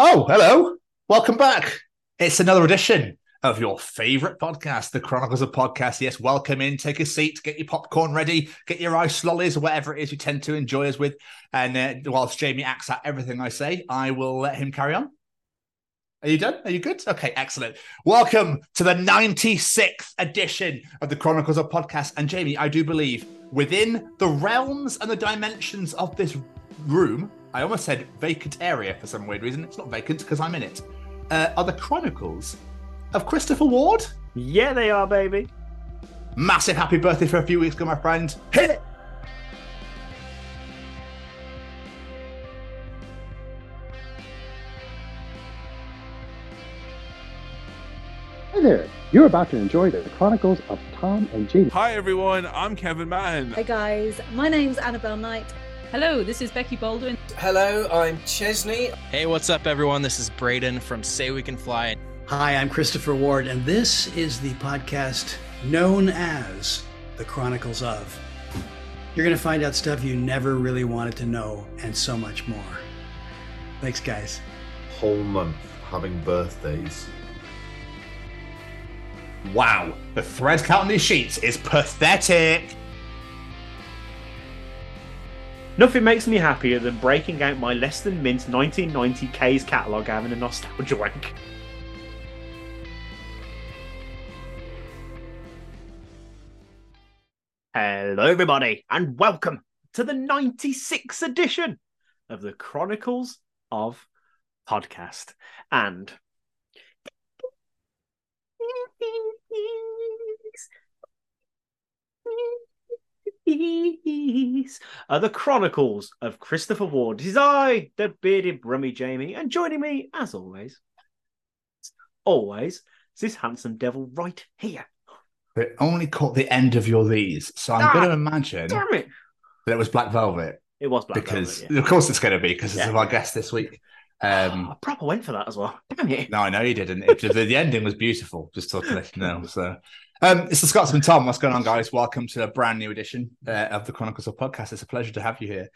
Oh, hello. Welcome back. It's another edition of your favorite podcast, The Chronicles of Podcast. Yes, welcome in. Take a seat, get your popcorn ready, get your ice lollies, or whatever it is you tend to enjoy us with. And uh, whilst Jamie acts out everything I say, I will let him carry on. Are you done? Are you good? Okay, excellent. Welcome to the 96th edition of the Chronicles of Podcast. And Jamie, I do believe within the realms and the dimensions of this room, I almost said vacant area for some weird reason. It's not vacant because I'm in it. Uh, are the Chronicles of Christopher Ward? Yeah, they are, baby. Massive happy birthday for a few weeks ago, my friend. Hit it! Hi there. You're about to enjoy the Chronicles of Tom and Jade. Hi everyone, I'm Kevin Mann. Hey guys, my name's Annabelle Knight. Hello, this is Becky Baldwin. Hello, I'm Chesney. Hey, what's up, everyone? This is Braden from Say We Can Fly. Hi, I'm Christopher Ward, and this is the podcast known as The Chronicles of. You're going to find out stuff you never really wanted to know, and so much more. Thanks, guys. Whole month having birthdays. Wow, the thread count on these sheets is pathetic. Nothing makes me happier than breaking out my less than mint 1990K's catalogue having a nostalgia wank. Hello, everybody, and welcome to the 96th edition of the Chronicles of Podcast. And are the Chronicles of Christopher Ward. This is I, the bearded brummy Jamie, and joining me, as always, always, is this handsome devil right here. It only caught the end of your these, so I'm Ah, going to imagine Damn it! that it was Black Velvet It was Black because, Velvet, of course, it's going to be because Yeah. of our guest this week. yeah. Um, I proper went for that as well. Damn it! no, I know you didn't. It, the, the ending was beautiful. Just to let you know. So, um, it's the Scotsman Tom. What's going on, guys? Welcome to a brand new edition uh, of the Chronicles of Podcast. It's a pleasure to have you here,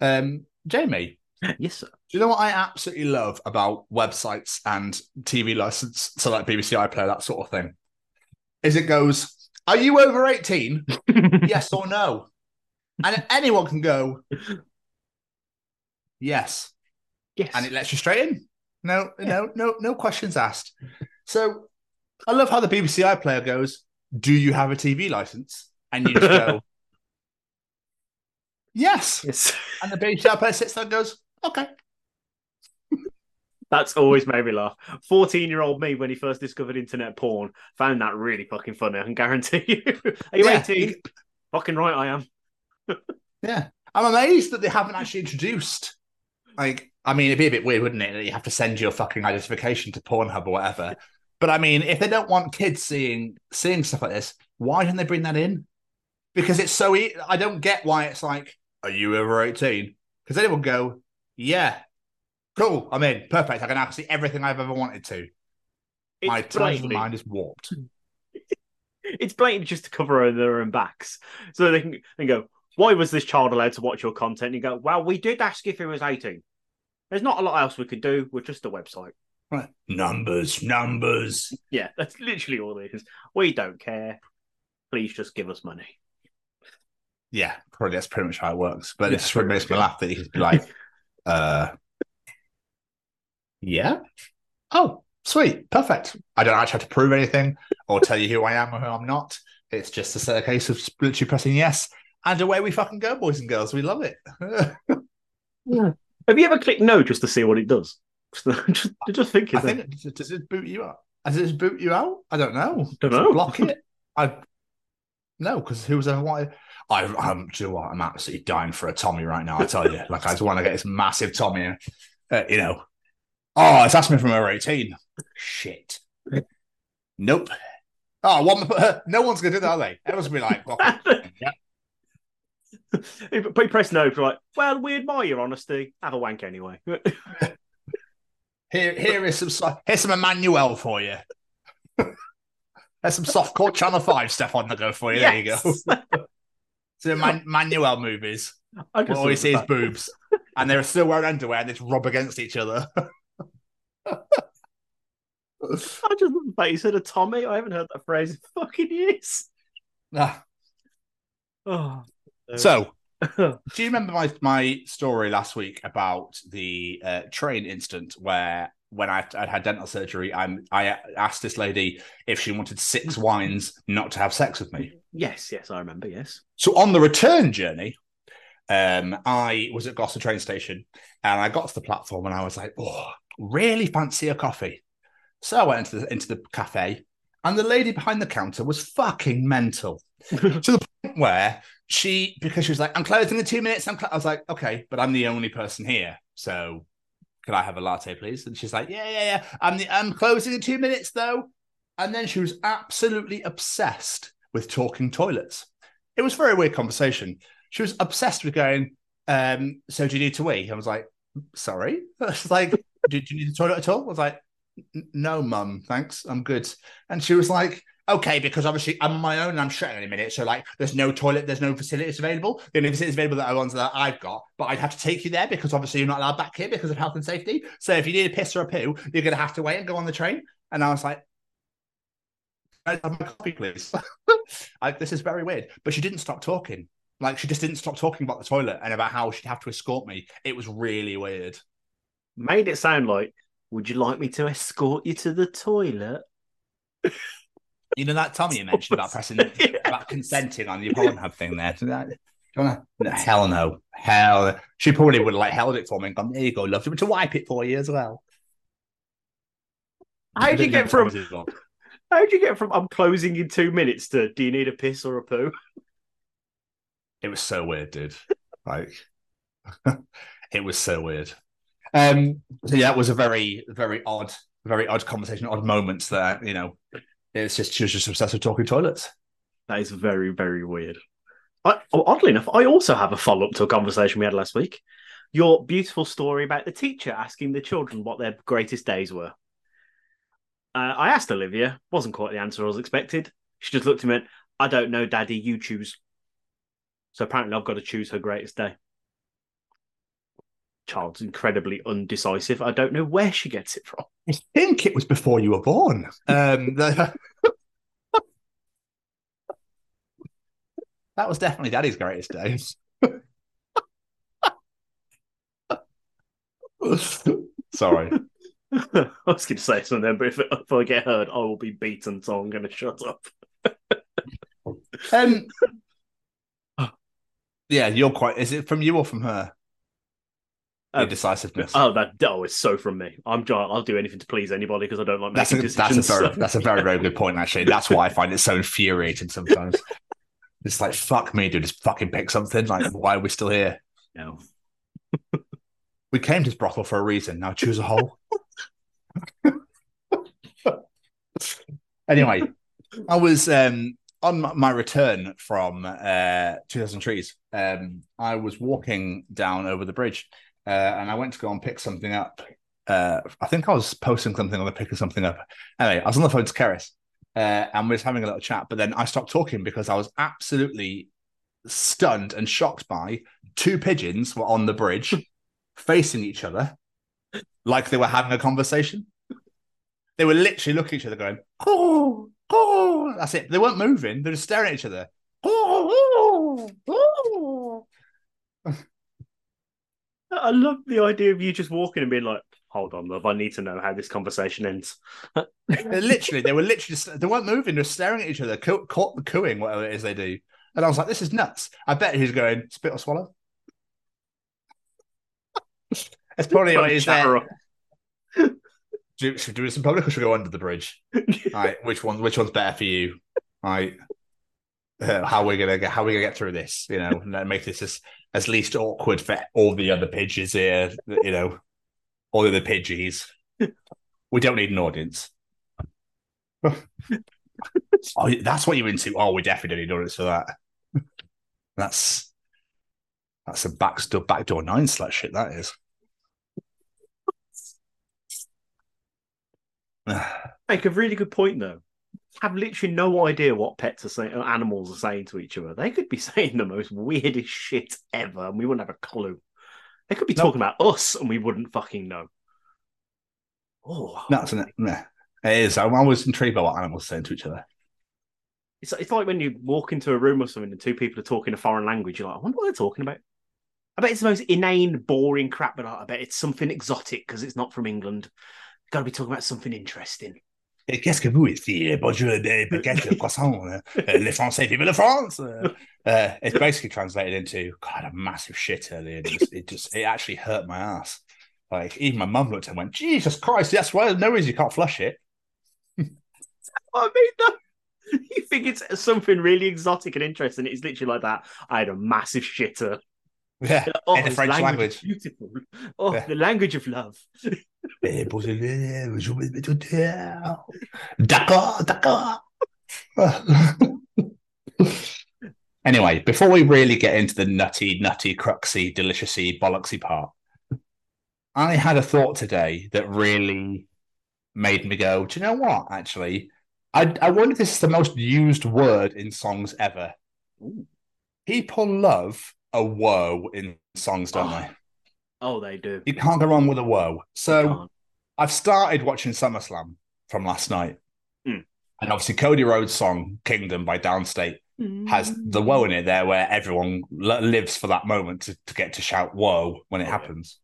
um, Jamie. Yes, sir. Do you know what I absolutely love about websites and TV license, so like BBC iPlayer, that sort of thing? Is it goes, Are you over 18? yes or no? And anyone can go, Yes. yes. And it lets you straight in. No, no, no, no questions asked. So I love how the BBC iPlayer goes, Do you have a TV license? And you just go, Yes. yes. And the BBC iPlayer sits there and goes, Okay. That's always made me laugh. 14 year old me, when he first discovered internet porn, found that really fucking funny. I can guarantee you. Are you Yeah. 18? Fucking right, I am. Yeah. I'm amazed that they haven't actually introduced like I mean it'd be a bit weird, wouldn't it? That you have to send your fucking identification to Pornhub or whatever. But I mean, if they don't want kids seeing seeing stuff like this, why don't they bring that in? Because it's so e- I don't get why it's like, are you over 18? Because anyone go, yeah, cool, I'm in, perfect. I can now see everything I've ever wanted to. It's My tiny mind is warped. it's blatantly just to cover their own backs. So they can, they go, why was this child allowed to watch your content? And you go, well, we did ask if he was 18. There's not a lot else we could do. We're just a website. Right. Numbers, numbers. Yeah, that's literally all it is. We don't care. Please just give us money. Yeah, probably that's pretty much how it works. But Yeah, it just really makes me laugh that you could be like, uh, yeah. Oh, sweet, perfect. I don't actually have to prove anything or tell you who I am or who I'm not. It's just a set of case of literally pressing yes, and away we fucking go, boys and girls. We love it. yeah. Have you ever clicked no just to see what it does? just, just think I think it, does- it boot you out? Does it boot you out? I don't know. Don't it know. Block it. I no, because who's ever wanted. I, I'm, do you know what? I'm absolutely dying for a Tommy right now. I tell you, like I just want to get this massive Tommy. Uh, you know, oh, it's asking me from over 18. Shit. Nope. Oh, one, no one's gonna do that, are they? Everyone's gonna be like, well, yeah. But you press no, for like, well, we admire your honesty. Have a wank anyway. Here, here is some, here's some Emmanuelle for you. There's some soft softcore Channel Five stuff on the go for you. There you go. So Man- Manuel movies. I all you see is boobs, and they're still wearing underwear and they just rub against each other. I just love the fact you said a Tommy. I haven't heard that phrase in fucking years. Ah, Oh. so, do you remember my my story last week about the uh, train incident where when I I'd had dental surgery, I'm I asked this lady if she wanted six wines not to have sex with me. yes, yes, I remember. Yes. So on the return journey, um, I was at Gloucester train station and I got to the platform and I was like, oh, really fancy a coffee. So I went into the, into the cafe and the lady behind the counter was fucking mental to the point where she, because she was like, I'm closing in two minutes. I'm. I was like, okay, but I'm the only person here. So could I have a latte, please? And she's like, yeah, yeah, yeah. I'm, the, I'm closing in two minutes though. And then she was absolutely obsessed with talking toilets. It was very weird conversation. She was obsessed with going, um, so do you need to wee? I was like, sorry. Was like, do, do you need the toilet at all? I was like, no, mum, thanks. I'm good. And she was like, okay, because obviously I'm on my own and I'm shutting in a minute. So like there's no toilet, there's no facilities available. The only facilities available that are ones that I've got, but I'd have to take you there because obviously you're not allowed back here because of health and safety. So if you need a piss or a poo, you're gonna have to wait and go on the train. And I was like, I have my coffee, please. like this is very weird. But she didn't stop talking. Like she just didn't stop talking about the toilet and about how she'd have to escort me. It was really weird. Made it sound like, would you like me to escort you to the toilet? You know that Tommy you mentioned about pressing about consenting on the Pornhub thing there. Do that? You wanna- No, hell no. Hell she probably would have like held it for me and gone, there you go, love. Do you want me to wipe it for you as well? How'd you get from how'd you get from I'm closing in two minutes to do you need a piss or a poo? It was so weird, dude. Like it was so weird. Um so yeah, it was a very, very odd, very odd conversation, odd moments there, you know. It's just she was just obsessed with talking toilets. That is very, very weird. I, oh, oddly enough, I also have a follow up to a conversation we had last week. Your beautiful story about the teacher asking the children what their greatest days were. Uh, I asked Olivia, wasn't quite the answer I was expected. She just looked at me and I don't know, Daddy, you choose. So apparently I've got to choose her greatest day. Child's incredibly undecisive. I don't know where she gets it from. I think it was before you were born. Um, the- that was definitely Daddy's greatest days. Sorry. I was going to say something, but if, if I get heard, I will be beaten, so I'm going to shut up. Um, yeah, you're quite. Is it from you or from her? Your Um, decisiveness. Oh, that oh, it's so from me. I'm. I'll do anything to please anybody because I don't like that's a making that's a decisions. very so- that's a very very good point actually. That's why I find it so infuriating sometimes. it's like fuck me, dude. Just fucking pick something. Like why are we still here? No. We came to this brothel for a reason. Now choose a hole. anyway, I was um, on my- my return from uh, 2000 Trees. Um, I was walking down over the bridge uh, and I went to go and pick something up. Uh, I think I was posting something on the or picking something up. Anyway, I was on the phone to Keris uh, and we was having a little chat, but then I stopped talking because I was absolutely stunned and shocked by two pigeons were on the bridge facing each other like they were having a conversation. They were literally looking at each other going, oh, oh, that's it. They weren't moving, they were just staring at each other. Oh, oh, oh. I love the idea of you just walking and being like, "Hold on, love. I need to know how this conversation ends." Literally, they were literally, just, they weren't moving, they were staring at each other, coo- coo- cooing, whatever it is they do. And I was like, this is nuts. I bet he's going, spit or swallow. It's probably Like, is chat there. Do, should we do this in public or should we go under the bridge? right, which one? Which one's better for you? Right, uh, how we gonna get? How we gonna get through this? You know, and make this as as least awkward for all the other pigeons here. You know, all the other pidgeys. we don't need an audience. oh, that's what you're into. Oh, we definitely don't need an audience for that. That's that's a backdoor backdoor nine slut shit. That is. Make a really good point though. Have literally no idea what pets are saying, or animals are saying to each other. They could be saying the most weirdest shit ever, and we wouldn't have a clue. They could be No. talking about us, and we wouldn't fucking know. Oh, isn't it? Yeah. It is. I'm always intrigued by what animals say to each other. It's, it's like when you walk into a room or something and two people are talking a foreign language. You're like, I wonder what they're talking about. I bet it's the most inane, boring crap, but I bet it's something exotic because it's not from England. Got to be talking about something interesting. Qu'est-ce que vous ici? Bonjour, baguettes, le croissant, les Français, vive la France. Uh, it's basically translated into God, a massive shit earlier. It just, it just, it actually hurt my ass. Like even my mum looked and went, "Jesus Christ, that's why there's no reason you can't flush it." I mean, no. You think it's something really exotic and interesting. It's literally like that. I had a massive shitter. Yeah, Oh, in the French is language. Beautiful. Oh, Yeah. the language of love. Eh, bonjour, je vais tuer. D'accord, d'accord. anyway, before we really get into the nutty, nutty, cruxy, deliciousy, bollocksy part, I had a thought today that really made me go, do you know what? Actually, I, I wonder if this is the most used word in songs ever. People love a woe in songs, don't they? Oh, they do. You can't go wrong with a woe. So I've started watching SummerSlam from last night. Hmm. And obviously, Cody Rhodes' song Kingdom by Downstait has the woe in it there where everyone lives for that moment to, to get to shout whoa when it Oh, yeah. happens.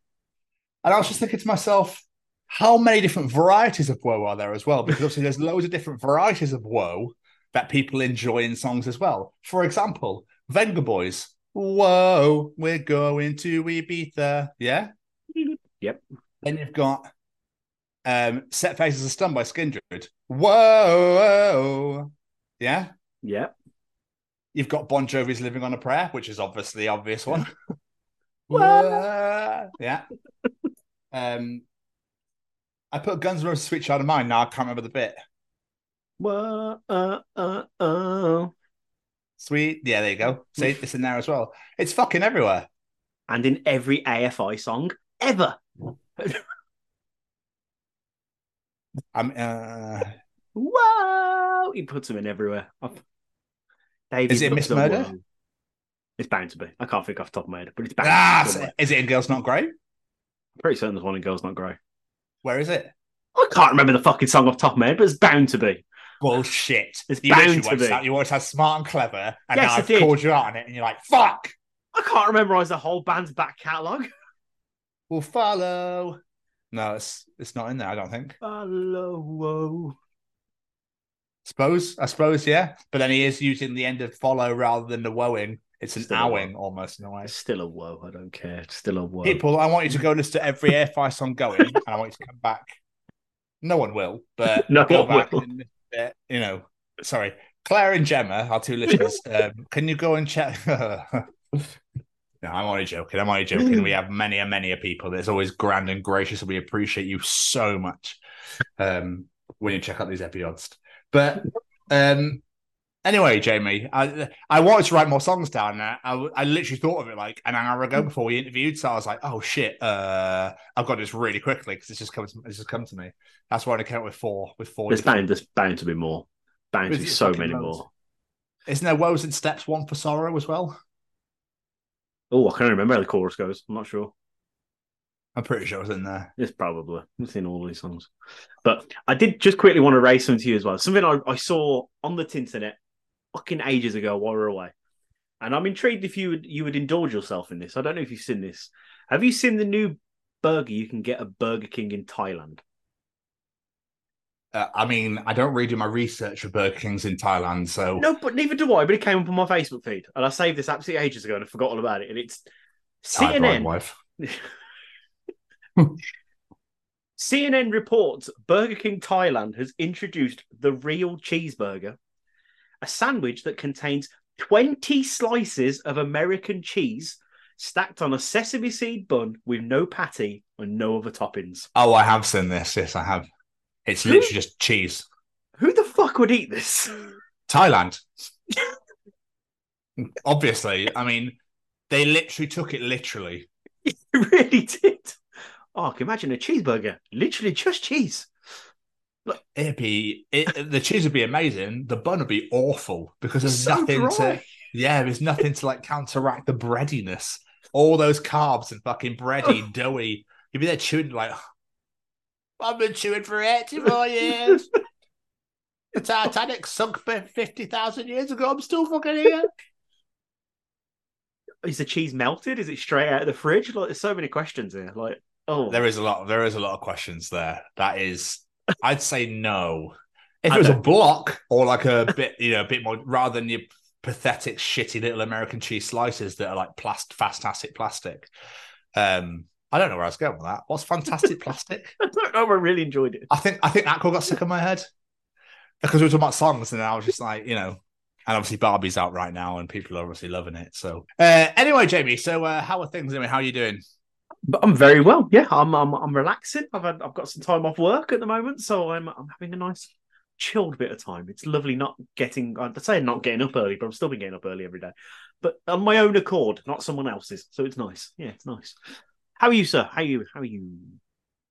And I was just thinking to myself, how many different varieties of woe are there as well? Because obviously, there's loads of different varieties of woe that people enjoy in songs as well. For example, Venga Boys, whoa, we're going to Ibiza. Yeah. Yep. Then you've got um, Set Faces of Stun by Skindred. Whoa. Yeah. Yep. You've got Bon Jovi's Living on a Prayer, which is obviously the obvious one. Whoa. yeah. Um, I put Guns N' Roses Sweet Child of Mine. Now I can't remember the bit. Whoa, uh, uh, uh. Sweet. Yeah, there you go. See, it's in there as well. It's fucking everywhere. And in every AFI song ever. I'm, uh, Whoa! He puts them in everywhere. David Is it Miss Murder? It's bound to be. I can't think off the top of my head, but it's bound ah, to be. is it in Girls Not Grey? Pretty certain there's one in Girls Not Grey. Where is it? I can't remember the fucking song off the top of my head, but it's bound to be. Bullshit. It's you bound to be. You always had smart and clever, and Yes, now I've did. called you out on it, and you're like, fuck. I can't memorize the whole band's back catalogue. We'll follow. No, it's it's not in there. I don't think. Follow. Suppose I suppose yeah, but then he is using the end of follow rather than the woeing. It's an Still owing almost in a way. It's still a whoa. I don't care. It's still a whoa. People, I want you to go listen to every AFI song going, and I want you to come back. No one will, but No go one back will. and uh, you know, sorry, Claire and Gemma, our two listeners. um, can you go and check? no, I'm only joking. I'm only joking. We have many and many a people. It's always grand and gracious, and we appreciate you so much um, when you check out these episodes. But um, anyway, Jamie, I I wanted to write more songs down. There, I, I literally thought of it like an hour ago before we interviewed. So I was like, oh shit, uh, I've got this really quickly because it's just come. To, it's just come to me. That's why I came up with four. With four. There's bound, there's bound to be more. Bound to be so many loads. more. Isn't there woes and steps? One for sorrow as well. Oh, I can't remember how the chorus goes. I'm not sure. I'm pretty sure it's in there. It's probably it's in all these songs. But I did just quickly want to raise something to you as well. Something I, I saw on the internet fucking ages ago while we were away. And I'm intrigued if you would you would indulge yourself in this. I don't know if you've seen this. Have you seen the new burger you can get at Burger King in Thailand? Uh, I mean, I don't really do my research for Burger Kings in Thailand, so No, but neither do I. But it came up on my Facebook feed, and I saved this absolutely ages ago and I forgot all about it. And it's CNN. wife. CNN reports Burger King Thailand has introduced the real cheeseburger, a sandwich that contains 20 slices of American cheese stacked on a sesame seed bun with no patty and no other toppings. Oh, I have seen this. Yes, I have. It's Who? literally just cheese. Who the fuck would eat this? Thailand. Obviously, I mean, they literally took it literally. it really did. Oh, I can imagine a cheeseburger. Literally just cheese. It'd be it, the cheese would be amazing. The bun would be awful because there's So nothing to yeah, there's nothing to like counteract the breadiness. All those carbs and fucking bready, doughy. You'd be there chewing like I've been chewing for 84 years. the Titanic sunk for 50,000 years ago. I'm still fucking here. Is the cheese melted? Is it straight out of the fridge? Like, there's so many questions here. Like, oh, There is a lot. There is a lot of questions there. That is, I'd say no. If it was a block or like a bit, you know, a bit more, rather than your pathetic, shitty little American cheese slices that are like plast, fantastic plastic. Um, I don't know where I was going with that. What's fantastic plastic? I don't know. I really enjoyed it. I think I think Aqua got sick of my head because we were talking about songs, and I was just like, you know, and obviously Barbie's out right now, and people are obviously loving it. So, uh, anyway, Jamie, so uh, how are things? Anyway, how are you doing? But I'm very well. Yeah, I'm I'm, I'm relaxing. I've had, I've got some time off work at the moment, so I'm I'm having a nice chilled bit of time. It's lovely not getting. I'd say not getting up early, but I'm still been getting up early every day, but on my own accord, not someone else's. So it's nice. Yeah, it's nice. How are you, sir? How are you? How are you?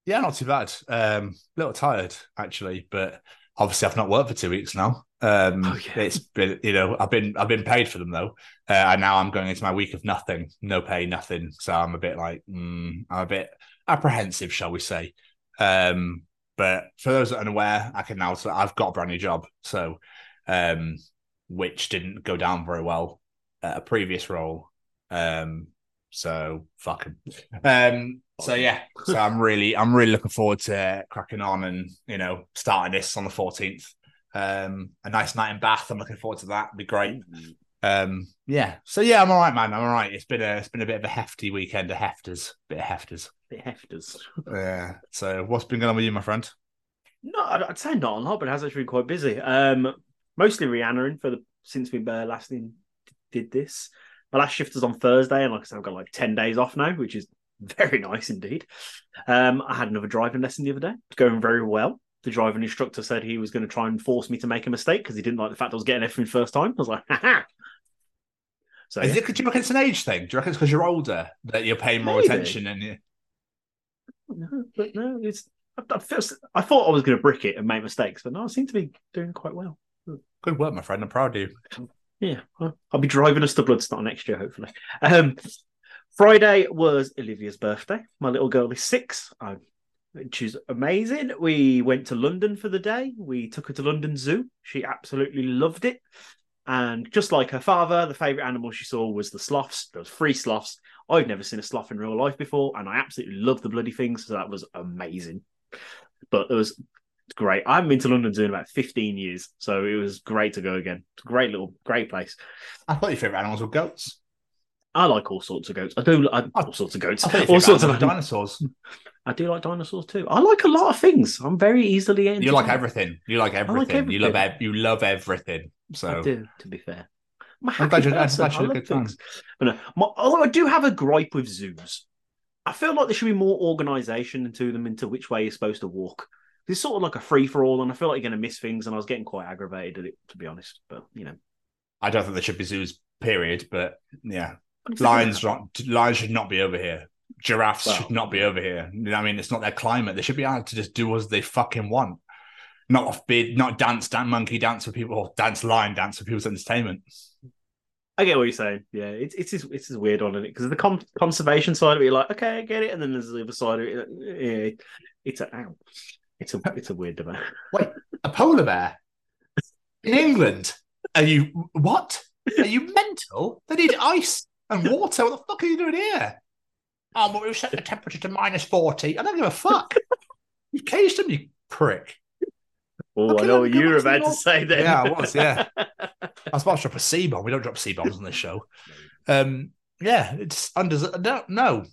Yeah, not too bad. Um, a little tired actually, but obviously I've not worked for two weeks now. Um, Oh, yeah. it's been, you know, I've been I've been paid for them though, uh, and now I'm going into my week of nothing, no pay, nothing. So I'm a bit like, mm, I'm a bit apprehensive, shall we say? Um, but for those that are unaware, I can now so I've got a brand new job, so um, which didn't go down very well at a previous role. Um, so fuck 'em. Um, so yeah, so I'm really, I'm really looking forward to cracking on and you know starting this on the 14th. Um, a nice night in Bath. I'm looking forward to that. It'd be great. Um, yeah. So yeah, I'm all right, man. I'm all right. It's been a, it's been a bit of a hefty weekend of hefters, bit of hefters. Bit of hefters. Yeah. So what's been going on with you, my friend? No, I'd I'd say not a lot, but it has actually been quite busy. Um, mostly Rihanna in for the since we uh, last in, did this. My last shift is on Thursday, and like I said, I've got like ten days off now, which is very nice indeed. Um, I had another driving lesson the other day. It's going very well. The driving instructor said he was going to try and force me to make a mistake because he didn't like the fact I was getting everything first time. I was like, ha So Is yeah. it? Do you reckon it's an age thing? Do you reckon it's because you're older that you're paying more Maybe. attention and you... no, but no, it's. I, I thought I was going to brick it and make mistakes, but no, I seem to be doing quite well. good work, my friend. I'm proud of you. Yeah, I'll be driving us to Bloodstock next year, hopefully. Um, Friday was Olivia's birthday. My little girl is six, uh, which is amazing. We went to London for the day. We took her to London Zoo. She absolutely loved it. And just like her father, the favourite animal she saw was the sloths. There was three sloths. I've never seen a sloth in real life before, and I absolutely love the bloody things. So that was amazing. But it was great. I haven't been to London Zoo in about 15 years, so it was great to go again. It's a great little, great place. I thought your favorite animals were goats. I like all sorts of goats. I do I, all sorts of goats. I thought your All sorts of dinosaurs. I do like dinosaurs too. I like a lot of things. I'm very easily You like everything. You like everything. You love everything. ev- you love everything. So I do, to be fair. I'm I'm glad you're- I'm person. glad I you're a good things. But no, my, although I do have a gripe with zoos, I feel like there should be more organisation into them into which way you're supposed to walk. It's sort of like a free for all, and I feel like you're going to miss things. And I was getting quite aggravated at it, to be honest. But you know, I don't think there should be zoos. Period. But yeah, But if they're lions not lions should not be over here. Giraffes Well, should not be over here. You know I mean, it's not their climate. They should be allowed to just do as they fucking want. Not off bid, not dance, dance, monkey dance for people, or dance lion dance for people's entertainment. I get what you're saying. Yeah, it's it's it's just weird on it because the con- conservation side of it, you're like, okay, I get it, and then there's the other side of it. Yeah, it's a ow. It's a it's a weird debate. Wait, a polar bear in England? Are you what? Are you mental? They need ice and water. What the fuck are you doing here? Oh, but we've set the temperature to minus forty. I don't give a fuck. You've caged them, you prick. Oh, I know what you were about to say then. Yeah, I was, yeah. I was about to drop a C bomb. We don't drop C bombs on this show. Um, yeah, it's under. No, don't.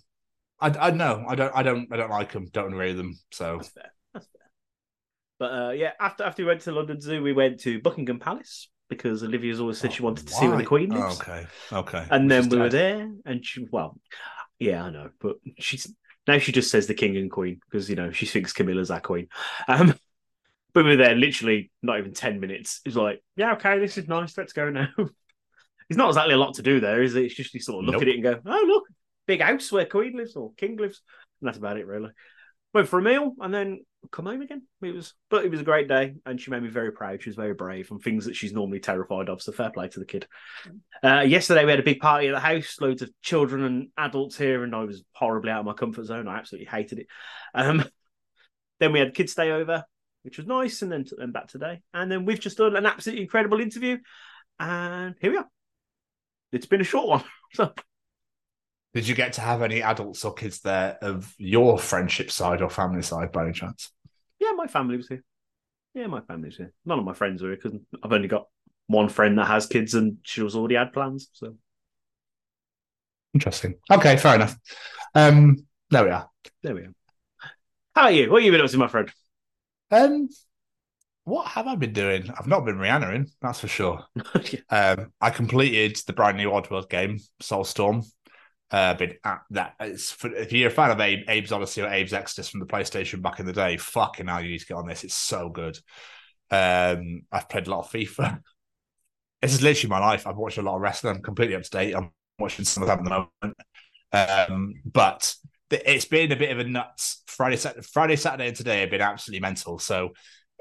I, I know. I don't. I don't. I don't like them. Don't agree with them. So That's fair. That's fair. But uh, yeah, after after we went to London Zoo, we went to Buckingham Palace because Olivia's always said she wanted to see where the Queen lives. Okay. Okay. And then we were there, and she, well, yeah, I know, but she's now she just says the king and queen because you know she thinks Camilla's our queen. Um, but we were there literally not even ten minutes. It's like, yeah, okay, this is nice. Let's go now. it's not exactly a lot to do there, is it? It's just you sort of look Nope. at it and go, oh look, big house where queen lives or king lives, and that's about it really. Went for a meal and then come home again. It was, but it was a great day, and she made me very proud. She was very brave on things that she's normally terrified of. So fair play to the kid. Uh, yesterday we had a big party at the house, loads of children and adults here, and I was horribly out of my comfort zone. I absolutely hated it. Um, Then we had kids stay over, which was nice, and then and back today. And then we've just done an absolutely incredible interview, and here we are. It's been a short one. So Did you get to have any adults or kids there of your friendship side or family side by any chance? yeah, my family was here. Yeah, my family was here. None of my friends were here because I've only got one friend that has kids, and she was already had plans. So Interesting. Okay, fair enough. Um, there we are. there we are. How are you? What have you been up to, my friend? Um, what have I been doing? I've not been Rihanna that's for sure. Um, I completed the brand new Oddworld game, Soulstorm. Been at that. For, if you're a fan of Abe, Abe's Oddysee or Abe's Exodus from the PlayStation back in the day, fucking hell, you need to get on this. It's so good. Um, I've played a lot of FIFA. This is literally my life. I've watched a lot of wrestling. I'm completely up to date. I'm watching some of that at the moment. Um, but it's been a bit of a nuts Friday, Friday, Saturday, and today have been absolutely mental. So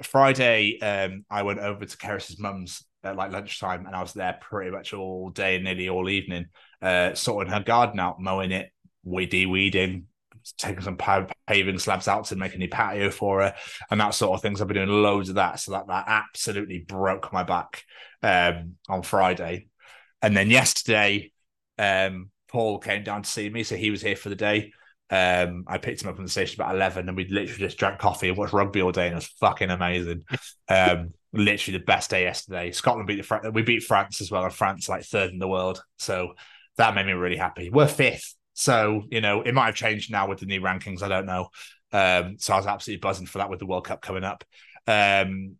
Friday, um, I went over to Keris's mum's at like lunchtime, and I was there pretty much all day, and nearly all evening, uh, sorting her garden out, mowing it, weedy weeding, taking some paving slabs out to make a new patio for her, and that sort of things. I've been doing loads of that, so that that absolutely broke my back um, on Friday, and then yesterday, um, Paul came down to see me, so he was here for the day. Um, I picked him up from the station about eleven, and we literally just drank coffee and watched rugby all day, and it was fucking amazing. Um, literally the best day yesterday. Scotland beat the Fran- we beat France as well, and France like third in the world, so that made me really happy. We're fifth, so you know it might have changed now with the new rankings. I don't know. Um, so I was absolutely buzzing for that with the World Cup coming up. Um,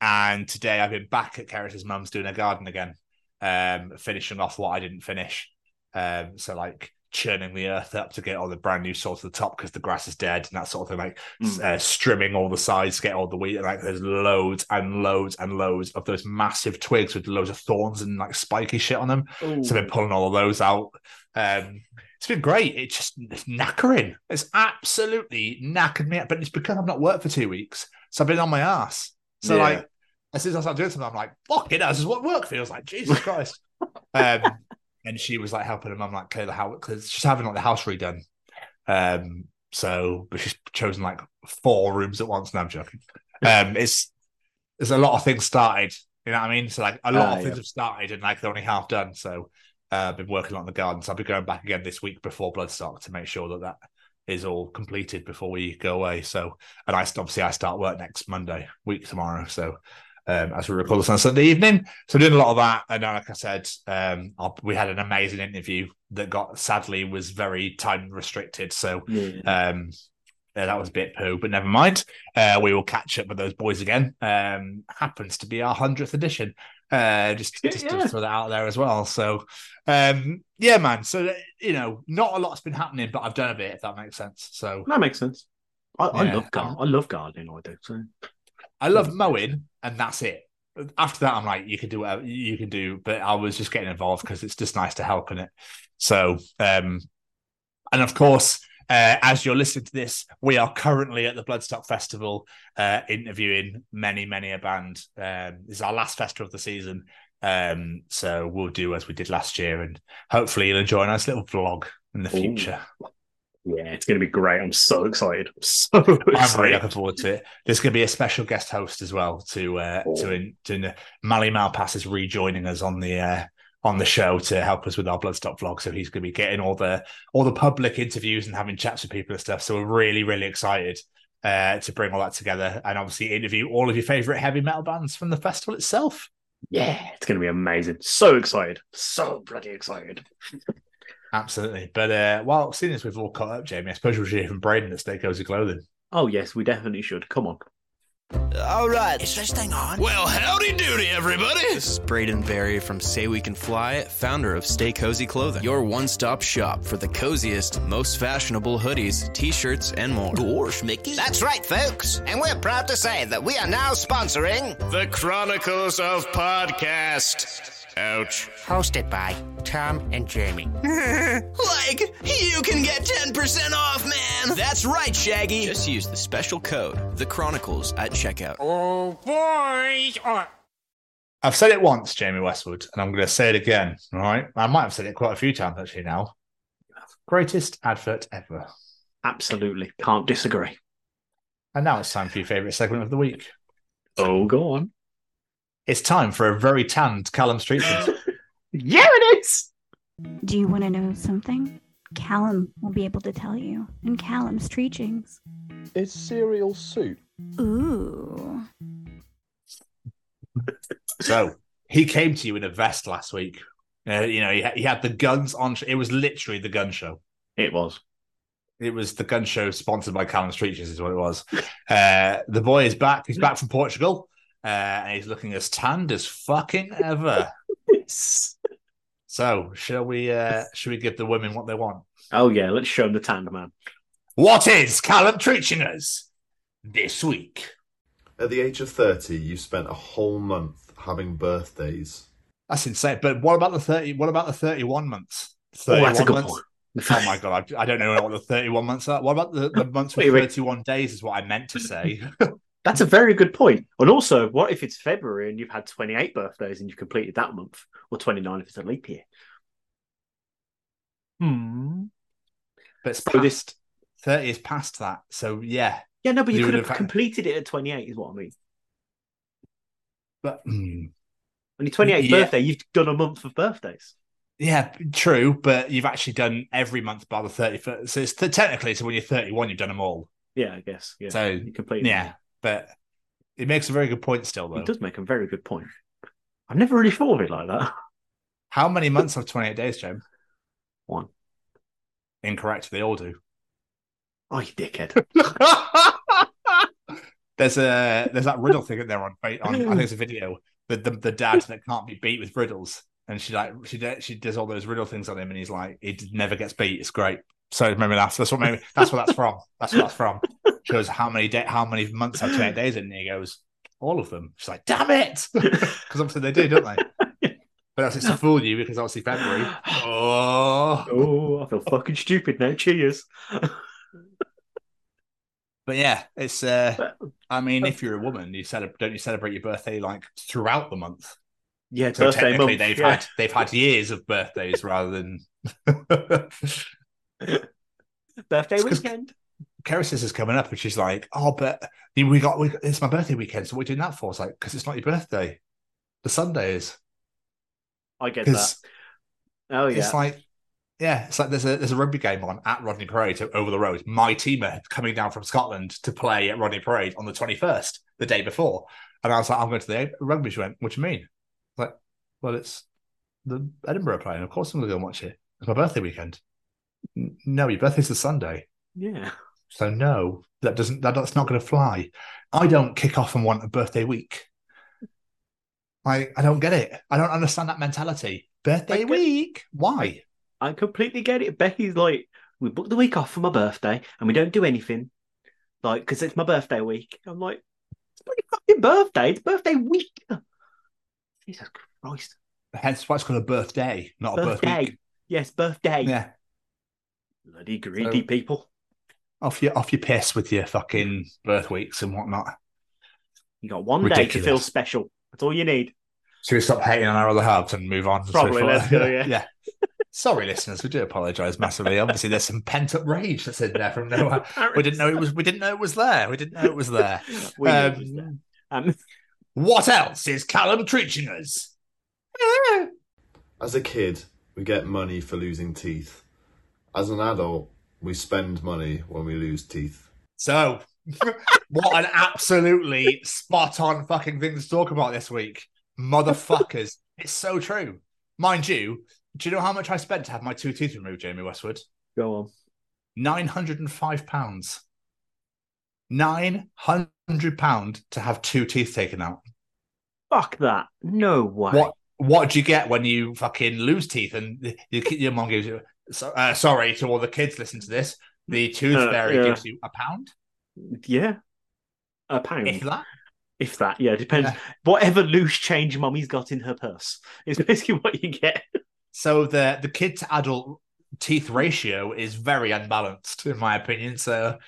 and today I've been back at Keris's mum's doing a garden again, um, finishing off what I didn't finish. Um, so like churning the earth up to get all the brand new soil to the top because the grass is dead and that sort of thing. Like Mm. uh, strimming all the sides to get all the wheat. And like there's loads and loads and loads of those massive twigs with loads of thorns and like spiky shit on them. So I've been pulling all of those out. Um, it's been great. It's just it's knackering. It's absolutely knackered me up. But it's because I've not worked for two weeks. So I've been on my ass. So Yeah. like as soon as I start doing something, I'm like, fuck it, this is what work feels like. Jesus Christ. um, and she was like helping her mum like clear the house because she's having like the house redone. Um, so but she's chosen like four rooms at once. No, I'm joking. Um, it's there's a lot of things started. You know what I mean? So like a lot Ah, of things yeah. have started and like they're only half done. So uh, I've been working on the garden. So I'll be going back again this week before Bloodstock to make sure that that is all completed before we go away. So and I obviously I start work next Monday, week tomorrow. So um, as we record this on Sunday evening. So doing a lot of that, and then, like I said, um, we had an amazing interview that got sadly was very time restricted. So Yeah. um, yeah, that was a bit poo, but never mind. Uh, we will catch up with those boys again. Um, happens to be our hundredth edition. Uh, just just Yeah. to throw that out there as well. So, um, yeah, man. So you know, not a lot's been happening, but I've done a bit. If that makes sense. So That makes sense. I, I love gar- I love gardening. I do. So I love mowing, and that's it. After that, I'm like, you can do whatever you can do, but I was just getting involved because it's just nice to help in it. So, um, and of course, uh, as you're listening to this, we are currently at the Bloodstock Festival, uh, interviewing many, many a band. Um, this is our last festival of the season, um, so we'll do as we did last year, and hopefully you'll enjoy a nice little vlog in the Ooh. future. Yeah, it's going to be great. I'm so excited. I'm so I'm really looking forward to it. There's going to be a special guest host as well to uh, Oh. to to Mally Malpass is rejoining us on the uh, on the show to help us with our Bloodstock vlog. So he's going to be getting all the all the public interviews and having chats with people and stuff. So we're really really excited uh, to bring all that together and obviously interview all of your favorite heavy metal bands from the festival itself. Yeah, it's going to be amazing. So excited. So bloody excited. Absolutely. But uh, well, seeing as we've all caught up, Jamie, I suppose we should hear from Braden at Stay Cozy Clothing. Oh yes, we definitely should. Come on. All right. Is this thing on? Well, howdy doody, everybody. This is Braden Berry from Say We Can Fly, founder of Stay Cozy Clothing, your one stop shop for the coziest, most fashionable hoodies, t shirts, and more. Gosh, Mickey. That's right, folks. And we're proud to say that we are now sponsoring The Chronicles of Podcast. Ouch. Hosted by Tom and Jamie. like, you can get 10% off, man. That's right, Shaggy. Just use the special code, The Chronicles, at checkout. Oh, boys. Oh. I've said it once, Jamie Westwood, and I'm going to say it again. All right, I might have said it quite a few times actually. Now, greatest advert ever. Absolutely. Can't disagree. And now it's time for your favourite segment of the week. Oh, go on. It's time for a very tanned Callum Street. yeah, it is. Do you want to know something? Callum will be able to tell you in Callum's Treachings. Is cereal soup? Ooh. so he came to you in a vest last week. Uh, you know, he, he had the guns on. It was literally the gun show. It was. It was the gun show sponsored by Callum Streetches, is what it was. Uh, the boy is back. He's back from Portugal, uh, and he's looking as tanned as fucking ever. so, shall we? Uh, shall we give the women what they want? Oh yeah, let's show them the tanned man. What is Callum treating us this week? At the age of 30, you spent a whole month having birthdays. That's insane. But what about the 30? What about the 31 months? Oh, that's a good months? point. Oh my god, I, I don't know what the 31 months are. What about the, the months with Wait, wait. 31 days? Is what I meant to say. That's a very good point. And also, what if it's February and you've had 28 birthdays and you've completed that month, or 29 if it's a leap year? Hmm. But it's So past, this- 30 is past that. So yeah. Yeah, no, but you, You could have have- completed it at 28, is what I mean. But hmm. On your 28th Yeah. birthday, you've done a month of birthdays. yeah, true. But you've actually done every month by the 31st. So it's technically, so when you're 31, you've done them all. Yeah, I guess. Yeah. So you completed yeah, but it makes a very good point still, though. It does make a very good point. I've never really thought of it like that. How many months have 28 days, Joe? One. Incorrect. They all do. Oh, you dickhead. There's a there's that riddle thing in there on, on I think it's a video. The, the the dad that can't be beat with riddles, and she like she does- she does all those riddle things on him, and he's like he never gets beat. It's great. So maybe that's that's what maybe that's what that's from. That's what that's from. Shows how many day, how many months have 28 days in, and he goes all of them. She's like, damn it, because obviously they do, don't they? But that's it's to fool you because obviously February. Oh, oh, I feel fucking stupid now. Cheers. But yeah, it's. uh I mean, if you're a woman, you celebrate. Don't you celebrate your birthday like throughout the month? Yeah, So birthday technically, month. they've yeah. had they've had years of birthdays rather than. birthday weekend. Keris is coming up, and she's like, "Oh, but we got, we it's my birthday weekend, so what are we doing that for?" It's like because it's not your birthday. The Sunday is I get that. Oh yeah. it's like, yeah, it's like there's a there's a rugby game on at Rodney Parade over the road. My team are coming down from Scotland to play at Rodney Parade on the 21st, the day before, and I was like, "I'm going to the rugby." She went, "What do you mean?" Like, well, it's the Edinburgh playing. Of course, I'm going to go and watch it. It's my birthday weekend. No, your birthday's the Sunday. yeah. So no, that doesn't that, that's not going to fly. I don't kick off and want a birthday week. I I don't get it. I don't understand that mentality. Birthday get- week? Why? I completely get it. Becky's like, we booked the week off for my birthday and we don't do anything. Like, because it's my birthday week. I'm like, it's your fucking birthday. It's birthday week. Jesus Christ. Hence why it's called a birthday, not a Birthday. Yes, birthday. Yeah. Bloody greedy So- people. Off your off your piss with your fucking birth weeks and whatnot. You got one day to feel special. That's all you need. Should we stop hating on our other halves and move on? Probably, let's go, yeah. yeah. Sorry, listeners, we do apologise massively. Obviously, there's some pent up rage that's in there from nowhere. We didn't know it was. We didn't know it was there. We didn't know it was there. We knew it Um, was there. Um, What else is Callum treating us? As a kid, we get money for losing teeth. As an adult, we spend money when we lose teeth. So, what an absolutely spot on fucking thing to talk about this week. Motherfuckers. it's so true. Mind you, do you know how much I spent to have my two teeth removed, Jamie Westwood? go on. £905. £900 to have two teeth taken out. Fuck that. No way. What what do you get when you fucking lose teeth and your, your mom gives you so, uh, sorry to all the kids listen to this the tooth Uh, fairy yeah. gives you a pound Yeah. A pound. if that If that, yeah, depends. Yeah. Whatever loose change mummy's got in her purse is basically what you get. so the the kid to adult teeth ratio is very unbalanced in my opinion so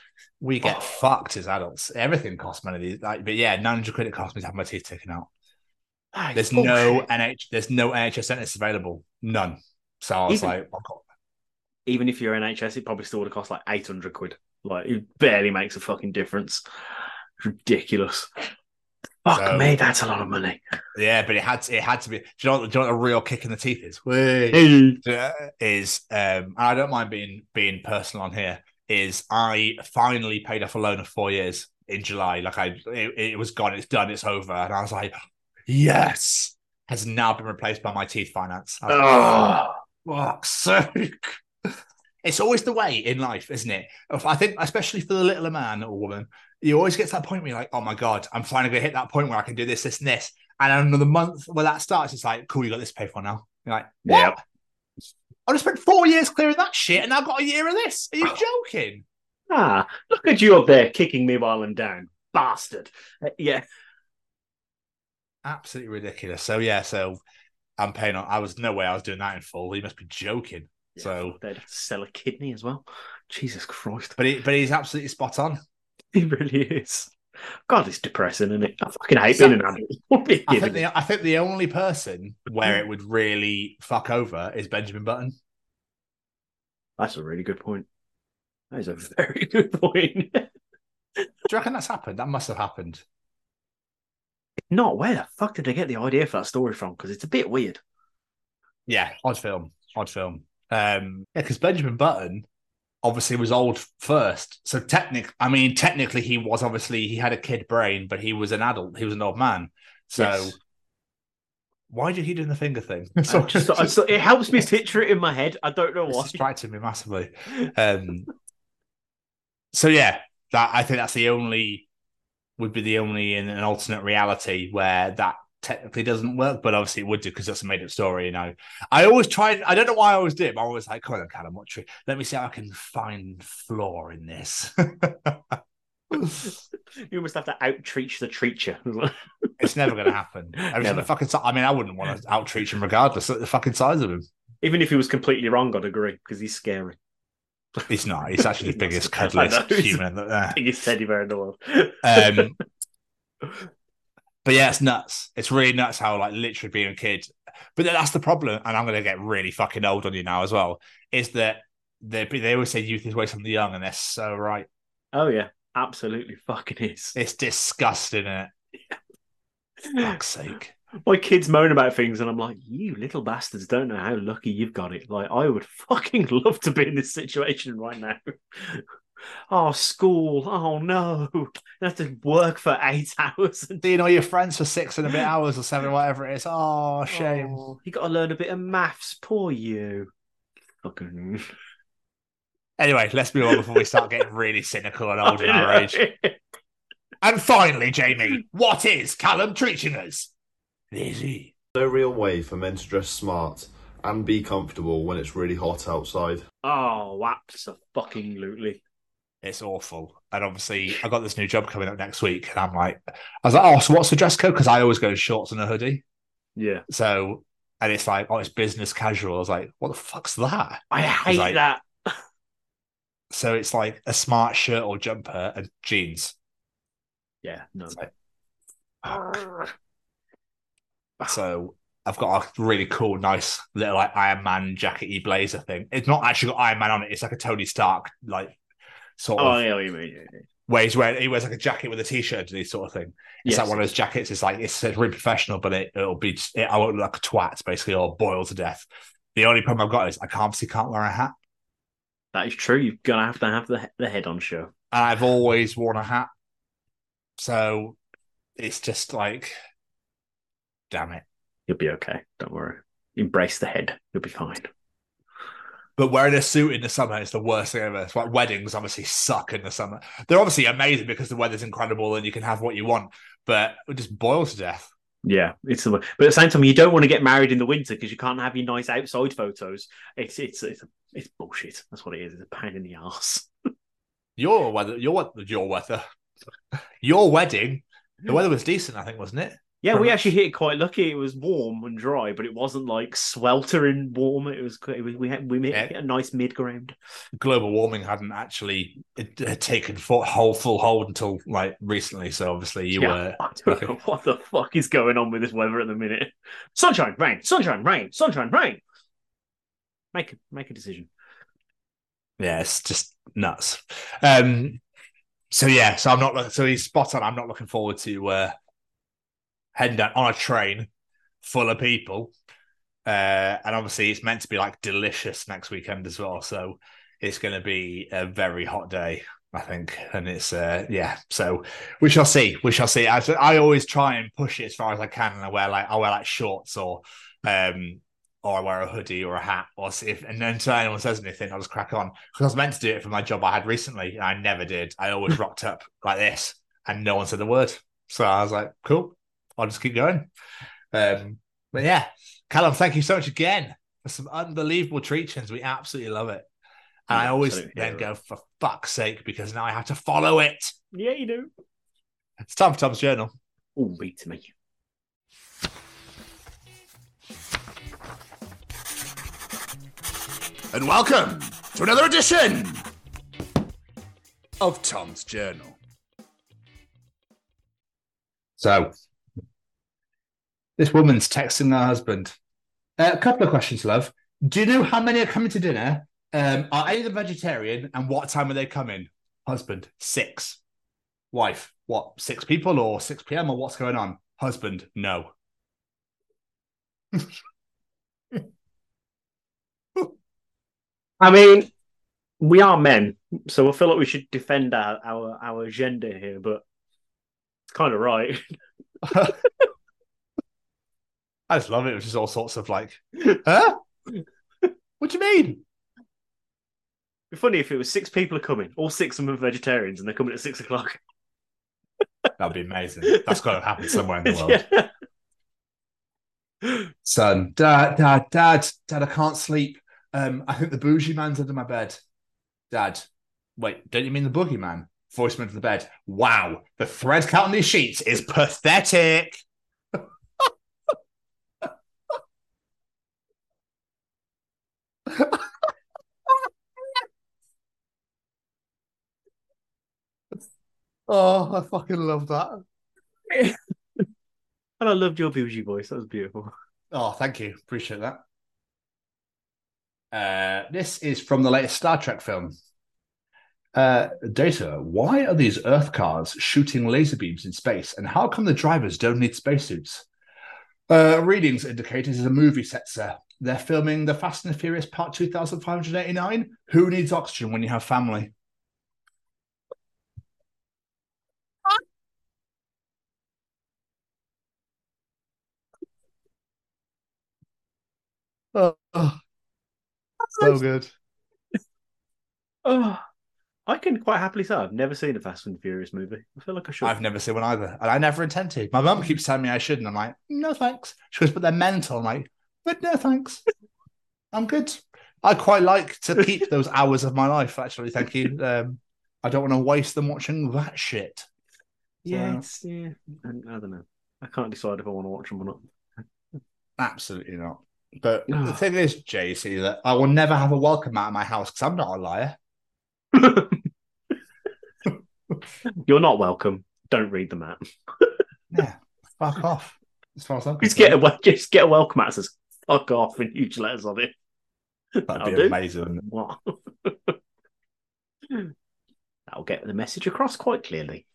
we get Oh. fucked as adults everything costs money these like, but yeah 900 quid it cost me to have my teeth taken out That there's no bullshit. nh there's no nhs dentists available none so i was Even- like Even if you're NHS, it probably still would have cost like 800 quid. Like it barely makes a fucking difference. Ridiculous. Fuck So- me, that's a lot of money. Yeah, but it had to, it had to be. Do you know what, do you know what a real kick in the teeth is? Is um, I don't mind being being personal on here. Is I finally paid off a loan of four years in July. Like I, it, it was gone. It's done. It's over. And I was like, yes, has now been replaced by my teeth finance. Like, Oh, fuck's sake. It's always the way in life, isn't it? I think, especially for the littler man or woman, you always get to that point where you're like, oh my God, I'm finally going to hit that point where I can do this, this, and this. And another month where that starts, it's like, cool, you got this to pay for now. You're like, what? Yep. I just spent four years clearing that shit and I've got a year of this. Are you joking? ah, look at you up there kicking me while I'm down, bastard. Uh, yeah, Absolutely ridiculous. So, yeah, so I'm paying on. I was no way I was doing that in full. You must be joking. So, they'd have to sell a kidney as well. Jesus Christ, but he, but he's absolutely spot on. he really is. God, it's depressing, isn't it? I fucking hate being an adult. What are you I think the I think the only person where mm. it would really fuck over is Benjamin Button. That's a really good point. That is a very good point. Do you reckon that's happened? That must have happened. Not where the fuck did they get the idea for that story from? Because it's a bit weird. Yeah, odd film, odd film. Um, yeah, because Benjamin Button obviously was old first. So technic, I mean, technically he was obviously he had a kid brain, but he was an adult. He was an old man. So Yes. why did he do the finger thing? I just- just- it helps me picture it in my head. I don't know It's why. distracted me massively. Um, so yeah, that I think that's the only would be the only in an alternate reality where that technically doesn't work, but obviously it would do because that's a made up story. You know, I always tried. I don't know why I always did. But I was like, come on, Callum, what tri- let me see how I can find flaw in this. You almost have to outreach the treacher. it's never going to happen. Every Never. single fucking. I mean, I wouldn't want to outreach him regardless of the fucking size of him. Even if he was completely wrong, I'd agree because he's scary. He's not. He's actually the biggest cuddliest human. uh, Biggest teddy bear in the world. Um, but yeah, it's nuts. It's really nuts how like literally being a kid. But that's the problem, and I'm going to get really fucking old on you now as well. Is that they they always say youth is wasted on the young, and they're so right. oh yeah, absolutely fucking is. It's disgusting, is Fuck's sake. My kids moan about things, and I'm like, you little bastards don't know how lucky you've got it. Like, I would fucking love to be in this situation right now. oh, school. Oh no. You have to work for eight hours. And Seeing all your friends for six and a bit hours or seven, whatever it is. Oh, shame. Oh, you got to learn a bit of maths. Poor you. Fucking. Anyway, let's move on before we start getting really cynical and old in our age. And finally, Jamie, what is Callum treating us? Easy. No real way for men to dress smart and be comfortable when it's really hot outside. Oh, absolutely. It's awful. And obviously, I got this new job coming up next week, and I'm like, I was like, oh, so what's the dress code? Because I always go shorts and a hoodie. Yeah. So, and it's like, oh, it's business casual. I was like, what the fuck's that? I hate like- that. So it's like a smart shirt or jumper and jeans. Yeah, no. It's like, fuck. So I've got a really cool, nice little like Iron Man jackety blazer thing. It's not actually got Iron Man on it. It's like a Tony Stark like sort Oh, of yeah, what yeah, yeah. where he's wearing he wears like a jacket with a t-shirt and this sort of thing. It's Yes. like one of those jackets. It's like it's, it's really professional, but it, it'll be just, it, I won't look like a twat basically or boil to death. The only problem I've got is I can't obviously can't wear a hat, That is true. You're gonna have to have the the head on show. and I've always worn a hat, so it's just like, damn it. You'll be okay. Don't worry. Embrace the head. You'll be fine. But wearing a suit in the summer is the worst thing ever. It's like weddings obviously suck in the summer. They're obviously amazing because the weather's incredible and you can have what you want, but it just boils to death. Yeah, it's the but at the same time, you don't want to get married in the winter because you can't have your nice outside photos. It's it's it's it's bullshit. That's what it is. It's a pain in the ass. Your weather, your your weather, your wedding. The weather was decent, I think, wasn't it? Yeah, we actually hit it quite lucky. It was warm and dry, but it wasn't like sweltering warm. It was it was we had we hit Yeah. a nice mid ground. global warming hadn't actually it, had taken full, whole full hold until like recently. So obviously you were. I don't know what the fuck is going on with this weather at the minute. Sunshine, rain, sunshine, rain, sunshine, rain. Make make a decision. Yeah, it's just nuts. Um, so yeah, so I'm not so he's spot on. I'm not looking forward to uh, heading down on a train full of people, uh, and obviously it's meant to be like delicious next weekend as well. So it's going to be a very hot day, I think, and it's uh, yeah. So we shall see. We shall see. I, I always try and push it as far as I can, and I wear like I wear like shorts or um or I wear a hoodie or a hat, or see if, and then until anyone says anything, I'll just crack on. Because I was meant to do it for my job I had recently, and I never did. I always rocked up like this, and no one said a word. So I was like, cool, I'll just keep going. Um, but yeah, Callum, thank you so much again for some unbelievable treatments. We absolutely love it. And I always then go, for fuck's sake, because now I have to follow it. Yeah, you do. It's time for Tom's Journal. Oh, to me. And welcome to another edition of Tom's Journal. So, this woman's texting her husband. Uh, a couple of questions, love. Do you know how many are coming to dinner? Um, are any of them vegetarian? And what time are they coming? Husband, six. Wife, what, six people or 6 p.m. or what's going on? Husband, no. I mean, we are men, so I feel like we should defend our our, our gender here, but it's kind of right. I just love it. Which is all sorts of like, huh? what do you mean? It'd be funny if it was six people are coming, all six of them are vegetarians, and they're coming at six o'clock. That'd be amazing. That's got to happen somewhere in the world. Yeah. Son, dad, dad, dad, dad, I can't sleep. Um, I think the bougie man's under my bed. Dad, wait, don't you mean the boogeyman? Voice into the bed. Wow, the thread count on these sheets is pathetic. Oh, I fucking love that. and I loved your bougie voice. That was beautiful. Oh, thank you. Appreciate that. Uh, this is from the latest Star Trek film. Uh, data. Why are these Earth cars shooting laser beams in space, and how come the drivers don't need spacesuits? Uh, readings indicate it is a movie set, sir. They're filming the Fast and the Furious Part 2589. Who needs oxygen when you have family? Oh, oh, so good. Oh, I can quite happily say I've never seen a Fast and Furious movie. I feel like I should. I've never seen one either, and I never intend to. My mum keeps telling me I should, and I'm like, no thanks. She goes, but they're mental. I'm like, but no thanks. I'm good. I quite like to keep those hours of my life. Actually, thank you. Um, I don't want to waste them watching that shit. Yeah, So- it's, yeah. I, I don't know. I can't decide if I want to watch them or not. Absolutely not. But the thing is, JC, that I will never have a welcome mat at my house because I'm not a liar. You're not welcome. Don't read the out. Yeah, fuck off. As far as I'm Just get a just get a welcome mat that says "fuck off" in huge letters on it. That'd That'll be do. amazing. That'll get the message across quite clearly.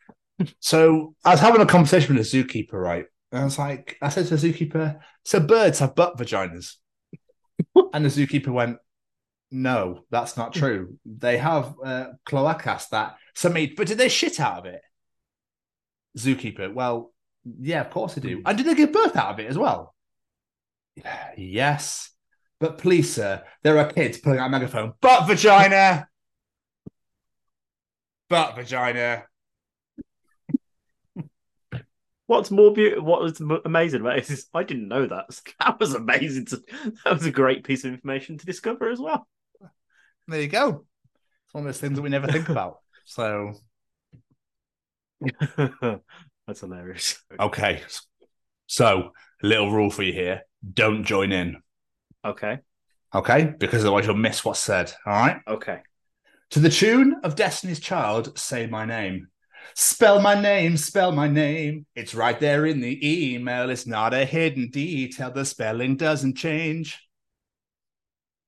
So I was having a conversation with a zookeeper, right? And I was like, I said to the zookeeper, so birds have butt vaginas. and the zookeeper went, No, that's not true. They have uh, cloacas that some eat, but did they shit out of it? Zookeeper, well, yeah, of course they do. And did they give birth out of it as well? Yes. But please, sir, there are kids pulling out a megaphone. Butt vagina! Butt vagina. What's more beautiful? What was amazing about is I didn't know that. That was amazing. To, that was a great piece of information to discover as well. There you go. It's one of those things that we never think about. So, That's hilarious. okay. So, a little rule for you here don't join in. Okay. Okay. Because otherwise you'll miss what's said. All right. Okay. To the tune of Destiny's Child, say my name. Spell my name, spell my name. It's right there in the email. It's not a hidden detail. The spelling doesn't change.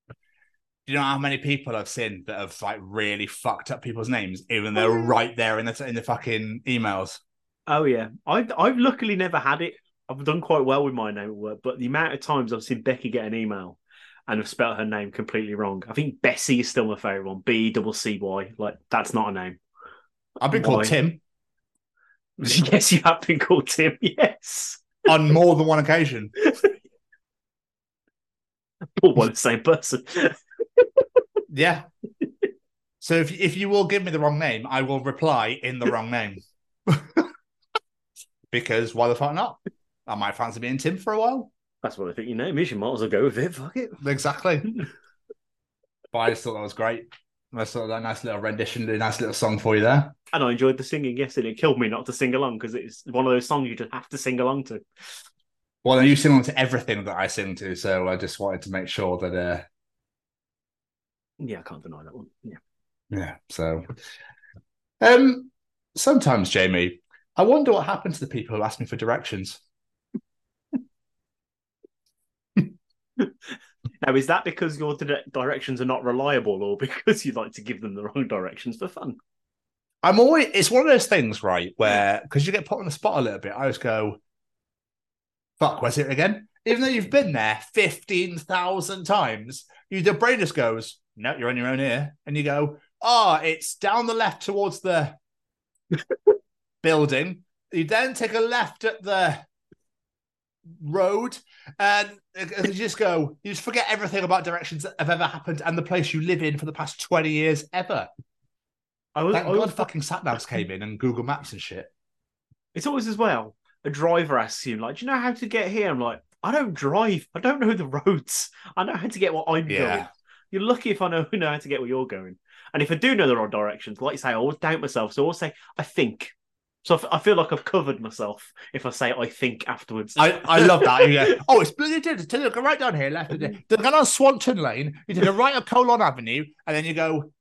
Do you know how many people I've seen that have like really fucked up people's names, even though they're right there in the in the fucking emails? Oh yeah, I've I've luckily never had it. I've done quite well with my name at work, but the amount of times I've seen Becky get an email and have spelled her name completely wrong. I think Bessie is still my favorite one. B double C Y. Like that's not a name. I've been called Tim yes, you have been called Tim. Yes, on more than one occasion. all by the same person. Yeah. So if if you will give me the wrong name, I will reply in the wrong name. because why the fuck not? I might fancy being Tim for a while. That's what I think your name is. You might as well go with it. Fuck it. Exactly. but I just thought that was great. I thought that nice little rendition, a nice little song for you there. And I enjoyed the singing. Yes, and it killed me not to sing along because it's one of those songs you just have to sing along to. Well, you sing along to everything that I sing to, so I just wanted to make sure that uh Yeah, I can't deny that one. Yeah. Yeah. So, um, sometimes, Jamie, I wonder what happened to the people who asked me for directions. Now, is that because your dire- directions are not reliable, or because you like to give them the wrong directions for fun? I'm always, it's one of those things, right, where because you get put on the spot a little bit, I just go, fuck, where's it again? Even though you've been there 15,000 times, you, brain just goes, no, you're on your own here. And you go, oh, it's down the left towards the building. You then take a left at the road and uh, you just go, you just forget everything about directions that have ever happened and the place you live in for the past 20 years ever. I was, Thank I God fucking sat navs came in and Google Maps and shit. It's always as well. A driver asks you, like, do you know how to get here? I'm like, I don't drive. I don't know the roads. I know how to get what I'm Yeah. going. You're lucky if I know, know how to get where you're going. And if I do know the wrong directions, like you say, I always doubt myself. So I always say, I think. So I feel like I've covered myself if I say I think afterwards. I, I love that. Go, oh, it's bloody did. Tell you, go right down here, left. Then go down Swanton Lane. You take a right up Colon Avenue, and then you go,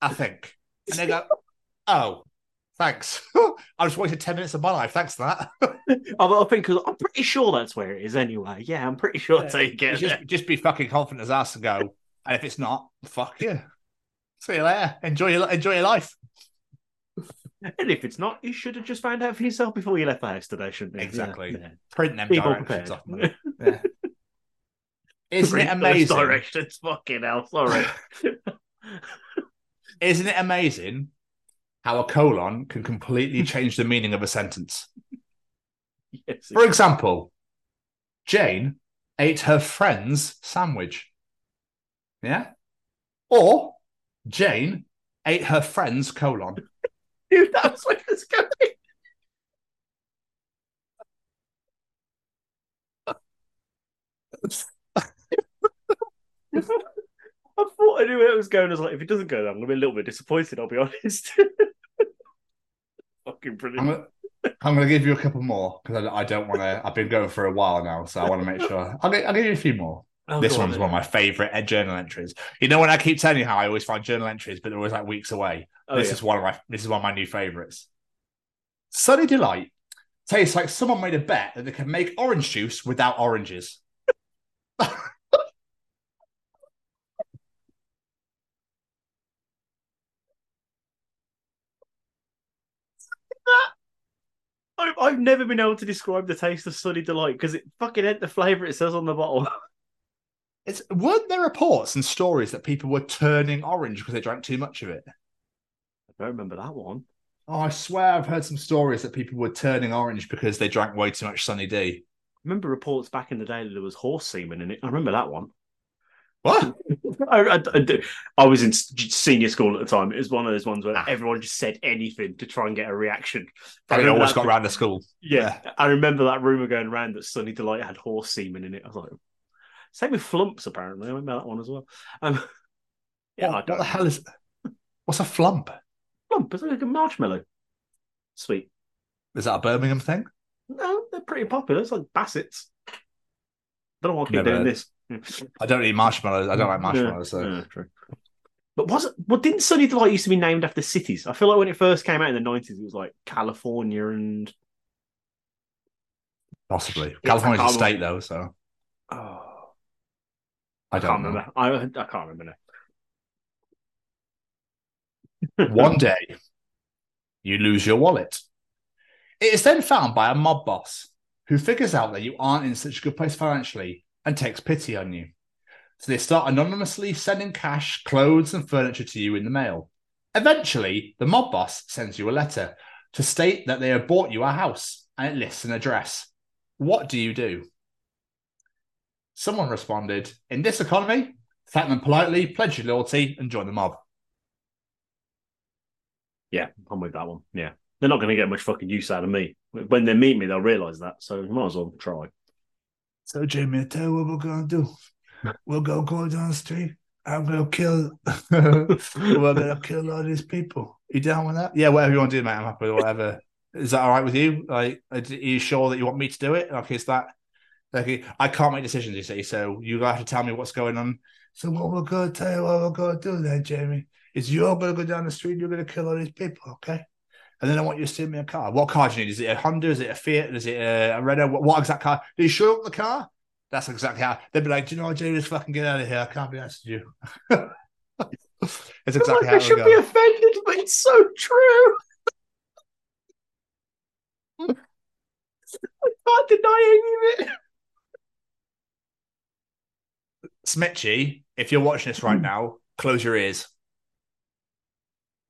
I think. And they go, oh, thanks. I just wasted 10 minutes of my life. Thanks for that. Oh, I, think think 'cause I'm pretty sure that's where it is anyway. Yeah, I'm pretty sure how you get just, just be fucking confident as ass and go, and if it's not, fuck you. See you later. Enjoy your, enjoy your life. And if it's not, you should have just found out for yourself before you left the house today, shouldn't you? Exactly. yeah. Print them Be directions off. Yeah. Isn't it Print those amazing? Directions, fucking hell. Sorry. Isn't it amazing how a colon can completely change the meaning of a sentence? yes, For example, Jane ate her friend's sandwich. Yeah? Or Jane ate her friend's colon. Dude, was where it's going. I thought I knew where it was going. I was like, if it doesn't go there, I'm going to be a little bit disappointed, I'll be honest. Fucking I'm brilliant. gonna, I'm gonna give you a couple more because I, I don't want to. I've been going for a while now, so I want to make sure. I'll, gi- I'll give you a few more. Oh, this go on one's one of my favorite uh, journal entries. You know when I keep telling you how I always find journal entries, but they're always like weeks away. Oh, this yeah. is one of my this is one of my new favorites. Sunny Delight tastes like someone made a bet that they can make orange juice without oranges. I've, I've never been able to describe the taste of Sunny Delight because it fucking ain't the flavour it says on the bottle. It's weren't there reports and stories that people were turning orange because they drank too much of it? I don't remember that one. Oh, I swear I've heard some stories that people were turning orange because they drank way too much Sunny D. I remember reports back in the day that there was horse semen in it. I remember that one. What? I, I, I do- I was in senior school at the time. It was one of those ones where ah. everyone just said anything to try and get a reaction. I And it always got round the school. Yeah, I remember that rumor going around that Sunny Delight had horse semen in it. I was like, same with Flumps. Apparently, I remember that one as well. Um, yeah, I what, what the hell is? What's a flump? Flump? is like a marshmallow. Sweet. Is that a Birmingham thing? No, they're pretty popular. It's like Bassett's. Don't know why I keep Never doing this. I don't eat marshmallows. I don't like marshmallows. Yeah, so yeah, true. But was it? Well, didn't Sunny Delight used to be named after cities? I feel like when it first came out in the nineties, it was like California and possibly California's I a state though, so oh, I I can't know. remember. I I can't remember now. One day, you lose your wallet. It is then found by a mob boss who figures out that you aren't in such a good place financially and takes pity on you. So they start anonymously sending cash, clothes, and furniture to you in the mail. Eventually, the mob boss sends you a letter to state that they have bought you a house and it lists an address. What do you do? Someone responded, In this economy, thank them politely, pledge your loyalty, and join the mob. Yeah, I'm with that one. Yeah. They're not going to get much fucking use out of me. When they meet me, they'll realise that. So you might as well try. So, Jamie, I tell you what we're going to do. We'll go go down the street. I'm going to kill. we're going to kill all these people. You down with that? Yeah, whatever you want to do, mate. I'm happy with whatever. Is that all right with you? Like, are you sure that you want me to do it? Like, is that like I can't make decisions, you see. So you have to tell me what's going on. So what we're going to tell you what we're going to do then, Jamie, is you're going to go down the street. You're going to kill all these people, okay? And then I want you to send me a car. What car do you need? Is it a Honda? Is it a Fiat? Is it a, Renault? What, what exact car? Do you show up the car? That's exactly how they'd be like, Do you know what, Jamie? Just fucking get out of here. I can't be asked you. it's exactly like how I should be offended, but it's so true. I can't deny any of it. Smitchy, if you're watching this right now, close your ears.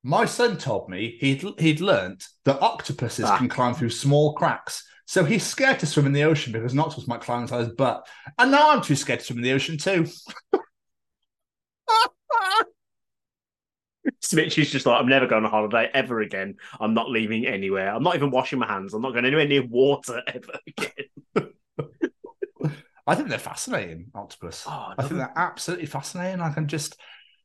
My son told me he'd he'd learnt that octopuses Ah. can climb through small cracks. So he's scared to swim in the ocean because an octopus might climb inside his butt. And now I'm too scared to swim in the ocean too. Smitchy's just like, I'm never going on holiday ever again. I'm not leaving anywhere. I'm not even washing my hands. I'm not going anywhere near water ever again. I think they're fascinating, octopus. Oh, I think they're absolutely fascinating. I can just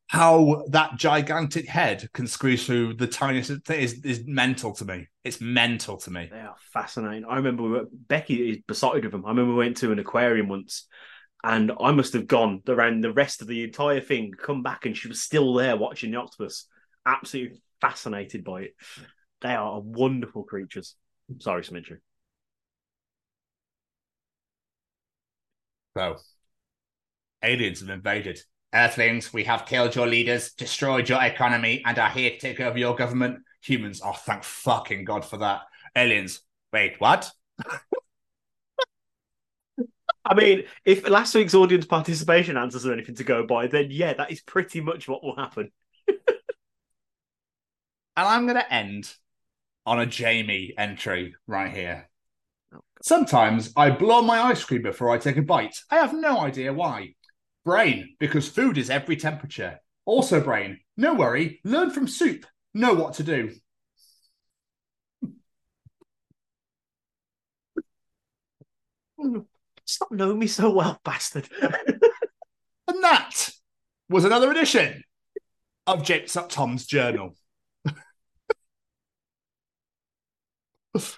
how that gigantic head can squeeze through the tiniest thing is, is mental to me. It's mental to me. They are fascinating. I remember we were, Becky is besotted with them. I remember we went to an aquarium once and I must have gone around the rest of the entire thing, come back, and she was still there watching the octopus. Absolutely fascinated by it. They are wonderful creatures. Sorry, Smitchy. So, aliens have invaded. Earthlings, we have killed your leaders, destroyed your economy, and are here to take over your government. Humans, oh, thank fucking God for that. Aliens, wait, what? I mean, if last week's audience participation answers are anything to go by, then yeah, that is pretty much what will happen. And I'm going to end on a Jamie entry right here. Sometimes I blow my ice cream before I take a bite. I have no idea why. Brain, because food is every temperature. Also, brain, no worry, learn from soup. Know what to do. Stop knowing me so well, bastard. And that was another edition of James Up Tom's Journal. You've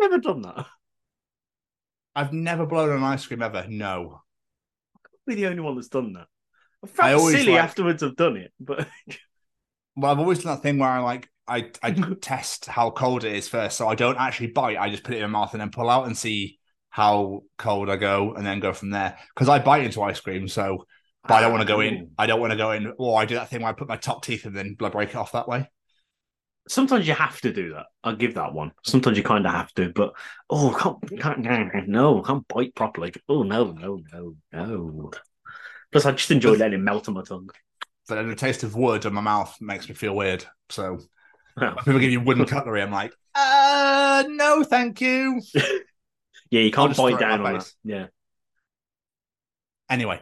never done that. I've never blown an ice cream ever. No. I'll be the only one that's done that. I I felt always silly like- afterwards I've done it, but Well, I've always done that thing where I like I I test how cold it is first, so I don't actually bite. I just put it in my mouth and then pull out and see how cold I go, and then go from there. Because I bite into ice cream, so but I don't want to go in. Ah. I don't want to go in. Or I do that thing where I put my top teeth and then blood break it off that way. Sometimes you have to do that. I'll give that one. Sometimes you kind of have to, but oh, can't, can't, no, can't bite properly. Oh no, no, no, no. Plus, I just enjoy letting it melt on my tongue. But then the taste of wood in my mouth makes me feel weird. So when people give you wooden cutlery, I'm like, uh, no, thank you. Yeah, you can't just throw it bite down on that. Yeah. Anyway,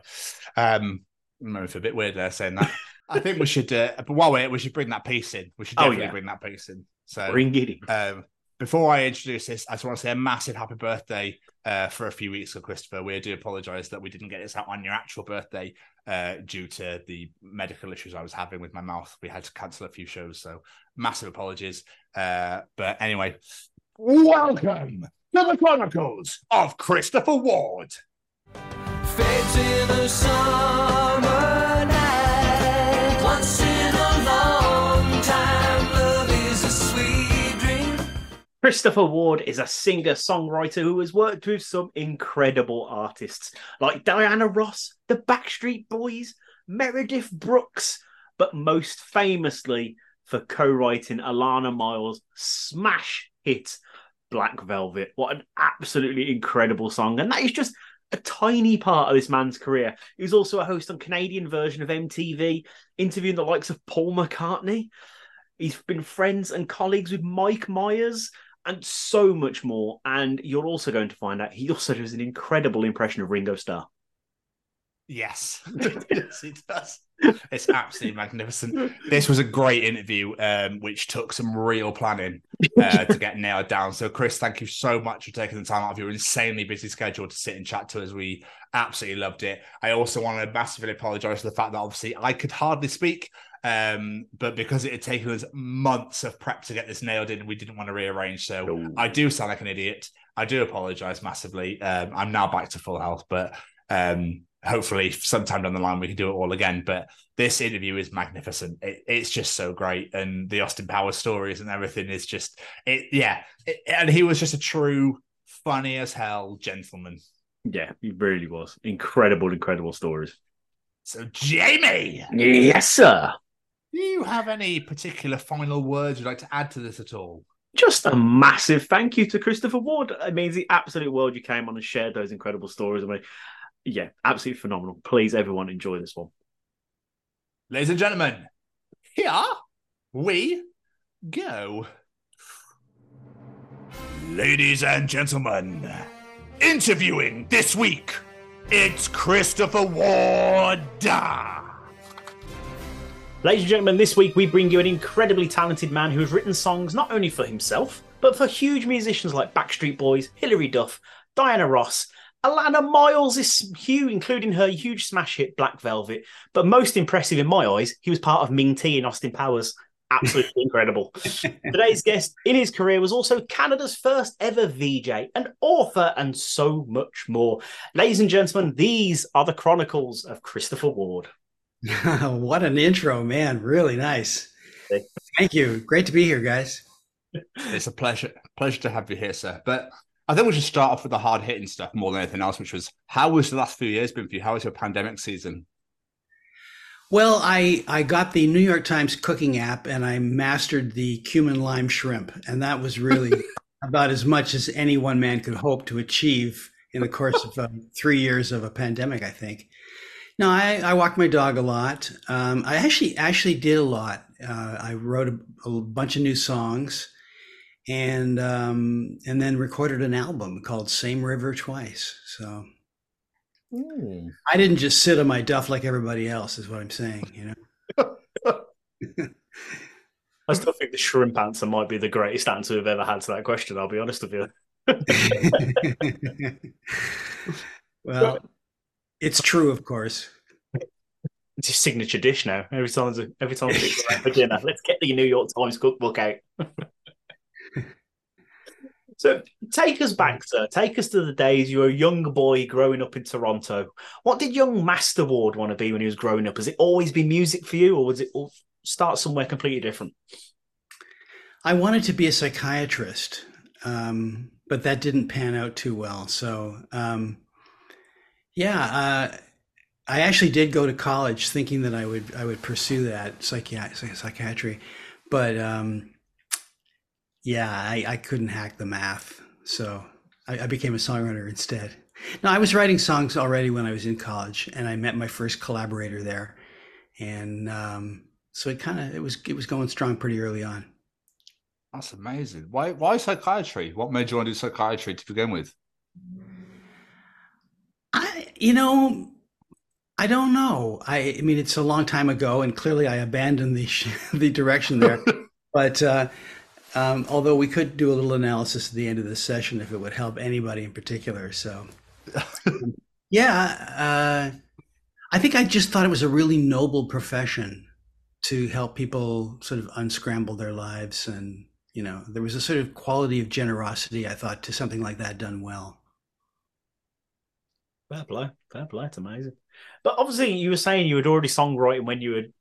um, I'm a bit weird there saying that. I think we should, uh, but while we're, we should bring that piece in. We should Oh, definitely yeah. bring that piece in. So Bring it in. Um, before I introduce this, I just want to say a massive happy birthday uh, for a few weeks ago, Christopher. We do apologise that we didn't get this out on your actual birthday uh, due to the medical issues I was having with my mouth. We had to cancel a few shows, so massive apologies. Uh, but anyway, welcome to the Chronicles of Christopher Ward. Fades in a summer Christopher Ward is a singer songwriter who has worked with some incredible artists like Diana Ross, the Backstreet Boys, Meredith Brooks, but most famously for co-writing Alannah Myles' smash hit Black Velvet. What an absolutely incredible song. And that is just a tiny part of this man's career. He was also a host on Canadian version of MTV, interviewing the likes of Paul McCartney. He's been friends and colleagues with Mike Myers and so much more. And you're also going to find out he also does an incredible impression of Ringo Starr. Yes, yes, it does. It's absolutely magnificent. This was a great interview, um, which took some real planning uh, to get nailed down. So, Chris, thank you so much for taking the time out of your insanely busy schedule to sit and chat to us. We absolutely loved it. I also want to massively apologize for the fact that obviously I could hardly speak, um, but because it had taken us months of prep to get this nailed in, we didn't want to rearrange. So, I do sound like an idiot. I do apologize massively. Um, I'm now back to full health, but um, hopefully sometime down the line we can do it all again. But this interview is magnificent. It, it's just so great, and the Austin Powers stories and everything is just it. Yeah, it, and he was just a true funny as hell gentleman. Yeah, he really was. Incredible, incredible stories. So, Jamie, Yes, sir. Do you have any particular final words you'd like to add to this at all? Just a massive thank you to Christopher Ward. It means the absolute world you came on and shared those incredible stories. I mean, yeah, absolutely phenomenal. Please, everyone, enjoy this one. Ladies and gentlemen, here we go. Ladies and gentlemen, interviewing this week, it's Christopher Ward. Ladies and gentlemen, this week we bring you an incredibly talented man who has written songs not only for himself, but for huge musicians like Backstreet Boys, Hilary Duff, Diana Ross, Alannah Myles is huge, including her huge smash hit Black Velvet. But most impressive in my eyes, he was part of Ming Tea in Austin Powers. Absolutely incredible. Today's guest in his career was also Canada's first ever VJ, an author, and so much more. Ladies and gentlemen, these are the chronicles of Christopher Ward. what an intro, man. Really nice. Thank you. Great to be here, guys. It's a pleasure, pleasure to have you here, sir. But I think we should start off with the hard hitting stuff more than anything else, which was how was the last few years been for you? How was your pandemic season? Well, I, I got the New York Times cooking app and I mastered the cumin lime shrimp. And that was really about as much as any one man could hope to achieve in the course of um, three years of a pandemic, I think. No, I, I walked my dog a lot. Um, I actually actually did a lot. Uh, I wrote a, a bunch of new songs, and um, and then recorded an album called Same River Twice. So I didn't just sit on my duff like everybody else, is what I'm saying. You know. I still think the shrimp answer might be the greatest answer we've ever had to that question. I'll be honest with you. well, it's true, of course. It's your signature dish now. Every time, every time we go out for dinner, let's get the New York Times cookbook out. so, take us back, sir. Take us to the days you were a young boy growing up in Toronto. What did young Master Ward want to be when he was growing up? Has it always been music for you, or was it all start somewhere completely different? I wanted to be a psychiatrist, um, but that didn't pan out too well. So, um, yeah, uh, I actually did go to college thinking that I would I would pursue that psychiatry, psychiatry, but um, yeah, I, I couldn't hack the math, so I, I became a songwriter instead. Now I was writing songs already when I was in college, and I met my first collaborator there, and um, so it kind of it was it was going strong pretty early on. That's amazing. Why why psychiatry? What made you want to do psychiatry to begin with? I you know I don't know. I, I mean, it's a long time ago, and clearly I abandoned the the direction there. but uh, um, although we could do a little analysis at the end of this session if it would help anybody in particular. So, yeah, uh, I think I just thought it was a really noble profession to help people sort of unscramble their lives, and you know, there was a sort of quality of generosity I thought to something like that done well. Fair play, fair play. It's amazing. But obviously, you were saying you had already songwriting when you had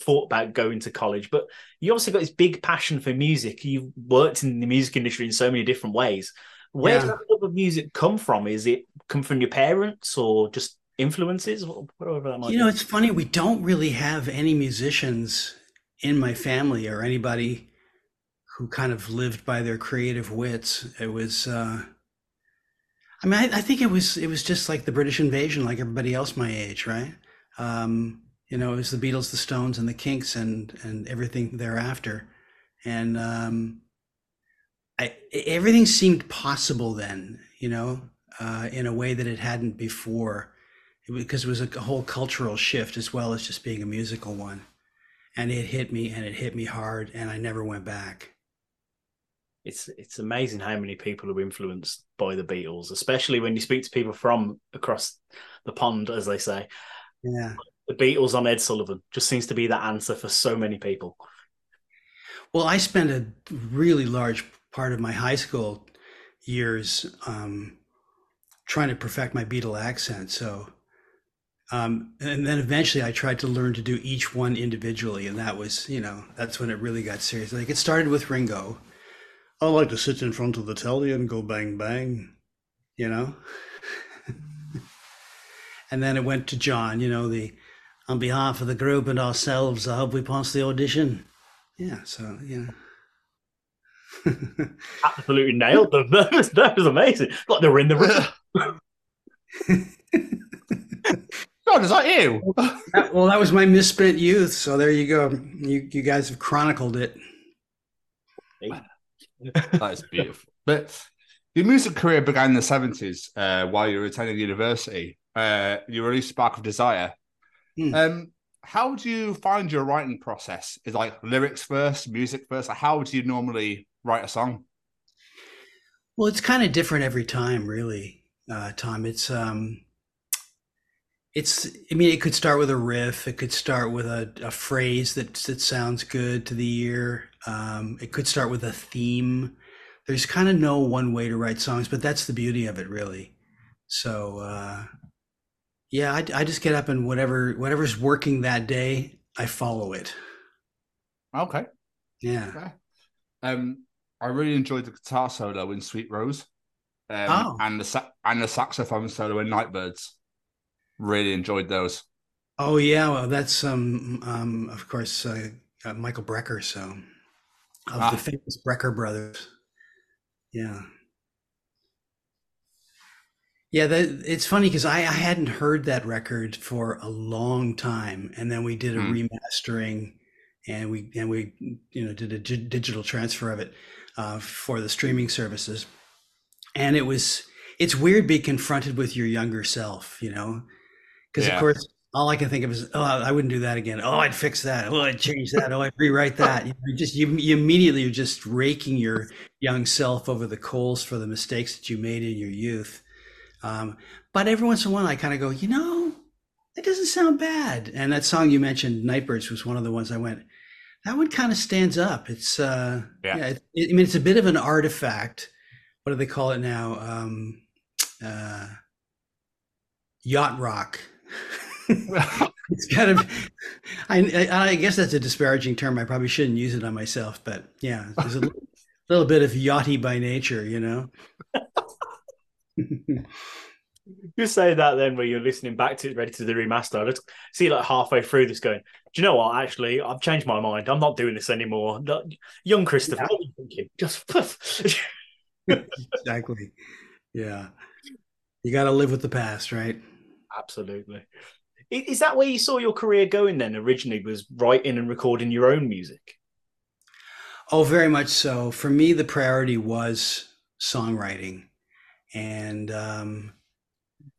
thought about going to college, but you obviously got this big passion for music. You've worked in the music industry in so many different ways. Where Yeah. does that love of music come from? Is it come from your parents or just influences, whatever that might You know, be? it's funny. We don't really have any musicians in my family or anybody who kind of lived by their creative wits. It was, uh, I mean, I, I think it was it was just like the British invasion, like everybody else my age, right? Um, you know, it was the Beatles, the Stones, and the Kinks, and and everything thereafter, and um, I everything seemed possible then, you know, uh, in a way that it hadn't before, because it was a whole cultural shift as well as just being a musical one, and it hit me, and it hit me hard, and I never went back. It's it's amazing how many people are influenced by the Beatles, especially when you speak to people from across the pond, as they say. Yeah. The Beatles on Ed Sullivan just seems to be the answer for so many people. Well, I spent a really large part of my high school years um, trying to perfect my Beatle accent. So, um, and then eventually I tried to learn to do each one individually. And that was, you know, that's when it really got serious. Like it started with Ringo. I like to sit in front of the telly and go bang, bang, you know? and then it went to John, you know, the, on behalf of the group and ourselves, I hope we pass the audition. Yeah. So, you know. Absolutely nailed them. That was, that was amazing. Like they were in the room. God, is that you? Well, that was my misspent youth. So there you go. You you guys have chronicled it. that is beautiful. But your music career began in the seventies uh, while you were attending university. Uh, you released "Spark of Desire." Hmm. Um, how do you find your writing process? Is like lyrics first, music first? How do you normally write a song? Well, it's kind of different every time, really, uh, Tom. It's um, it's. I mean, it could start with a riff. It could start with a, a phrase that that sounds good to the ear. Um, it could start with a theme. There's kind of no one way to write songs, but that's the beauty of it, really. So, uh, yeah, I, I just get up and whatever whatever's working that day, I follow it. Okay. Yeah. Okay. Um, I really enjoyed the guitar solo in Sweet Rose, um, Oh. and the sa- and the saxophone solo in Nightbirds. Really enjoyed those. Oh yeah, well that's um um of course uh, uh, Michael Brecker, so of Ah. the famous Brecker brothers. Yeah. Yeah, that it's funny because I, I hadn't heard that record for a long time, and then we did a Hmm. remastering, and we and we you know did a gi- digital transfer of it uh, for the streaming services, and it was it's weird being confronted with your younger self, you know, because Yeah. of course all I can think of is oh I wouldn't do that again. Oh I'd fix that. Oh I'd change that. Oh I'd rewrite that. You, know, just you, you immediately are just raking your young self over the coals for the mistakes that you made in your youth. Um, but every once in a while, I kind of go, you know, that doesn't sound bad. And that song you mentioned, Nightbirds, was one of the ones I went, that one kind of stands up. It's, uh, Yeah. yeah, it, I mean, it's a bit of an artifact. What do they call it now? Um, uh, yacht rock. it's kind of, I, I, I guess that's a disparaging term. I probably shouldn't use it on myself, but yeah, there's a little, little bit of yachty by nature, you know? You say that then when you're listening back to it, ready to the remaster. Let's see like halfway through this going, do you know what? Actually, I've changed my mind. I'm not doing this anymore. Young Christopher, what are you thinking? Just exactly. Yeah. You got to live with the past, right? Absolutely. Is that where you saw your career going then originally was writing and recording your own music? Oh, very much so. For me, the priority was songwriting, and um,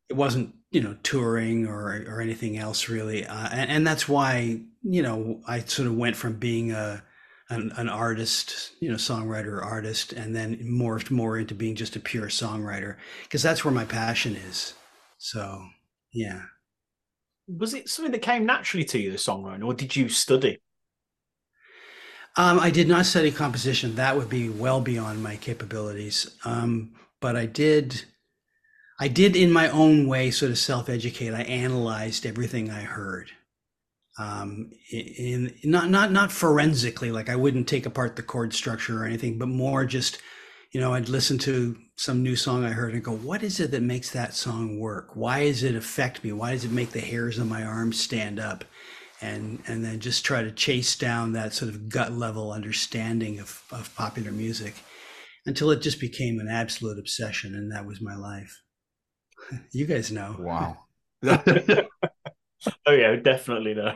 it wasn't, you know, touring or or anything else really. Uh, and, and that's why, you know, I sort of went from being a an, an artist, you know, songwriter artist, and then morphed more into being just a pure songwriter because that's where my passion is. So, yeah. Was it something that came naturally to you, the songwriting, or did you study? Um, I did not study composition. That would be well beyond my capabilities. Um, but I did, I did in my own way sort of self-educate. I analyzed everything I heard. Um, in, in not not not forensically, like I wouldn't take apart the chord structure or anything, but more just, you know, I'd listen to some new song I heard and go, what is it that makes that song work? Why does it affect me? Why does it make the hairs on my arms stand up? and and then just try to chase down that sort of gut level understanding of, of popular music until it just became an absolute obsession and that was my life you guys know wow oh yeah, definitely no.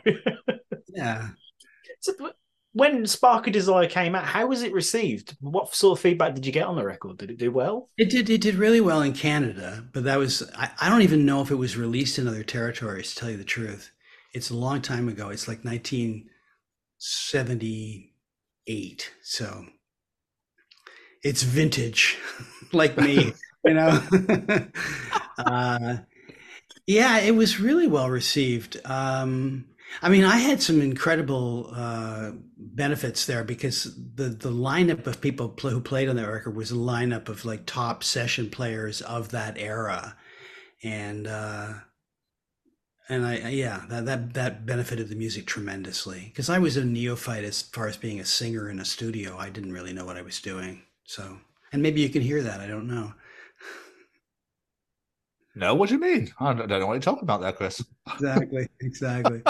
yeah. So, but when Spark of Desire came out, how was it received? What sort of feedback did you get on the record? Did it do well? It did. It did really well in Canada, but that was. I, I don't even know if it was released in other territories. To tell you the truth, it's a long time ago. It's like 1978. So it's vintage, like me. you know. uh, yeah, it was really well received. Um, I mean, I had some incredible uh, benefits there because the the lineup of people pl- who played on that record was a lineup of like top session players of that era, and uh, and I yeah that that that benefited the music tremendously because I was a neophyte as far as being a singer in a studio. I didn't really know what I was doing. So, and maybe you can hear that. I don't know. No, what do you mean? I don't know what you're talking about there, Chris. Exactly, exactly.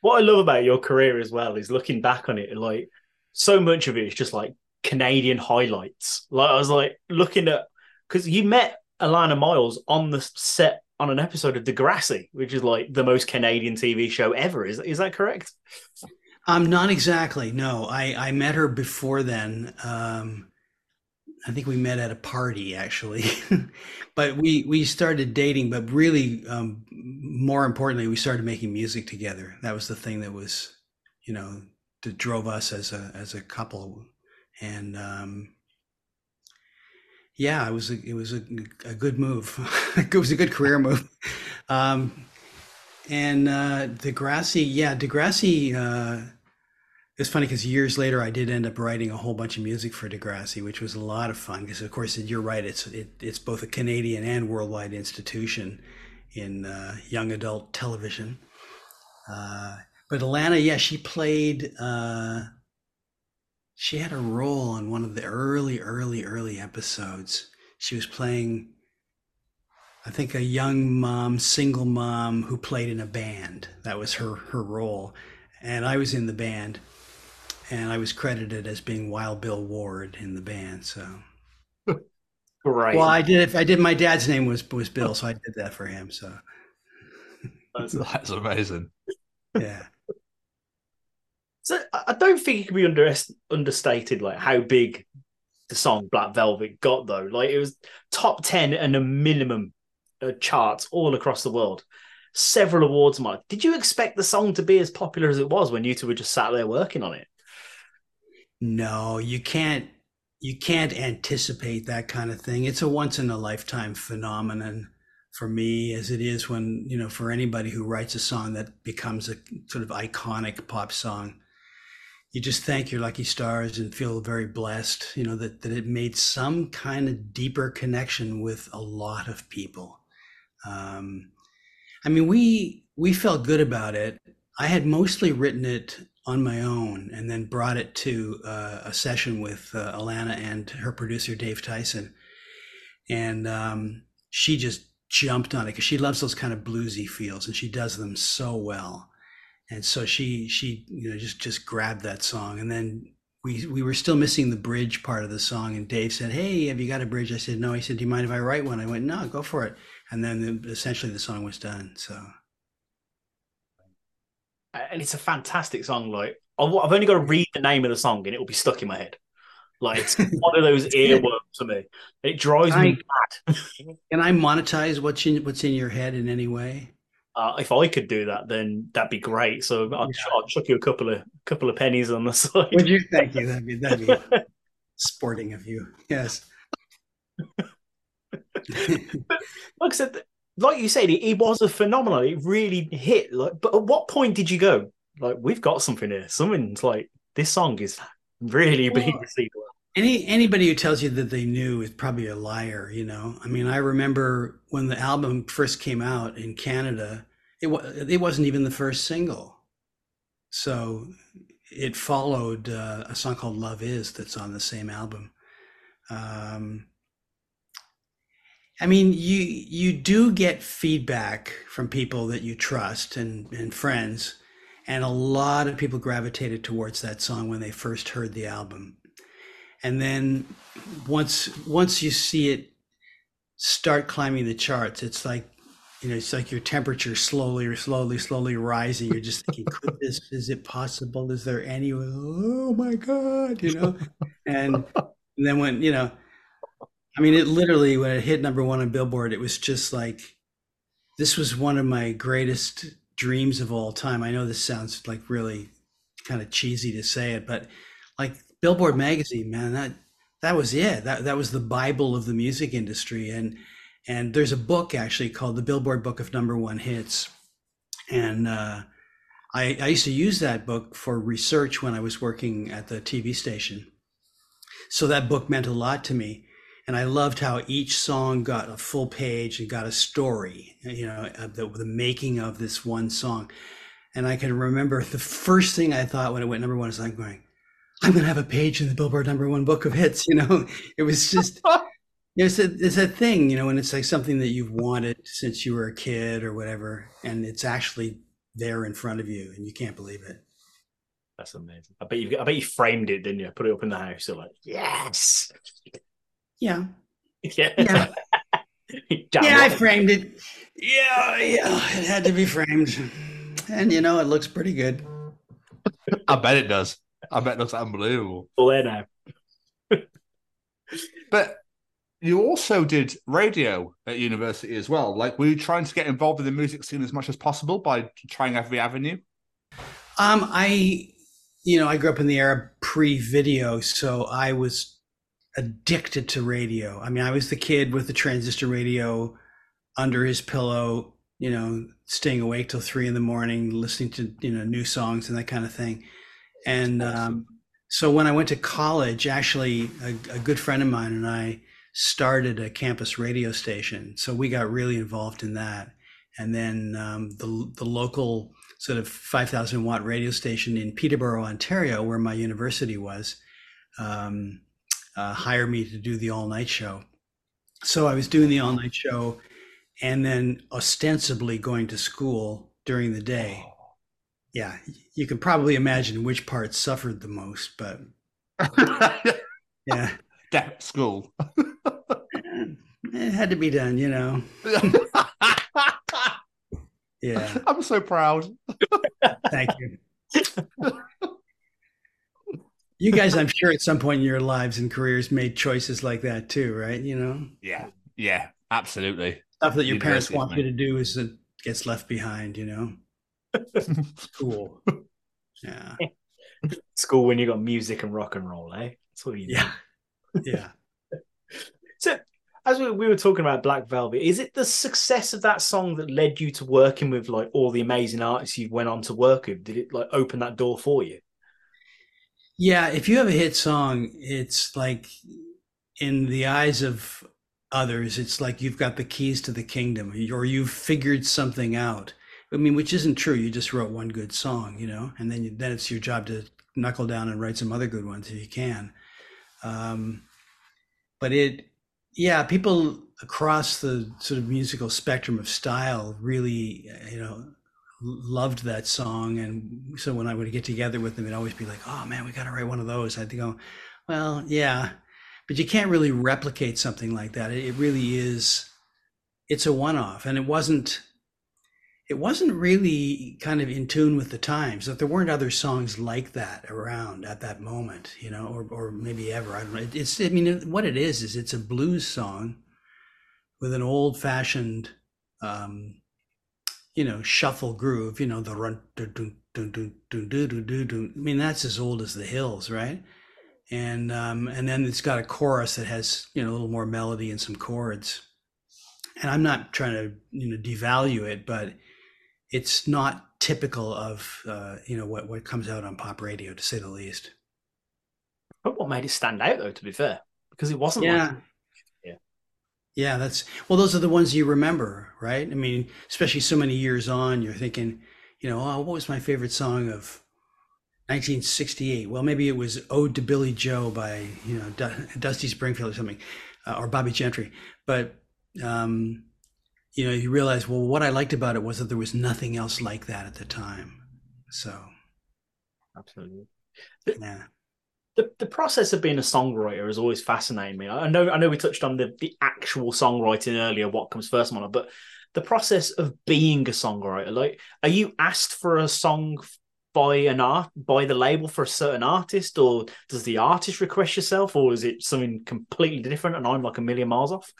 what I love about your career as well is looking back on it, like so much of it is just like Canadian highlights. Like I was like looking at because you met Alannah Myles on the set on an episode of Degrassi, which is like the most Canadian TV show ever. Is is that correct? Um, not exactly. No, I I met her before then. Um, I think we met at a party actually, but we we started dating. But really, um, more importantly, we started making music together. That was the thing that was, you know, that drove us as a as a couple. And um, yeah, it was a, it was a, a good move. it was a good career move. Um, and uh, Degrassi, yeah, Degrassi. Uh, it's funny because years later I did end up writing a whole bunch of music for Degrassi, which was a lot of fun. Because of course you're right, it's it, it's both a Canadian and worldwide institution in uh, young adult television. Uh, but Alannah, yeah, she played. Uh, she had a role on one of the early, early, early episodes. She was playing, I think, a young mom, single mom who played in a band. That was her her role, and I was in the band and I was credited as being Wild Bill Ward in the band. So, right. Well, I did. I did. My dad's name was was Bill, so I did that for him. So that's, that's amazing. Yeah. So I don't think it can be under, understated, like how big the song Black Velvet got, though. Like it was top ten and a minimum uh, charts all across the world. Several awards, Mike. Did you expect the song to be as popular as it was when you two were just sat there working on it? No, you can't you can't anticipate that kind of thing. It's a once in a lifetime phenomenon for me as it is when, you know, for anybody who writes a song that becomes a sort of iconic pop song. You just thank your lucky stars and feel very blessed, you know, that, that it made some kind of deeper connection with a lot of people. Um, I mean, we we felt good about it. I had mostly written it on my own and then brought it to uh, a session with uh, Alannah and her producer Dave Tyson, and um, she just jumped on it because she loves those kind of bluesy feels and she does them so well, and so she she you know just just grabbed that song and then. We, we were still missing the bridge part of the song, and Dave said, "Hey, have you got a bridge?" I said, "No." He said, "Do you mind if I write one?" I went, "No, go for it." And then the, essentially the song was done. So and it's a fantastic song. Like I've I've only got to read the name of the song, and it will be stuck in my head. Like it's one of those earworms to me. It drives me mad. Can I monetize what's in what's in your head in any way? Uh, if I could do that, then that'd be great. So I'll, I'll chuck you a couple of couple of pennies on the side. Would you? Thank you. That'd be that'd be sporting of you. Yes. like I said, like you said, it, it was a phenomenon. It really hit. Like, but at what point did you go? Like, we've got something here. Something's like this song is really being received. well. Any anybody who tells you that they knew is probably a liar. You know. I mean, I remember when the album first came out in Canada. It was it wasn't even the first single. So it followed uh, a song called "Love Is" that's on the same album. Um, I mean, you you do get feedback from people that you trust and and friends, and a lot of people gravitated towards that song when they first heard the album, and then once once you see it start climbing the charts, it's like you know, it's like your temperature slowly, slowly, slowly rising. You're just thinking, could this? Is it possible? Is there any? Oh my god! You know, and, and then when you know, I mean, it literally when it hit number one on Billboard, it was just like this was one of my greatest dreams of all time. I know this sounds like really kind of cheesy to say it, but like Billboard magazine, man, that that was it. That that was the bible of the music industry. And and there's a book actually called the Billboard Book of Number One Hits, and uh, I, I used to use that book for research when I was working at the TV station. So that book meant a lot to me. And I loved how each song got a full page and got a story, you know, the, the making of this one song. And I can remember the first thing I thought when it went number one is I'm going, I'm going to have a page in the Billboard number one book of hits. You know, it was just, it's a, it's a thing, you know, and it's like something that you've wanted since you were a kid or whatever. And it's actually there in front of you and you can't believe it. That's amazing. I bet you. I bet you framed it, didn't you? Put it up in the house. You're like, yes. Yeah. Yeah. Yeah. Yeah, I framed it. Yeah, yeah, it had to be framed. And you know, it looks pretty good. I bet it does. I bet it looks unbelievable. Well, there now. But you also did radio at university as well. Like, were you trying to get involved in the music scene as much as possible by trying every avenue? Um, I, you know, I grew up in the era pre-video, so I was addicted to radio. I mean, I was the kid with the transistor radio under his pillow, you know, staying awake till three in the morning, listening to you know new songs and that kind of thing. And um, so when I went to college, actually, a, a good friend of mine and I started a campus radio station. So we got really involved in that. And then um, the the local sort of 5,000 watt radio station in Peterborough, Ontario, where my university was, um, uh, hired me to do the all night show. So I was doing the all night show and then ostensibly going to school during the day. Yeah, you can probably imagine which part suffered the most, but yeah, That school. it had to be done, you know. Yeah, I'm so proud. thank you. You guys, I'm sure at some point in your lives and careers made choices like that too, right? You know, Yeah, yeah, absolutely. stuff that your parents want man. you to do is that gets left behind, you know. Cool. Yeah. School when you got music and rock and roll, eh? That's what you do. Yeah. Yeah. So, as we, we were talking about Black Velvet, is it the success of that song that led you to working with like all the amazing artists you went on to work with? Did it like open that door for you? Yeah, if you have a hit song, it's like in the eyes of others, it's like you've got the keys to the kingdom or you've figured something out. I mean, which isn't true. You just wrote one good song, you know, and then you, then it's your job to knuckle down and write some other good ones if you can. Um, but it, yeah, people across the sort of musical spectrum of style really, you know, loved that song. And so when I would get together with them, it'd always be like, oh man, we got to write one of those. I'd go, well, yeah, but you can't really replicate something like that. It, really is, it's a one off. And it wasn't, it wasn't really kind of in tune with the times that there weren't other songs like that around at that moment, you know, or, or maybe ever. I don't know. It's, I mean, what it is, is it's a blues song with an old fashioned, um, you know, shuffle groove, you know, the run. I mean, that's as old as the hills, right? And, um, and then it's got a chorus that has, you know, a little more melody and some chords. And I'm not trying to, you know, devalue it, but it's not typical of, uh, you know, what, what comes out on pop radio, to say the least. But what made it stand out, though, to be fair, because it wasn't Yeah. like. Yeah, that's well, those are the ones you remember, right? I mean, especially so many years on, you're thinking, you know, oh, what was my favorite song of 1968? Well, maybe it was Ode to Billie Joe by, you know, Du- Dusty Springfield or something, uh, or Bobbie Gentry. But um, you know, you realize, well, what I liked about it was that there was nothing else like that at the time. So, Absolutely. yeah. The, the process of being a songwriter has always fascinated me. I know I know we touched on the, the actual songwriting earlier, what comes first, Mona, but the process of being a songwriter, like are you asked for a song by an art by the label for a certain artist, or does the artist request yourself, or is it something completely different and I'm like a million miles off?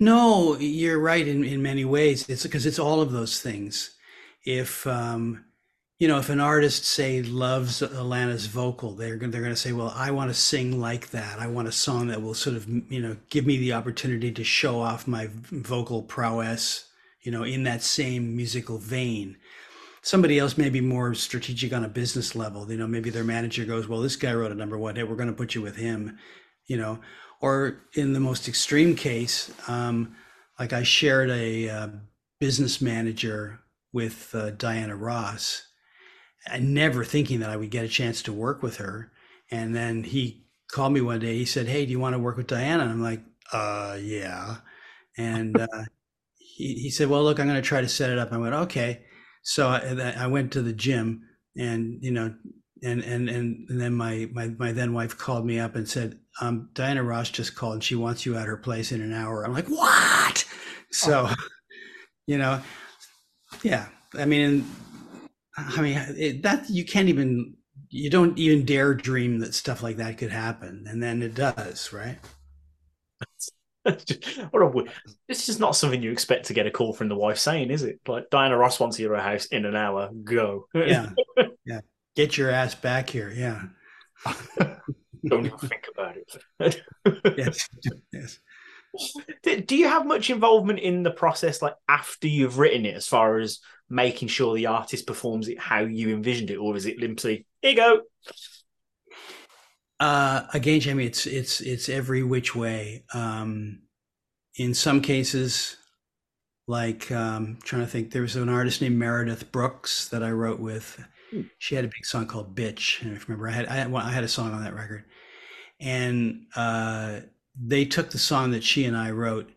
No, you're right in, in many ways. It's because it's all of those things. If um, you know, if an artist say loves Alannah's vocal, they're going they're going to say, "Well, I want to sing like that. I want a song that will sort of you know give me the opportunity to show off my vocal prowess, you know, in that same musical vein." Somebody else may be more strategic on a business level. You know, maybe their manager goes, "Well, this guy wrote a number one hit. We're going to put you with him," you know. Or in the most extreme case, um, like I shared a uh, business manager with uh, Diana Ross never thinking that I would get a chance to work with her. And then he called me one day. He said, "Hey, do you want to work with Diana?" And I'm like, "Uh, yeah." And uh, he he said, "Well, look, I'm going to try to set it up." I went, "Okay." So I, I went to the gym, and you know, and and and, and then my, my my then wife called me up and said, um, "Diana Ross just called, and she wants you at her place in an hour." I'm like, "What?" So, you know, yeah. I mean, I mean it, that you can't even you don't even dare dream that stuff like that could happen, and then it does, right? what a weird- this not something you expect to get a call from the wife saying, is it? Like Diana Ross wants you at her house in an hour. Go. Yeah, yeah. Get your ass back here. Yeah. Don't even think about it. yes. Yes. Do, you have much involvement in the process, like after you've written it, as far as making sure the artist performs it how you envisioned it, or is it simply here you go? Uh, again, Jamie, it's it's it's every which way. Um, in some cases, like um, trying to think, there was an artist named Meredith Brooks that I wrote with. She had a big song called "Bitch," and if you remember, I had I had, well, I had a song on that record, and uh, they took the song that she and I wrote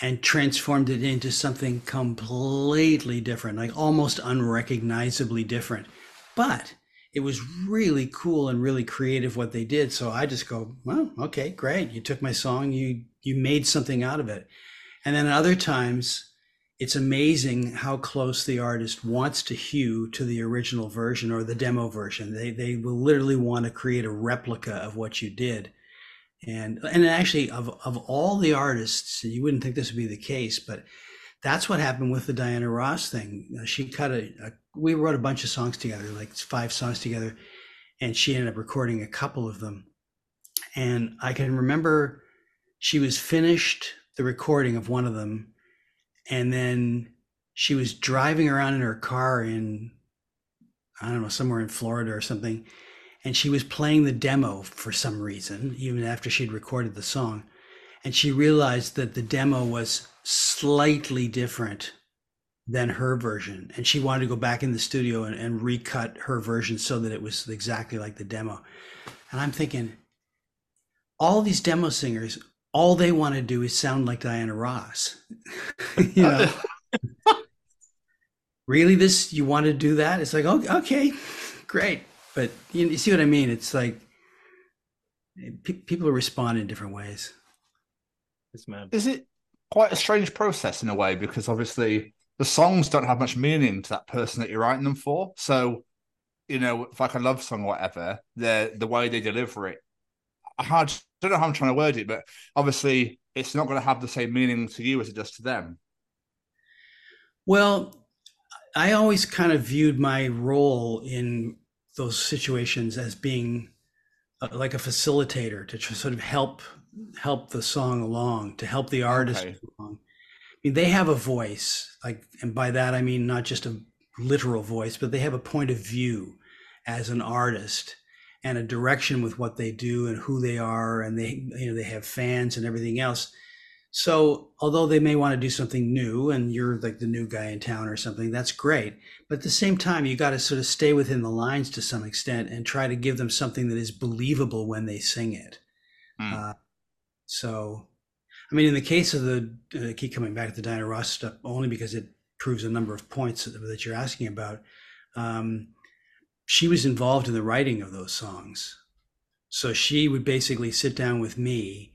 and transformed it into something completely different, like almost unrecognizably different. But it was really cool and really creative what they did. So I just go, well, okay, great. You took my song, you you made something out of it. And then other times it's amazing how close the artist wants to hew to the original version or the demo version. They they will literally want to create a replica of what you did. And and actually of of all the artists, you wouldn't think this would be the case, but that's what happened with the Diana Ross thing. Uh, She cut a, a we wrote a bunch of songs together, like five songs together, and she ended up recording a couple of them. And I can remember she was finished the recording of one of them, and then she was driving around in her car in I don't know somewhere in Florida or something, and she was playing the demo for some reason, even after she'd recorded the song, and she realized that the demo was slightly different than her version. And she wanted to go back in the studio and, and recut her version so that it was exactly like the demo. And i'm thinking all these demo singers all they want to do is sound like diana ross. You know? Really this you want to do that? It's like oh, okay great but you, you see what i mean it's like pe- people respond in different ways This man. Is it quite a strange process in a way because obviously the songs don't have much meaning to that person that you're writing them for. So, you know, if like a love song or whatever, the the way they deliver it, I hard- don't know how I'm trying to word it, but obviously it's not going to have the same meaning to you as it does to them. Well, I always kind of viewed my role in those situations as being uh, like a facilitator to tr- sort of help help the song along, to help the artist Okay. along. I mean, they have a voice, like, and by that I mean not just a literal voice, but they have a point of view as an artist and a direction with what they do and who they are, and they you know they have fans and everything else. So, although they may want to do something new and you're like the new guy in town or something, that's great. But at the same time, you got to sort of stay within the lines to some extent and try to give them something that is believable when they sing it. Hmm. Uh, so, I mean, in the case of the, uh, I keep coming back to the Diana Ross stuff only because it proves a number of points that, that you're asking about. Um, she was involved in the writing of those songs. So she would basically sit down with me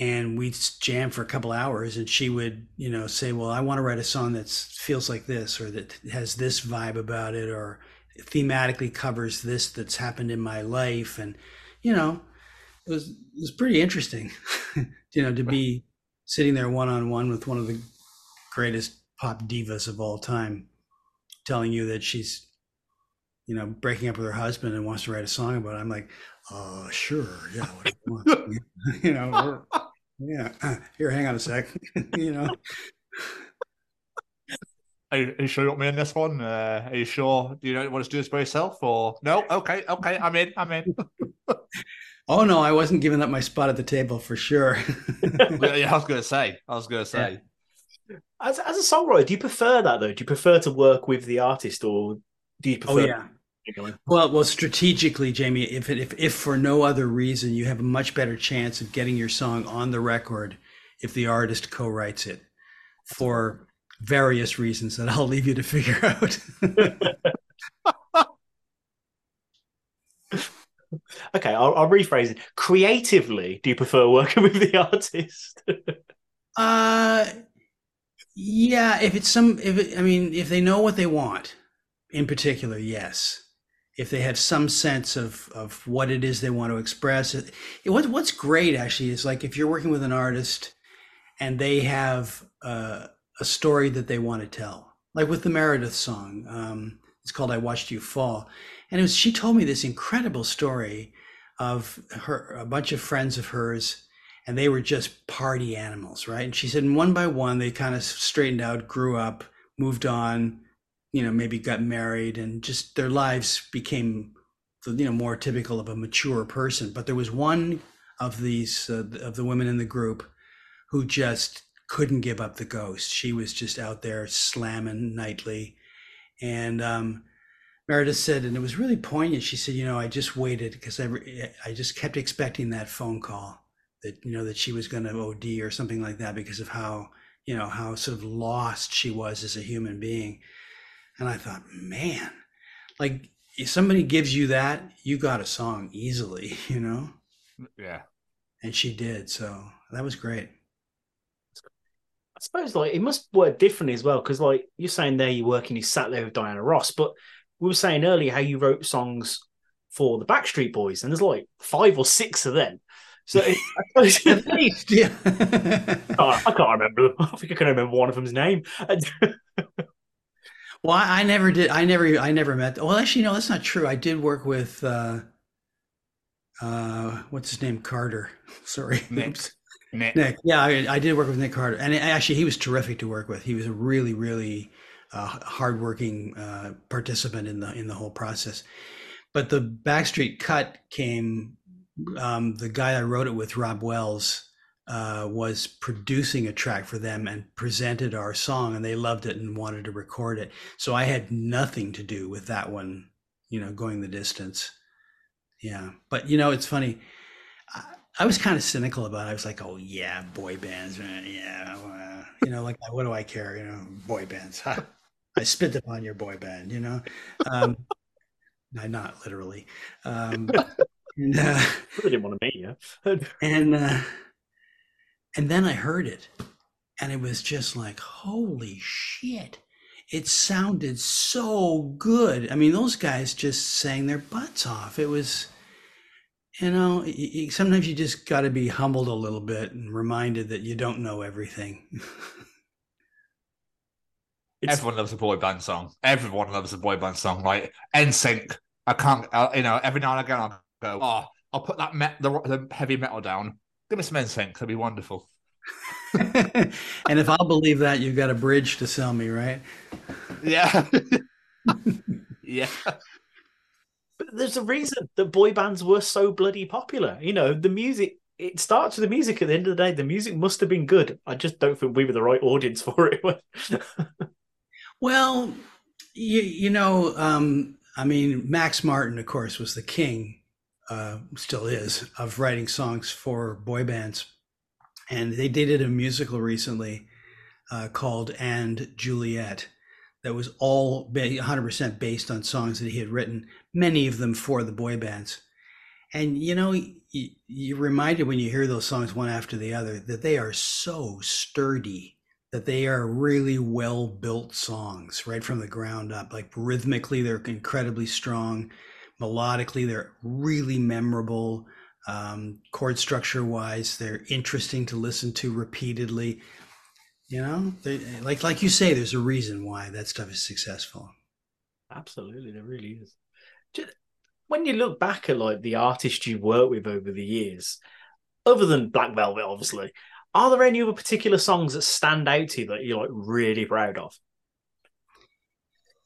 and we'd jam for a couple hours and she would, you know, say, well, I want to write a song that feels like this or that has this vibe about it or thematically covers this that's happened in my life. And, you know, it was, it was pretty interesting, you know, to be sitting there one on one with one of the greatest pop divas of all time telling you that she's you know breaking up with her husband and wants to write a song about it i'm like uh sure yeah you want? you know yeah here hang on a sec you know Are you, are you sure you want me in this one? Uh, are you sure? Do you not want to do this by yourself or no? Okay, okay, I'm in. I'm in. oh no i wasn't giving up my spot at the table for sure yeah, I was gonna say. I was gonna say. As, as a songwriter, do you prefer that though? Do you prefer to work with the artist, or do you oh prefer? yeah Well, well, strategically, Jamie, if it, if if for no other reason, you have a much better chance of getting your song on the record if the artist co-writes it, for various reasons that I'll leave you to figure out. Okay, I'll, I'll rephrase it. Creatively, do you prefer working with the artist? uh, yeah. If it's some, if it, I mean, if they know what they want, in particular, yes. If they have some sense of of what it is they want to express, it, what what's great actually is like if you're working with an artist and they have uh, a story that they want to tell, like with the Meredith song. Um, it's called "I Watched You Fall," and it was she told me this incredible story of her a bunch of friends of hers and they were just party animals right and she said one by one they kind of straightened out grew up moved on you know maybe got married and just their lives became you know more typical of a mature person but there was one of these uh, of the women in the group who just couldn't give up the ghost she was just out there slamming nightly and um Meredith said, and it was really poignant. She said, "You know, I just waited because I, I just kept expecting that phone call that you know that she was going to OD or something like that because of how you know how sort of lost she was as a human being." And I thought, man, like if somebody gives you that, you got a song easily, you know. Yeah. And she did, so that was great. I suppose like it must work differently as well because like you're saying there you're working, you sat there with Diana Ross, but we were saying earlier how you wrote songs for the Backstreet Boys, and there's like five or six of them. So I suppose, At least, yeah. Oh, I can't remember. I think I can remember one of them's name. Well, I, I never did. I never. I never met. Well, actually, no, that's not true. I did work with. uh uh What's his name? Carter. Sorry, Nick. Nick. Nick. Yeah, I, I did work with Nick Carter, and actually, he was terrific to work with. He was a really, really uh, hardworking uh, participant in the in the whole process. But the Backstreet cut came. Um, the guy I wrote it with, Rob Wells, uh, was producing a track for them and presented our song, and they loved it and wanted to record it. So I had nothing to do with that one, you know, going the distance. Yeah, but you know, it's funny. I, I was kind of cynical about it. I was like, "Oh yeah, boy bands, uh, yeah, uh, you know, like what do I care? You know, boy bands. I spit upon your boy band, you know." Um, no, not literally. Um, and, uh, want to meet you. and uh, and then I heard it, and it was just like, holy shit! It sounded so good. I mean, those guys just sang their butts off. It was, you know, sometimes you just got to be humbled a little bit and reminded that you don't know everything. Everyone loves a boy band song. Everyone loves a boy band song. Like NSYNC. I can't. Uh, you know, every now and again I'll go. Oh, I'll put that met the, the heavy metal down. Give me some NSYNC. That'd be wonderful. and if I'll believe that, you've got a bridge to sell me, right? Yeah. yeah. But there's a reason that boy bands were so bloody popular. You know, the music. It starts with the music. At the end of the day, the music must have been good. I just don't think we were the right audience for it. Well, you, you know, um, I mean, Max Martin, of course, was the king, uh, still is, of writing songs for boy bands. and they did a musical recently uh, called "And Juliet." That was all 100% based on songs that he had written, many of them for the boy bands. And you know, you, you're reminded when you hear those songs one after the other that they are so sturdy, that they are really well built songs right from the ground up. Like rhythmically, they're incredibly strong. Melodically, they're really memorable. Um, chord structure wise, they're interesting to listen to repeatedly. You know, they, like like you say, there's a reason why that stuff is successful. Absolutely, there really is. Just, when you look back at like the artists you've worked with over the years, other than Black Velvet, obviously, are there any other particular songs that stand out to you that you're like really proud of?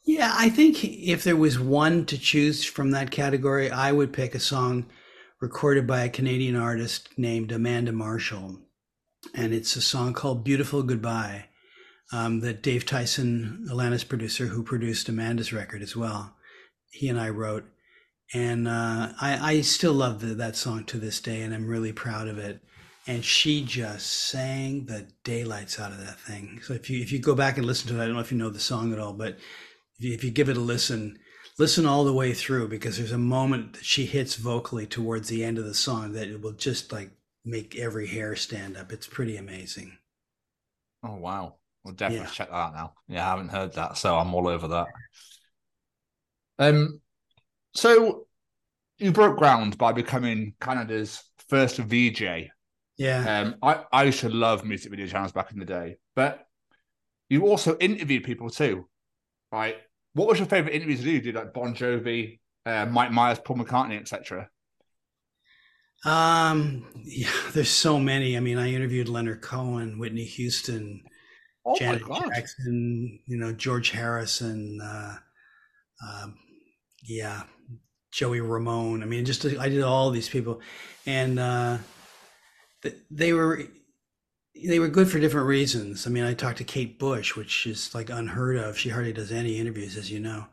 Yeah, I think if there was one to choose from that category, I would pick a song recorded by a Canadian artist named Amanda Marshall. And it's a song called Beautiful Goodbye um, that Dave Tyson, Alannah's producer, who produced Amanda's record as well, he and I wrote. And uh, I, I still love the, that song to this day, and I'm really proud of it. And she just sang the daylights out of that thing. So if you if you go back and listen to it, I don't know if you know the song at all, but if you, give it a listen, listen all the way through because there's a moment that she hits vocally towards the end of the song that it will just like make every hair stand up. It's pretty amazing. Oh wow. We'll definitely Yeah. check that out now. Yeah, I haven't heard that, so I'm all over that. Um so you broke ground by becoming Canada's first VJ. Yeah. Um I, I used to love music video channels back in the day, but you also interviewed people too, right? What was your favorite interview to do? Did like Bon Jovi, uh, Mike Myers, Paul McCartney, etc. Um, yeah, there's so many. I mean, I interviewed Leonard Cohen, Whitney Houston, Oh Janet Jackson, you know, George Harrison, uh, um, yeah, Joey Ramone. I mean, just I did all these people, and uh, they were they were good for different reasons. I mean, I talked to Kate Bush, which is like unheard of. She hardly does any interviews, as you know,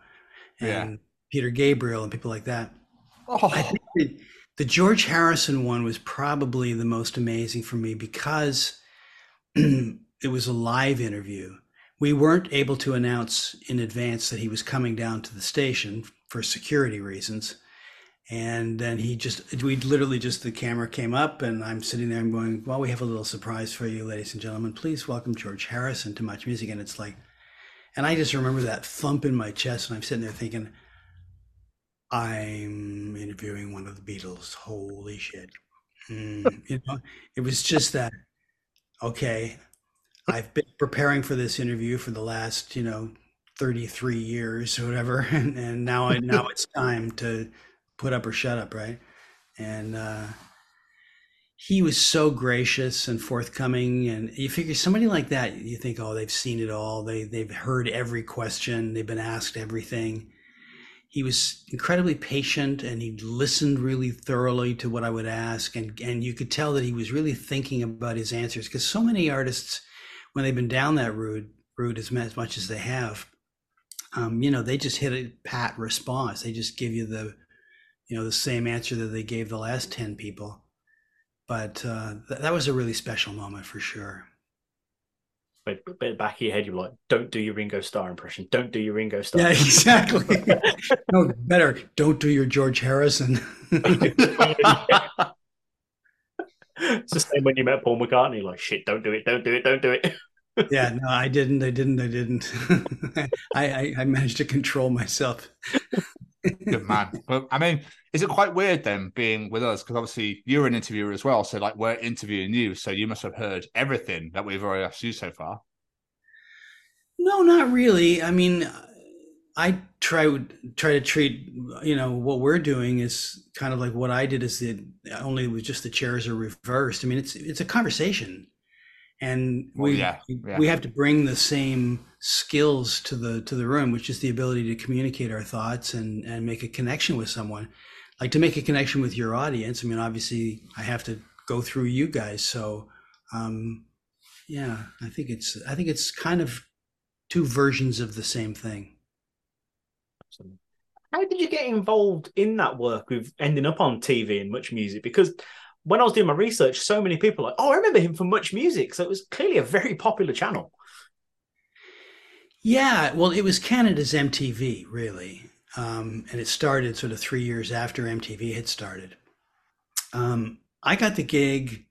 Yeah. and Peter Gabriel and people like that. Oh. I think the, the George Harrison one was probably the most amazing for me because it was a live interview. We weren't able to announce in advance that he was coming down to the station for security reasons. And then he just, we literally just, the camera came up and I'm sitting there and going, well, we have a little surprise for you, ladies and gentlemen. Please welcome George Harrison to Much Music. And it's like, and I just remember that thump in my chest and I'm sitting there thinking, I'm interviewing one of the Beatles. Holy shit. Mm, you know, it was just that, okay, I've been preparing for this interview for the last, you know, 33 years or whatever. And, and now, I, now it's time to put up or shut up. Right. And, uh, he was so gracious and forthcoming. And you figure somebody like that you think oh they've seen it all. They they've heard every question. They've been asked everything. He was incredibly patient and he listened really thoroughly to what I would ask. And and you could tell that he was really thinking about his answers because so many artists when they've been down that route route as much, as they have um, you know they just hit a pat response. They just give you the you know the same answer that they gave the last 10 people but uh, th- that was a really special moment for sure But, but back of your head, you're like, don't do your Ringo Starr impression. Don't do your Ringo Starr. yeah exactly no better don't do your George Harrison it's the same when you met Paul McCartney. Like, shit, don't do it, don't do it, don't do it. yeah, no, I didn't. I didn't. I didn't. I, I I managed to control myself. Good man. but I mean, is it quite weird then being with us? Because obviously you're an interviewer as well. So, like, we're interviewing you. So, you must have heard everything that we've already asked you so far. No, not really. I mean, I try try to treat you know what we're doing is kind of like what I did is the only with just the chairs are reversed. I mean, it's it's a conversation, and Well, we yeah, yeah. we have to bring the same skills to the to the room, which is the ability to communicate our thoughts and and make a connection with someone. Like to make a connection with your audience. I mean, obviously, I have to go through you guys, so um, yeah, I think it's I think it's kind of two versions of the same thing. How did you get involved in that work with ending up on TV and much music? Because when I was doing my research, so many people were like, oh, I remember him from Much Music. So it was clearly a very popular channel. Yeah, well, it was Canada's MTV, really. Um, and it started sort of three years after MTV had started. Um, I got the gig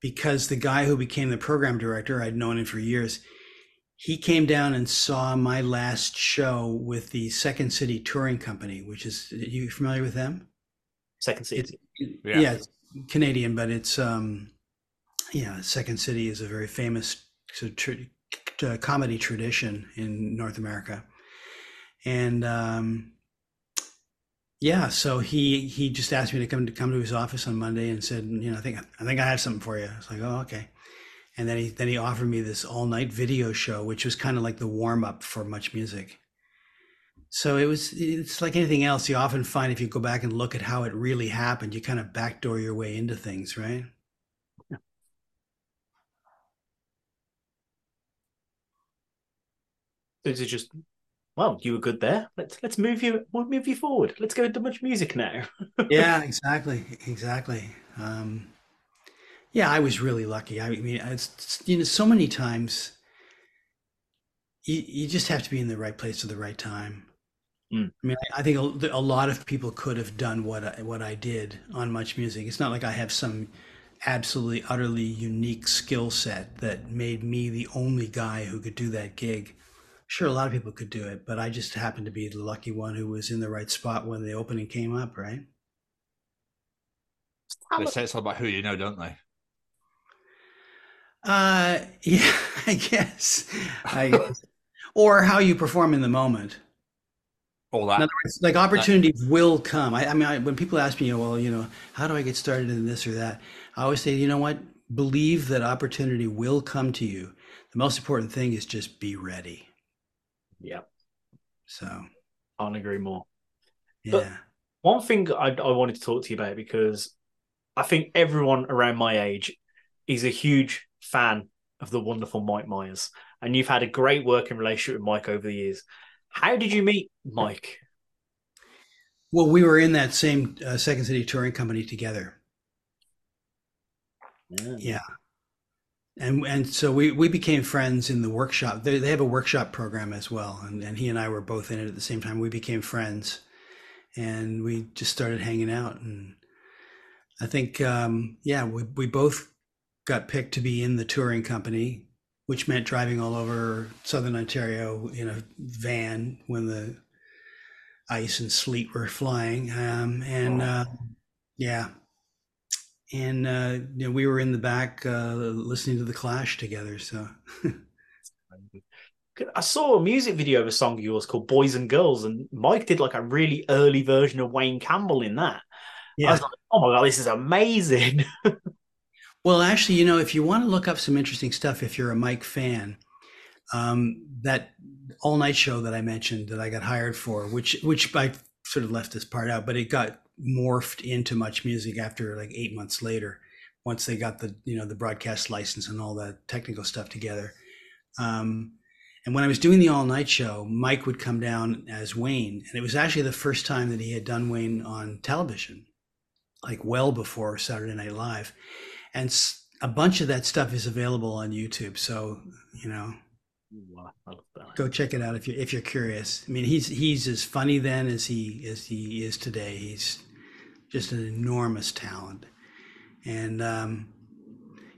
because the guy who became the program director, I'd known him for years, he came down and saw my last show with the Second City Touring Company, which is, are you familiar with them? Second City. Yeah, yeah it's Canadian, but it's, um, yeah, Second City is a very famous of tr- uh, comedy tradition in North America. And um, yeah, so he he just asked me to come to come to his office on Monday and said, you know, I think I think I have something for you. I was like, oh, okay. And then he then he offered me this all night video show, which was kind of like the warm up for much music. So it was it's like anything else. You often find if you go back and look at how it really happened, you kind of backdoor your way into things, right? Is it just well, you were good there. Let's let's move you we'll move you forward. Let's go into much music now. yeah, exactly, exactly. Um, yeah, I was really lucky. I mean, it's you know, so many times you you just have to be in the right place at the right time. Mm. I mean, I think a, a lot of people could have done what I, what I did on Much Music. It's not like I have some absolutely utterly unique skill set that made me the only guy who could do that gig sure a lot of people could do it but i just happened to be the lucky one who was in the right spot when the opening came up right They say it's all about who you know, don't they? uh yeah i guess i guess or how you perform in the moment All that. in other words, like opportunities will come i, I mean I, when people ask me you know, well you know how do i get started in this or that i always say you know what believe that opportunity will come to you the most important thing is just be ready Yep. so Can't agree more. yeah But one thing I, I wanted to talk to you about because I think everyone around my age is a huge fan of the wonderful Mike Myers, and you've had a great working relationship with Mike over the years. How did you meet Mike? Well, we were in that same uh, Second City touring company together. Yeah. And and so we, we became friends in the workshop. They, they have a workshop program as well. And, and he and I were both in it at the same time. We became friends and we just started hanging out. And I think, um, yeah, we, we both got picked to be in the touring company, which meant driving all over Southern Ontario in a van when the ice and sleet were flying. Um, and uh, yeah, and uh, you know, we were in the back uh, listening to the Clash together. So I saw a music video of a song of yours called Boys and Girls, and Mike did like a really early version of Wayne Campbell in that. I was like, oh my God, this is amazing. Well, actually, you know, if you want to look up some interesting stuff, if you're a Mike fan, um, that all night show that I mentioned that I got hired for, which which I sort of left this part out, but it got morphed into much music after like eight months later, once they got the you know the broadcast license and all that technical stuff together. Um, and when I was doing the all night show, Mike would come down as Wayne, and it was actually the first time that he had done Wayne on television, like well before Saturday Night Live and s- a bunch of that stuff is available on YouTube. So you know, go check it out if you if you're curious. I mean, he's he's as funny then as he as he is today. He's just an enormous talent, and um,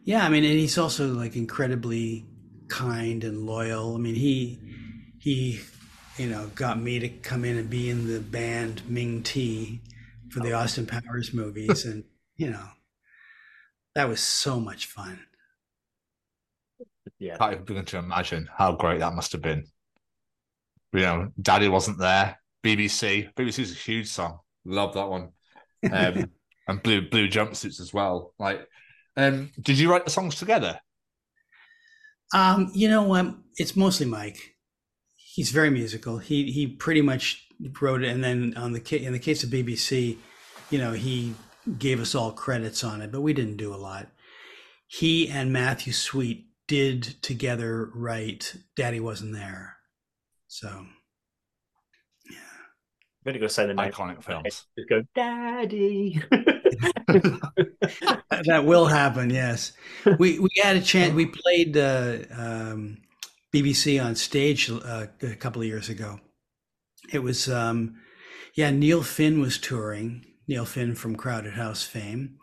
yeah, I mean, and he's also like incredibly kind and loyal. I mean, he he you know got me to come in and be in the band Ming Tea for the Austin Powers movies, and you know that was so much fun. Yeah. Can't even begin to imagine how great that must have been. You know, Daddy wasn't there. BBC. BBC's a huge song. Love that one. Um, and blue blue jumpsuits as well. Like, um, did you write the songs together? Um, you know, um, it's mostly Mike. He's very musical. He he pretty much wrote it, and then on the in the case of BBC, you know, he gave us all credits on it, but we didn't do a lot. He and Matthew Sweet did together write "Daddy Wasn't There," so yeah. I'm going to go say the name. Iconic films. Just go, Daddy. that will happen. Yes, we we had a chance. We played uh, um, BBC on stage uh, a couple of years ago. It was um, yeah. Neil Finn was touring. Neil Finn from Crowded House fame.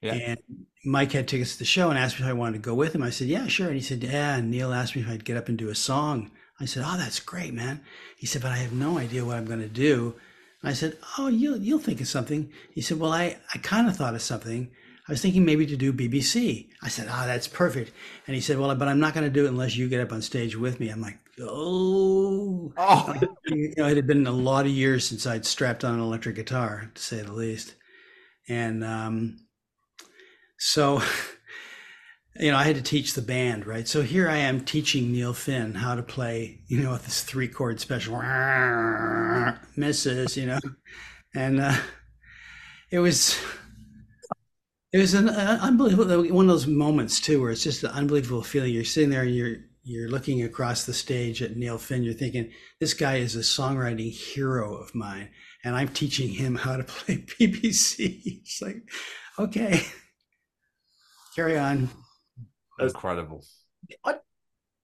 Yeah. And Mike had tickets to the show and asked me if I wanted to go with him. I said, yeah, sure. And he said, yeah. And Neil asked me if I'd get up and do a song. I said, oh, that's great, man. He said, but I have no idea what I'm going to do. I said, oh, you'll, you'll think of something. He said, well, I, I kind of thought of something. I was thinking maybe to do BBC. I said, oh, that's perfect. And he said, well, but I'm not going to do it unless you get up on stage with me. I'm like, oh. Oh, you know, it had been a lot of years since I'd strapped on an electric guitar, to say the least. And um, so, you know, I had to teach the band, right? So here I am teaching Neil Finn how to play, you know, this three chord special, misses, you know, and uh, it was. It was an uh, unbelievable one of those moments too, where it's just an unbelievable feeling. You're sitting there and you're you're looking across the stage at Neil Finn. You're thinking, this guy is a songwriting hero of mine, and I'm teaching him how to play BBC. It's like, okay, carry on. incredible. I,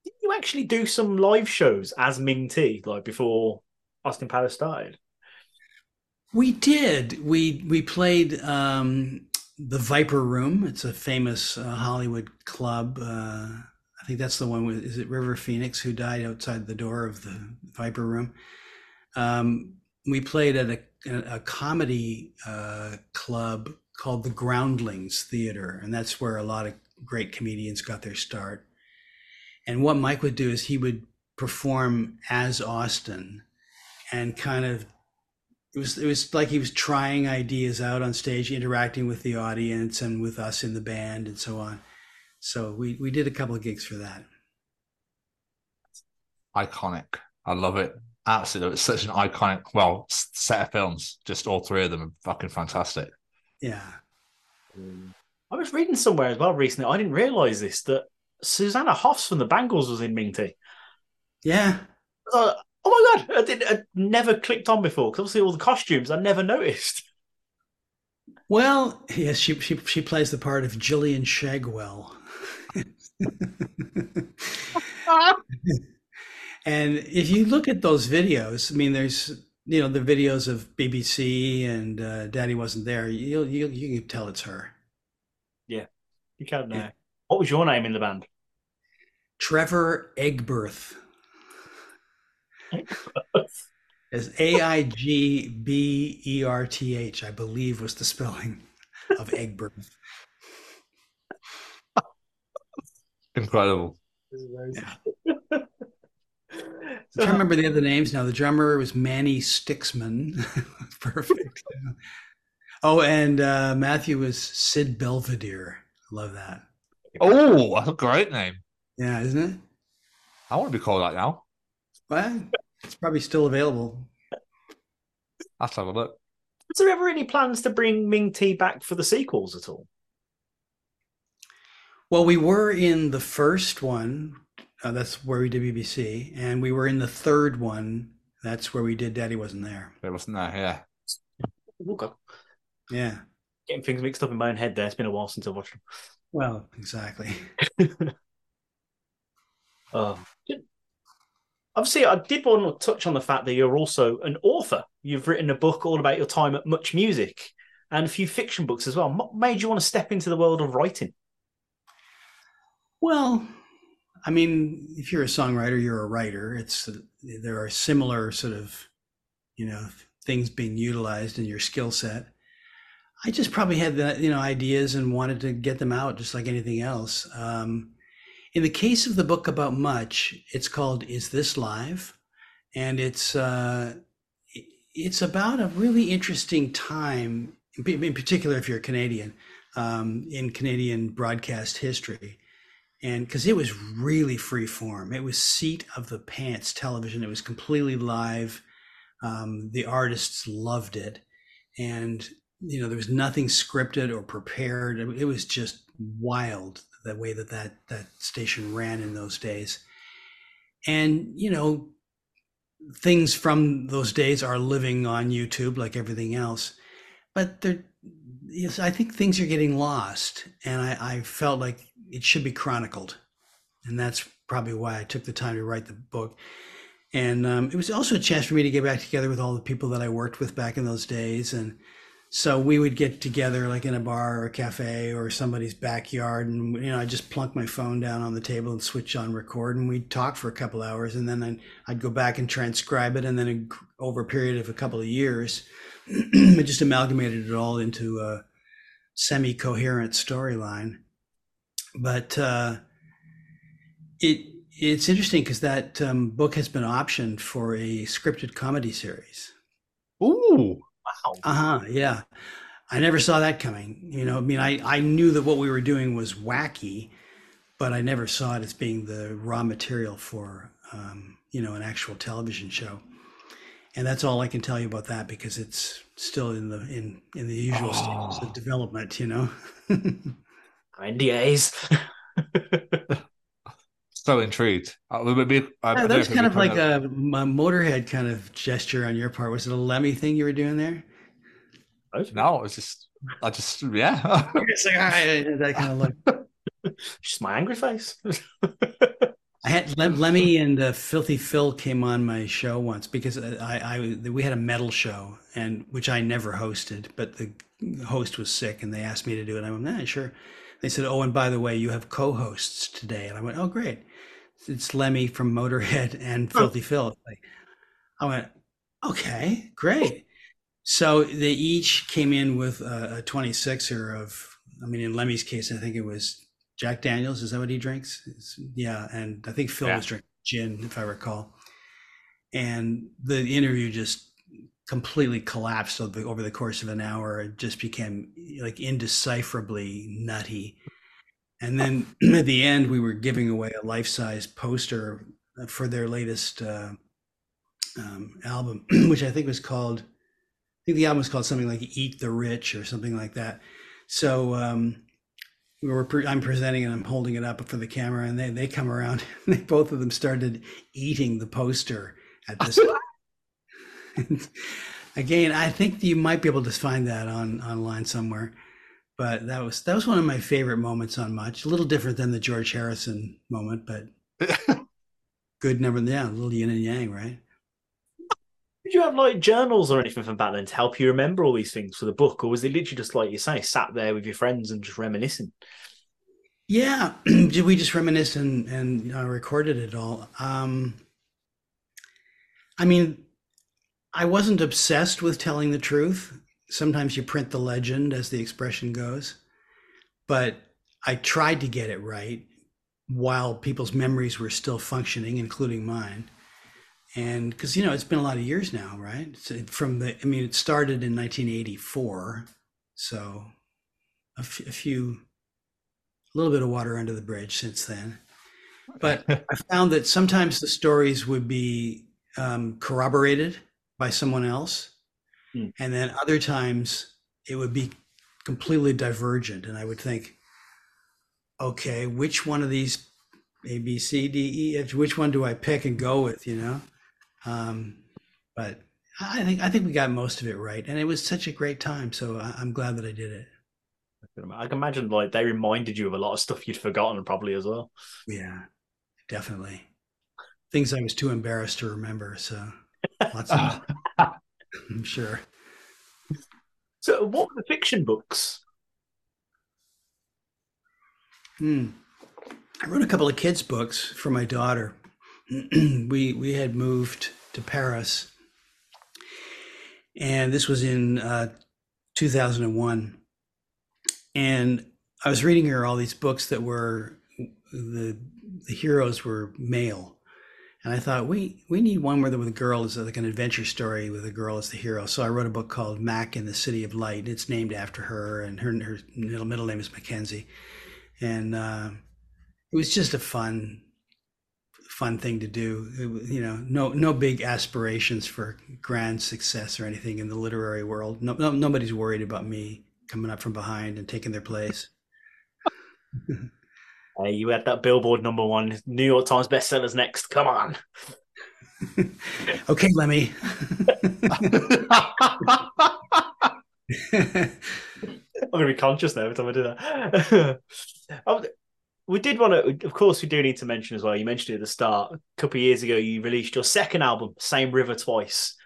did you actually do some live shows as Ming Tea, like before Austin Powers started? We did. We we played um, the Viper Room. It's a famous uh, Hollywood club. Uh, I think that's the one with is it River Phoenix who died outside the door of the Viper Room. Um, we played at a, a comedy uh, club called the Groundlings Theater, and that's where a lot of great comedians got their start. And what Mike would do is he would perform as Austin, and kind of it was it was like he was trying ideas out on stage, interacting with the audience and with us in the band and so on. So we we did a couple of gigs for that. Iconic. I love it. Absolutely. It's such an iconic, well, set of films. Just all three of them are fucking fantastic. Yeah. I was reading somewhere as well recently. I didn't realize this that Susanna Hoffs from the Bangles was in Ming Tea. Yeah. I like, oh my god, I, did, I never clicked on before because obviously all the costumes I never noticed. Well, yes, she she she plays the part of Gillian Shagwell. and if you look at those videos, I mean, there's you know the videos of BBC and uh, Daddy wasn't there. You you you can tell it's her. Yeah, you can now. What was your name in the band? Trevor Aigburth. As A I G B E R T H, I believe was the spelling of Aigburth. Incredible. I'm trying to remember the other names now. The drummer was Manny Stixman. Perfect. Oh, and uh, Matthew was Sid Belvedere. I love that. Oh, that's a great name. Yeah, isn't it? I want to be called that now. Well, it's probably still available. Let's have a look. Was there ever any plans to bring Ming Tea back for the sequels at all? Well, we were in the first one. Uh, that's where we did BBC, and we were in the third one. That's where we did Daddy wasn't there. It wasn't there, yeah. Okay. Yeah. Getting things mixed up in my own head there. It's been a while since I watched them. Well, exactly. Oh. Obviously, I did want to touch on the fact that you're also an author. You've written a book all about your time at Much Music and a few fiction books as well. What made you want to step into the world of writing? Well, I mean, if you're a songwriter, you're a writer. It's there are similar sort of, you know, things being utilized in your skill set. I just probably had the you know ideas and wanted to get them out, just like anything else. Um, in the case of the book about much, it's called "Is This Live," and it's uh, it's about a really interesting time, in in particular if you're Canadian, um, in Canadian broadcast history and because it was really free form it was seat of the pants television. It was completely live. Um, the artists loved it. And you know there was nothing scripted or prepared. It was just wild the way that that, that station ran in those days. And you know things from those days are living on youtube like everything else. But they're yes, I think things are getting lost, and I, I felt like it should be chronicled, and that's probably why I took the time to write the book. And um, it was also a chance for me to get back together with all the people that I worked with back in those days, and so we would get together like in a bar or a cafe or somebody's backyard, and you know I just plunk my phone down on the table and switch on record, and we'd talk for a couple hours, and then I'd, I'd go back and transcribe it, and then over a period of a couple of years, I just amalgamated it all into a semi-coherent storyline. But uh, it it's interesting because that um, book has been optioned for a scripted comedy series. Ooh, wow. Uh huh. Yeah, I never saw that coming. You know, I mean, I I knew that what we were doing was wacky, but I never saw it as being the raw material for um, you know an actual television show. And that's all I can tell you about that because it's still in the in in the usual stages of development. You know. NDAs. So intrigued. Uh, maybe, I- I Yeah, that was kind it'd of be like a, m- motorhead kind of gesture on your part. Was it a Lemmy thing you were doing there? No, it was just, I just, yeah. It's like, ah, that kind of look. Just my angry face. I had Lem- Lemmy and uh, Filthy Phil came on my show once because I, I we had a metal show and which I never hosted, but the host was sick and they asked me to do it. I went, nah, sure. They said, oh, and by the way, you have co-hosts today, and I went, oh, great. It's Lemmy from Motorhead and Filthy Phil. Like, I went, okay, great. So they each came in with a, a 26er of, I mean, in Lemmy's case, I think it was Jack Daniels. Is that what he drinks? It's- yeah. And I think Phil Yeah. was drinking gin, if I recall. And the interview just completely collapsed over the, over the course of an hour. It just became like indecipherably nutty. And then at the end, we were giving away a life size poster for their latest uh, um, album, which I think was called, I think the album was called something like Eat the Rich or something like that. So um, we were, pre- I'm presenting and I'm holding it up for the camera, and they, they come around. And they, both of them started eating the poster at this. Again, I think you might be able to find that on online somewhere. But that was that was one of my favorite moments on Much. A little different than the George Harrison moment, but good number. Yeah, a little yin and yang, right? Did you have like journals or anything from back then to help you remember all these things for the book, or was it literally just like you say, sat there with your friends and just reminiscing? Yeah, did we just reminisce and and uh, recorded it all? Um, I mean, I wasn't obsessed with telling the truth. Sometimes you print the legend, as the expression goes, but I tried to get it right while people's memories were still functioning, including mine. And because you know, it's been a lot of years now, right? So from the, I mean, it started in 1984, so a f- a few a little bit of water under the bridge since then. But I found that sometimes the stories would be um, corroborated by someone else, and then other times it would be completely divergent. And I would think, okay, which one of these A, B, C, D, E, F, which one do I pick and go with? You know, um, but I think I think we got most of it right, and it was such a great time. So I, I'm glad that I did it. I can imagine like they reminded you of a lot of stuff you'd forgotten probably as well. Yeah, definitely. Things I was too embarrassed to remember. So lots of, I'm sure. So, what were the fiction books? Hmm. I wrote a couple of kids' books for my daughter. we we had moved to Paris, and this was in uh, 2001. And I was reading her all these books that were the the heroes were male, and I thought we we need one where the, girl is like an adventure story with a girl as the hero. So I wrote a book called Mac in the City of Light. It's named after her, and her her middle, middle name is Mackenzie, and uh, it was just a fun fun thing to do. It, you know, no no big aspirations for grand success or anything in the literary world. No, no nobody's worried about me coming up from behind and taking their place. Hey, you had that Billboard number one, New York Times bestsellers next. Come on. Okay, Lemmy. I'm going to be conscious now every time I do that. Um, we did want to, of course, we do need to mention as well. You mentioned it at the start. A couple of years ago, you released your second album, Same River Twice.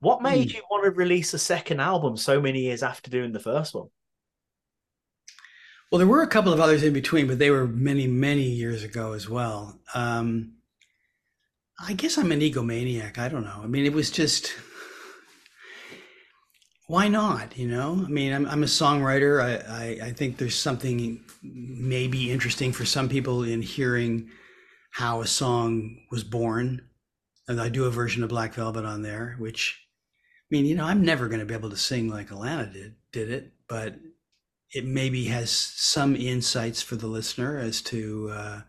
What made Hmm. you want to release a second album so many years after doing the first one? Well, there were a couple of others in between, but they were many, many years ago as well. Um, I guess I'm an egomaniac. I don't know. I mean, it was just, why not? You know, I mean, I'm, I'm a songwriter. I, I, I think there's something maybe interesting for some people in hearing how a song was born. And I do a version of Black Velvet on there, which, I mean, you know, I'm never going to be able to sing like Alannah did, did it, but it maybe has some insights for the listener as to uh,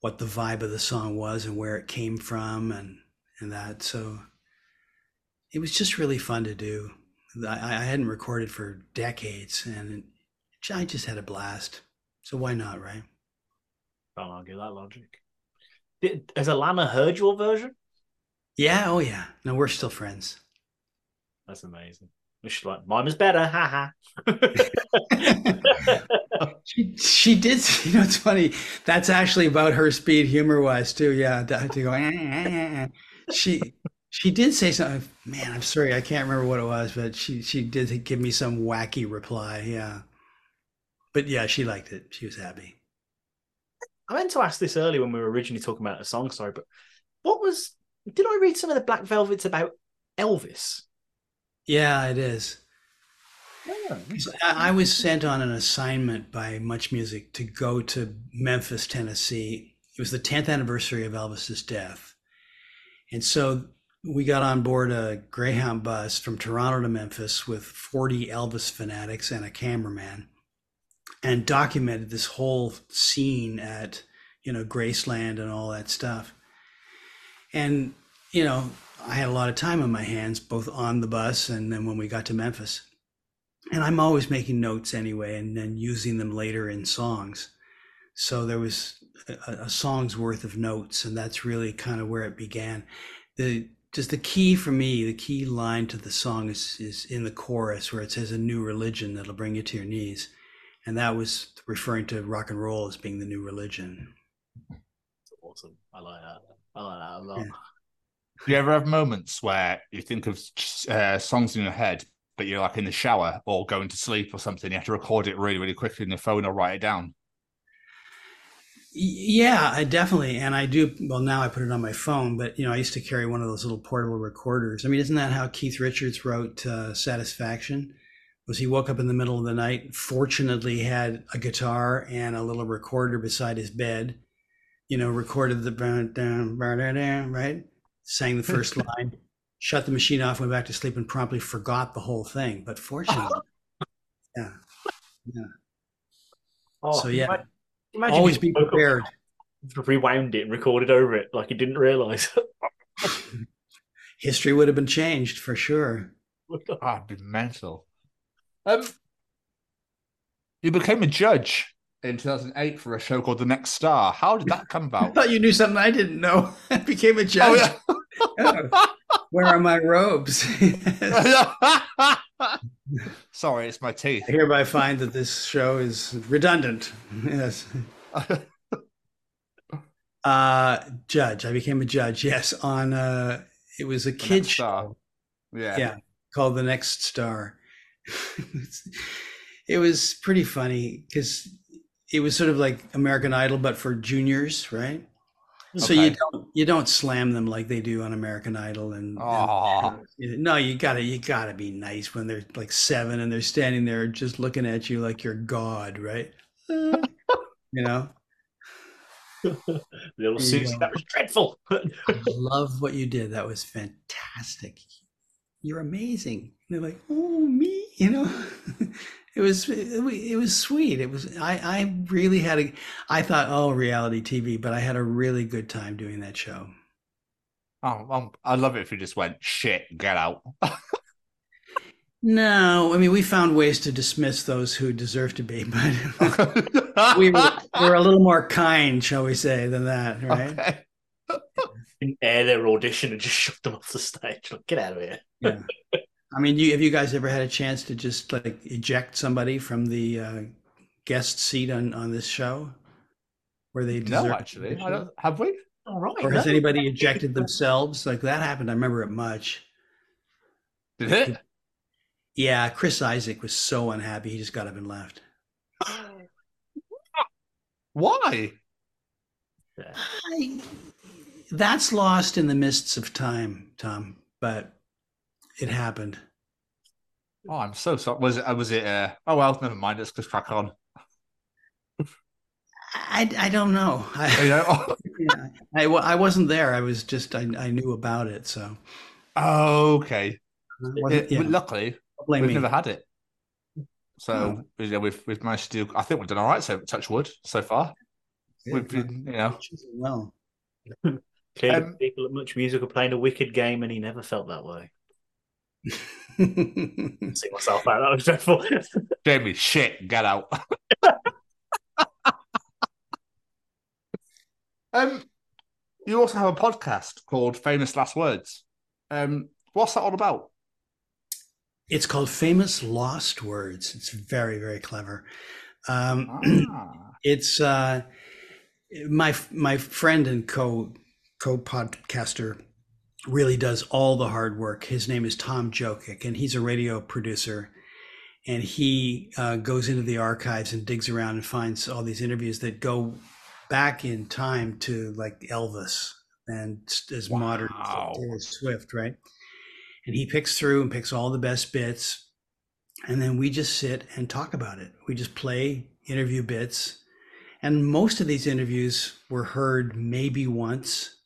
what the vibe of the song was and where it came from and and that. So it was just really fun to do. I, I hadn't recorded for decades, and I just had a blast. So why not, right? Can't argue that logic. Did, has Alannah heard your version? Yeah. Oh yeah. No, we're still friends. That's amazing. She's like, mine was better. Ha she, she did. You know, it's funny. That's actually about her speed humor wise too. Yeah, to, to go. "Eh, eh, eh, eh." She she did say something. Man, I'm sorry, I can't remember what it was, but she she did give me some wacky reply. Yeah, but yeah, she liked it. She was happy. I meant to ask this earlier when we were originally talking about the song, sorry, but what was did I read some of the Black Velvets about Elvis? Yeah, it is. I I was sent on an assignment by Much Music to go to Memphis, Tennessee. It was the 10th anniversary of Elvis's death. And so we got on board a Greyhound bus from Toronto to Memphis with 40 Elvis fanatics and a cameraman and documented this whole scene at, you know, Graceland and all that stuff. And, you know, I had a lot of time on my hands, both on the bus and then when we got to Memphis. And I'm always making notes anyway and then using them later in songs. So there was a, a song's worth of notes, and that's really kind of where it began. The just the key for me, the key line to the song is is in the chorus where it says a new religion that'll bring you to your knees. And that was referring to rock and roll as being the new religion. Awesome. I like that. I like that a lot. Do you ever have moments where you think of uh, songs in your head, but you're like in the shower or going to sleep or something? You have to record it really, really quickly in your phone or write it down. Yeah, I definitely, and I do. Well, now I put it on my phone, but you know, I used to carry one of those little portable recorders. I mean, isn't that how Keith Richards wrote uh, "Satisfaction"? Was he woke up in the middle of the night? Fortunately, had a guitar and a little recorder beside his bed. You know, recorded the right? Sang the first line, shut the machine off, went back to sleep, and promptly forgot the whole thing. But fortunately, yeah, yeah. Oh, so yeah, ima- imagine always if be you woke up, prepared. rewound it and recorded over it like you didn't realize. History would have been changed for sure. Ah, it'd be mental. Um, you became a judge in 2008 for a show called The Next Star. How did that come I about? thought you knew something I didn't know. I became a judge. Oh, Oh, Where are my robes? Sorry, it's my teeth. I hereby find that this show is redundant. Yes. Uh, judge. I became a judge. Yes, on uh, it was a kid show. Yeah. yeah, called The Next Star. it was pretty funny because it was sort of like American Idol, but for juniors, right? So you don't you don't slam them like they do on American Idol, and, and- no, you gotta you gotta be nice when they're like seven and they're standing there just looking at you like you're God, right? you know, Little Susie, that was dreadful. I love what you did. That was fantastic. You're amazing. And they're like, oh me, you know. It was it, was sweet. It was I I really had a I thought oh reality TV, but I had a really good time doing that show. Oh, um, I love it if you just went, shit, get out. No, I mean we found ways to dismiss those who deserve to be, but we were, we were a little more kind, shall we say, than that, right? Okay. Air their audition and just shoved them off the stage. Like, get out of here. Yeah. I mean, you, have you guys ever had a chance to just like eject somebody from the uh, guest seat on on this show, where they No, deserve actually, I don't, have we? All right. or has no. anybody ejected themselves? Like that happened. I remember it much. Did it? Yeah, Chris Isaak was so unhappy he just got up and left. Why? I, that's lost in the mists of time, Tom. But it happened. Oh, I'm so sorry. Was it? Was it? Uh, oh well, never mind. Let's just crack on. I, I don't know. I, You know? Oh, yeah, I, I wasn't there. I was just I, I knew about it. So okay. it yeah, luckily, blame we've me. never had it. So yeah, we've we've managed to do. I think we've done all right. So touch wood so far. Yeah, we've been, you know. well. Clearly, Um, people at Much Music are playing a wicked game, and he never felt that way. See myself out. That was dreadful. Jamie, shit, get out. um, you also have a podcast called Famous Last Words. Um, what's that all about? It's called Famous Lost Words. It's very, very clever. Um, Ah, it's uh, my my friend and co co podcaster really does all the hard work. His name is Tom Jokic, and he's a radio producer. And he uh, goes into the archives and digs around and finds all these interviews that go back in time to like Elvis and as modern as Taylor Swift, right? And he picks through and picks all the best bits, and then we just sit and talk about it. We just play interview bits, and most of these interviews were heard maybe once,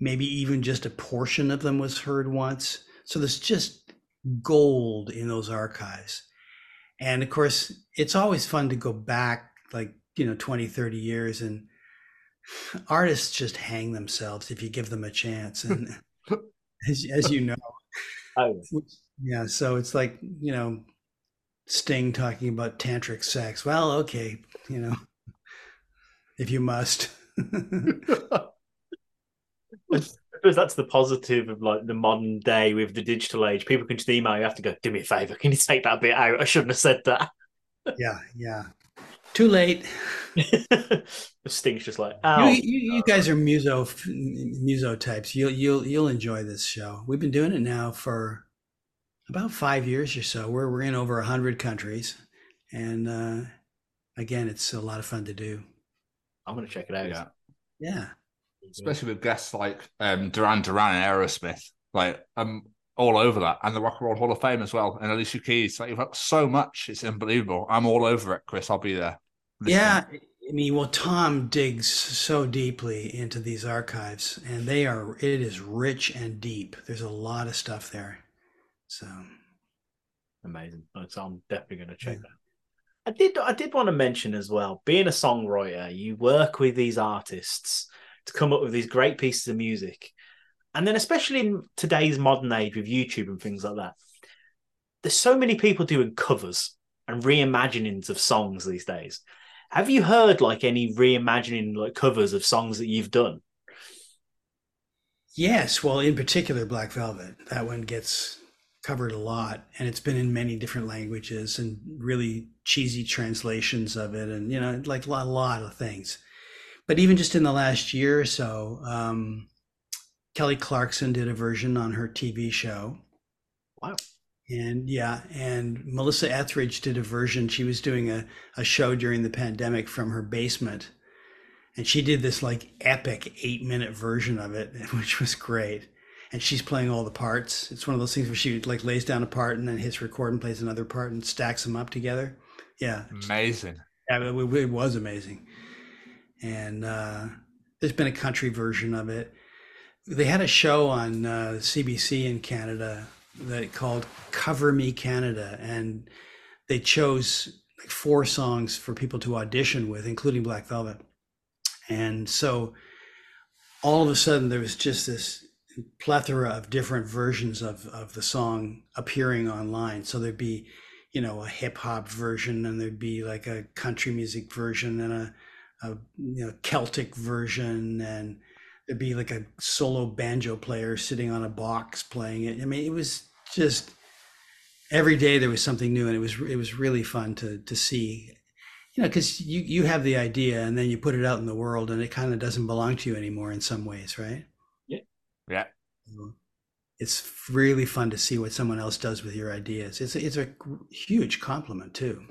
maybe even just a portion of them was heard once. So there's just gold in those archives. And of course, it's always fun to go back like, you know, 20, 30 years and artists just hang themselves if you give them a chance. And as, as you know, oh, yeah, so it's like, you know, Sting talking about tantric sex. Well, okay, you know, if you must. I suppose that's the positive of like the modern day with the digital age. People can just email you. Have to go. Do me a favor. Can you take that bit out? I shouldn't have said that. yeah, yeah. Too late. Sting's just like, You, you, you guys are muso muso types. You'll you'll you'll enjoy this show. We've been doing it now for about five years or so. We're we're in over a hundred countries, and uh, again, it's a lot of fun to do. I'm gonna check it out. yeah. Yeah, Especially with guests like um, Duran Duran and Aerosmith. Like, I'm all over that. And the Rock and Roll Hall of Fame as well. And Alicia Keys. Like, you've got so much. It's unbelievable. I'm all over it, Chris. I'll be there. listening. yeah. I mean, well, Tom digs so deeply into these archives, and they are it is rich and deep. There's a lot of stuff there. So Amazing. So I'm definitely going to check that. I did. I did want to mention as well. Being a songwriter, you work with these artists to come up with these great pieces of music, and then especially in today's modern age with YouTube and things like that, there's so many people doing covers and reimaginings of songs these days. Have you heard like any reimagining like covers of songs that you've done? Yes, well, in particular, Black Velvet. That one gets covered a lot, and it's been in many different languages and really cheesy translations of it, and you know, like a lot, a lot of things. But even just in the last year or so, um, Kelly Clarkson did a version on her TV show. Wow. And yeah, and Melissa Etheridge did a version. She was doing a, a show during the pandemic from her basement. And she did this like epic eight minute version of it, which was great. And she's playing all the parts. It's one of those things where she like lays down a part and then hits record and plays another part and stacks them up together. Yeah. Amazing. Yeah, it, it was amazing. And uh, there's been a country version of it. They had a show on uh, CBC in Canada that called Cover Me Canada, and they chose like four songs for people to audition with, including Black Velvet. And so all of a sudden there was just this plethora of different versions of, of the song appearing online. So there'd be, you know, a hip hop version and there'd be like a country music version and a, a you know Celtic version and there'd be like a solo banjo player sitting on a box playing it. I mean, it was just every day there was something new, and it was it was really fun to to see. You know, because you you have the idea, and then you put it out in the world, and it kind of doesn't belong to you anymore in some ways, right? Yeah. yeah. It's really fun to see what someone else does with your ideas. It's a, it's a huge compliment too.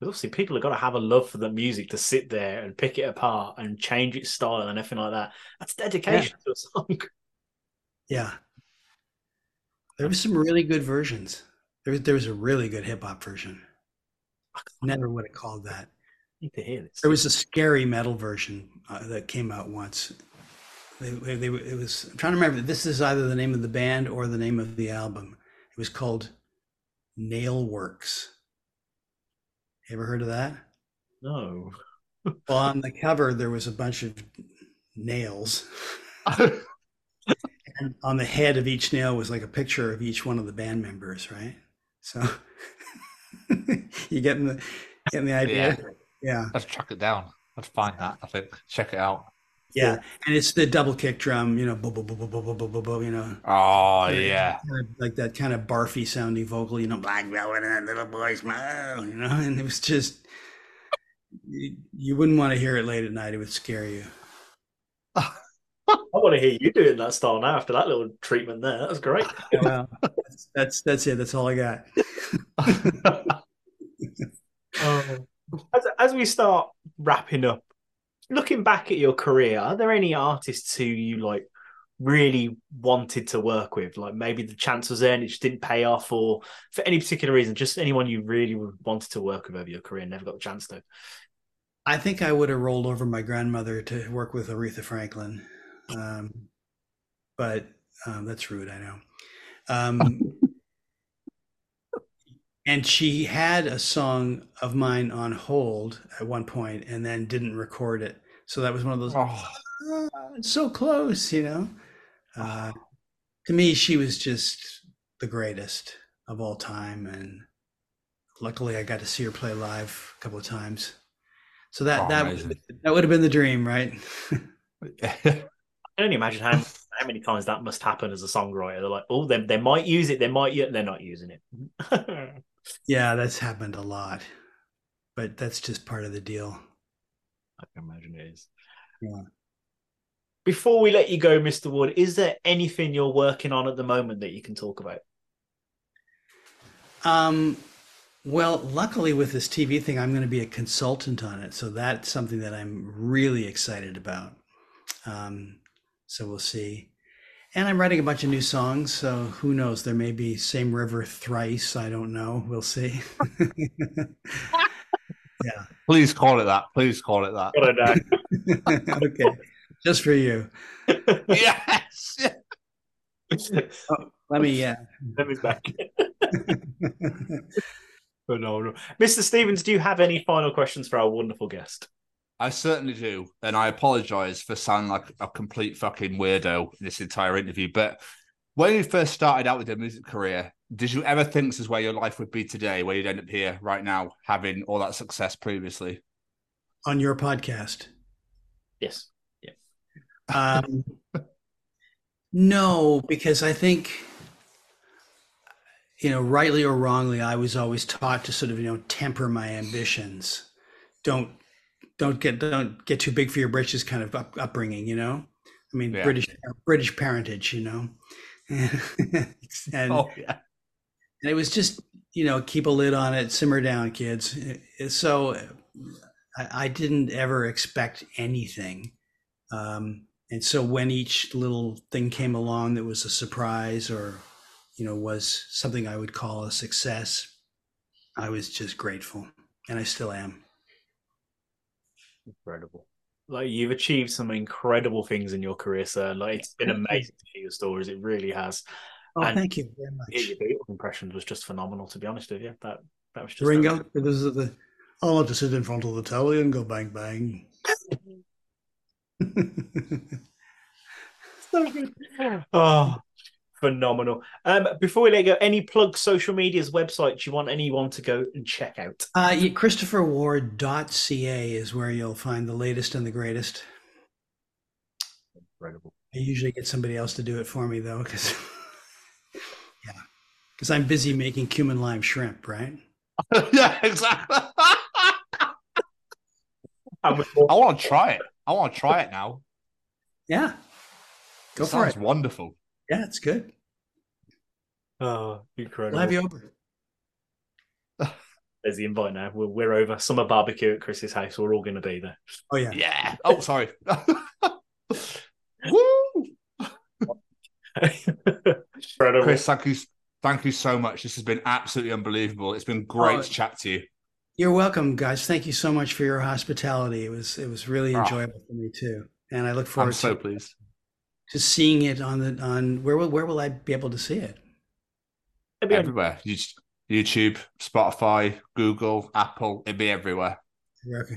But obviously, people have got to have a love for the music to sit there and pick it apart and change its style and everything like that. That's dedication to a song. Yeah. There was some really good versions. There was there was a really good hip hop version. Never would have called that. need to hear this. There was a scary metal version uh, that came out once. They, they, they, it was. I'm trying to remember. This is either the name of the band or the name of the album. It was called Nail Works. You ever heard of that? No. Well, on the cover there was a bunch of nails, and on the head of each nail was like a picture of each one of the band members, right? So you getting the getting the idea? Yeah. Let's track it down. Let's find that. I think. Check it out. Yeah, and it's the double kick drum, you know, bo- bo- bo- bo- bo- bo- bo- bo- bo- you know. Oh yeah. kind of like that kind of barfy sounding vocal, you know, black velvet and that little boy's mouth, you know, and it was just you, you wouldn't want to hear it late at night; it would scare you. I want to hear you doing that style now after that little treatment there. That was great. Well, that's, that's that's it. That's all I got. Um, as, as we start wrapping up, looking back at your career, are there any artists who you like really wanted to work with? Like maybe the chance was there and it just didn't pay off, or for any particular reason, just anyone you really wanted to work with over your career and never got the chance to? I think I would have rolled over my grandmother to work with Aretha Franklin, um, but um, that's rude, I know. Um, and she had a song of mine on hold at one point, and then didn't record it. So that was one of those. "Ah, it's so close, you know. Uh, to me, she was just the greatest of all time, and luckily, I got to see her play live a couple of times. So that Oh, that amazing. that would have been the dream, right? I can only imagine how how many times that must happen as a songwriter. They're like, oh, they, they might use it, they might, they're not using it. yeah, that's happened a lot, but that's just part of the deal. I can imagine it is. Yeah. Before we let you go, Mr. Wood, is there anything you're working on at the moment that you can talk about? Um, well, luckily with this TV thing, I'm going to be a consultant on it, so that's something that I'm really excited about. Um, so we'll see. And I'm writing a bunch of new songs, so who knows? There may be Same River thrice. I don't know. We'll see. yeah. Please call it that. Please call it that. okay. Just for you. yes. Oh, let me, yeah. Let me back. Phenomenal. Mr. Stevens, do you have any final questions for our wonderful guest? I certainly do, and I apologize for sounding like a complete fucking weirdo in this entire interview. But when you first started out with your music career, did you ever think this is where your life would be today, where you'd end up here right now, having all that success previously? On your podcast. Yes. Yeah. Um, no, because I think, you know, rightly or wrongly, I was always taught to sort of, you know, temper my ambitions. Don't, don't get, don't get too big for your britches kind of up, upbringing, you know? I mean, Yeah. British, British parentage, you know? and, Oh yeah. and it was just, you know, keep a lid on it, simmer down, kids. So I, I didn't ever expect anything. Um, and so when each little thing came along that was a surprise or, you know, was something I would call a success, I was just grateful. And I still am. Incredible. Like you've achieved some incredible things in your career, sir. Like it's been amazing to hear your stories. It really has. Oh, And thank you very much. your Beatles impressions was just phenomenal. To be honest with you, that that was just Ringo, this is the, I want to sit in front of the telly and go bang bang. so good. Oh, phenomenal. Um, before we let go, any plug social medias, websites you want anyone to go and check out? Uh, yeah, ChristopherWard.ca is where you'll find the latest and the greatest. Incredible. I usually get somebody else to do it for me though, because yeah, Because I'm busy making cumin lime shrimp, right? yeah, exactly. I want to try it. I want to try it now. Yeah. Go It for sounds it. wonderful. Yeah, it's good. Oh, incredible. We'll have you over. There's the invite now. We're, we're over. Summer barbecue at Chris's house. We're all going to be there. Oh yeah. Yeah. Oh, sorry. Woo! Chris, thank you, thank you so much. This has been absolutely unbelievable. It's been great Oh. to chat to you. You're welcome, guys. Thank you so much for your hospitality. It was it was really Oh. enjoyable for me too, and I look forward I'm so to, pleased. to seeing it on the on where will where will I be able to see it? Everywhere. You- YouTube, Spotify, Google, Apple. It'd be everywhere. Okay.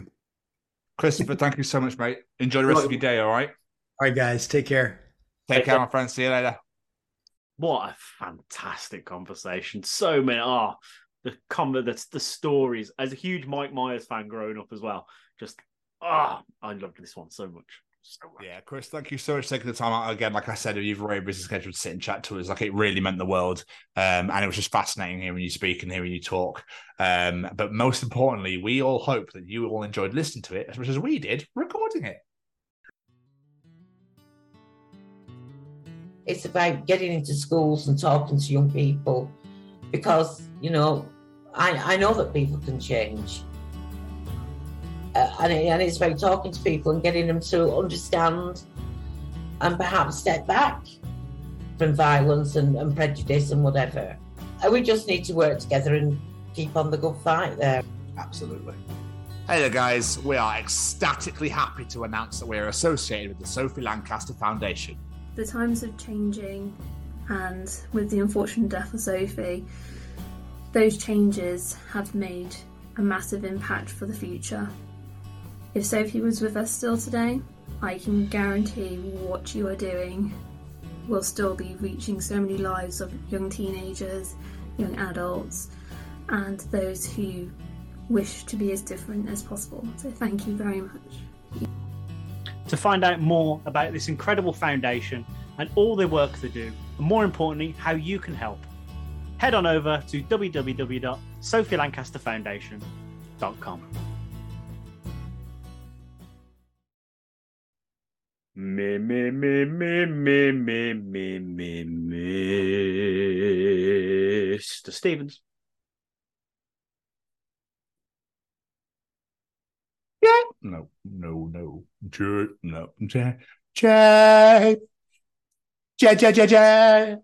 Christopher, thank you so much, mate. Enjoy the rest of your day. All right. All right, guys. Take care. Take care, my friends. See you later. What a fantastic conversation. So many. Oh, the comment, the, the stories. As a huge Mike Myers fan growing up as well. Just, ah, I loved this one so much. So much. Yeah, Chris, thank you so much for taking the time out again. Like I said, you've already very busy schedule to sit and chat to us. Like it really meant the world. Um, and it was just fascinating hearing you speak and hearing you talk. Um, but most importantly, we all hope that you all enjoyed listening to it as much as we did recording it. It's about getting into schools and talking to young people because, you know, I, I know that people can change. And, it, and it's about talking to people and getting them to understand and perhaps step back from violence and, and prejudice and whatever. And we just need to work together and keep on the good fight there. Absolutely. Hey there, guys. We are ecstatically happy to announce that we're associated with the Sophie Lancaster Foundation. The times are changing, and with the unfortunate death of Sophie, those changes have made a massive impact for the future. If Sophie was with us still today, I can guarantee what you are doing will still be reaching so many lives of young teenagers, young adults, and those who wish to be as different as possible. So, thank you very much. To find out more about this incredible foundation and all the work they do, and more importantly, how you can help, head on over to www.sophielancasterfoundation.com. Me, me, me, me, me, me, me, me, Mr. Stevens. Yeah. No, no, no. J, no. J, J, J, J, J, J.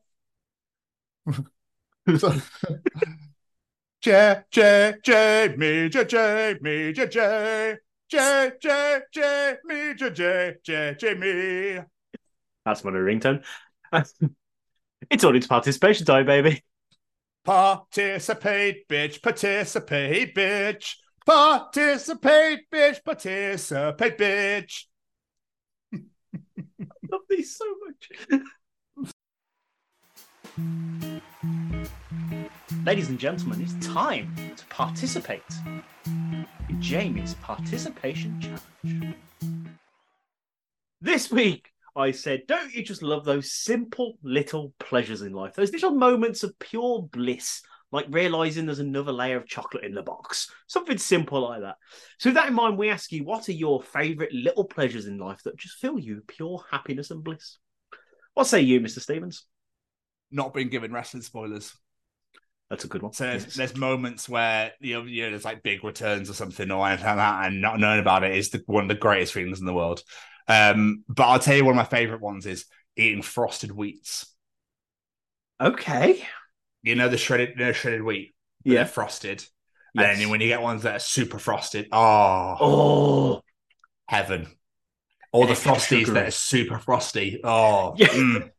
J, J, J, me, J, J, me, J, J. J, J, J, me, J, J, J, J, me. That's my new ringtone. it's audience participation time, baby. Participate, bitch. Participate, bitch. Participate, bitch. Participate, bitch. I love these so much. Ladies and gentlemen, it's time to participate in Jamie's participation challenge. This week, I said, don't you just love those simple little pleasures in life? Those little moments of pure bliss, like realizing there's another layer of chocolate in the box. Something simple like that. So, with that in mind, we ask you, what are your favorite little pleasures in life that just fill you pure happiness and bliss? What say you, Mr. Stevens? Not being given wrestling spoilers. That's a good one. So there's, Yes. there's moments where you know, you know there's like big returns or something or anything like that, and not knowing about it is the, one of the greatest feelings in the world. Um, but I'll tell you one of my favorite ones is eating frosted wheats. Okay. You know the shredded, you know, shredded wheat. Yeah. frosted. Yes. And then when you get ones that are super frosted, oh, Oh, heaven! Or the frosties that are super frosty. Oh, Yeah. mm,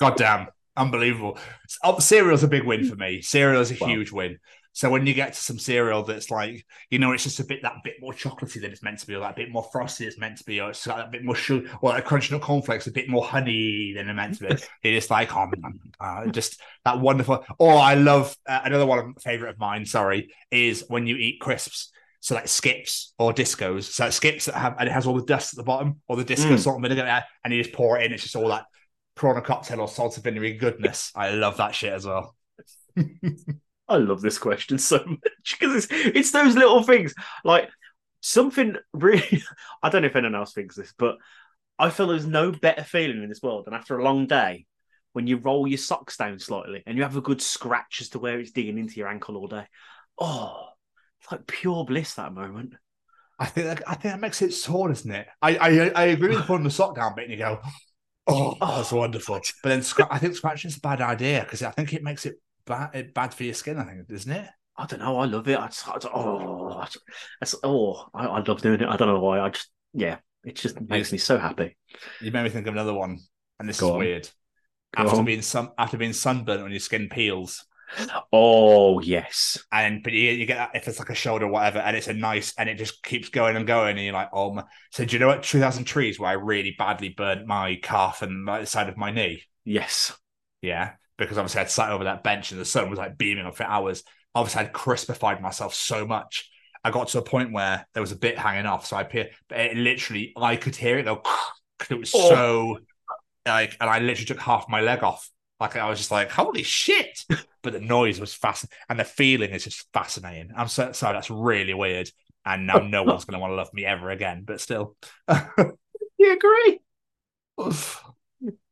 goddamn, unbelievable! Oh, cereal's a big win for me. Cereal is a Wow. huge win. So when you get to some cereal that's like, you know, it's just a bit that bit more chocolatey than it's meant to be, or that bit more frosty it's meant to be, or it's got that bit more sugar, or like crunching up cornflakes a bit more honey than it's meant to be. it is like, oh, man, uh, just that wonderful. Oh, I love uh, another one of favorite of mine. Sorry, is when you eat crisps. So like skips or discos. So like skips that have and it has all the dust at the bottom, or the disco Mm. salt and vinegar, and you just pour it in. It's just all that prawn cocktail or salted vinegary goodness. I love that shit as well. I love this question so much because it's it's those little things like something really. I don't know if anyone else thinks this, but I feel there's no better feeling in this world than after a long day when you roll your socks down slightly and you have a good scratch as to where it's digging into your ankle all day. Oh, it's like pure bliss that moment. I think that, I think that makes it sore, doesn't it? I I, I agree with putting the sock down bit and you go, Oh, oh, that's wonderful. But then I think scratching is a bad idea because I think it makes it bad bad for your skin. I think, isn't it? I don't know. I love it. I just, I just- oh, I just- that's, oh, I, I love doing it. I don't know why. I just, yeah, it just makes me so happy. You made me think of another one, and this Go is on. weird. Go after on. being sun after being sunburnt when your skin peels, Oh yes, and but you, you get that if it's like a shoulder or whatever, and it's a nice, and it just keeps going and going, and you're like, oh my. So do you know what? Two thousand trees where I really badly burnt my calf and the side of my knee. yes. Yeah, because obviously I'd sat over that bench and the sun was like beaming on for hours. Obviously, I'd crispified myself so much. I got to a point where there was a bit hanging off, so I but it literally I could hear it though, because it was Oh. so like, and I literally took half my leg off. Like I was just like, holy shit! But the noise was fascinating, and the feeling is just fascinating. I'm so sorry, that's really weird. And now no one's going to want to love me ever again. But still, You agree?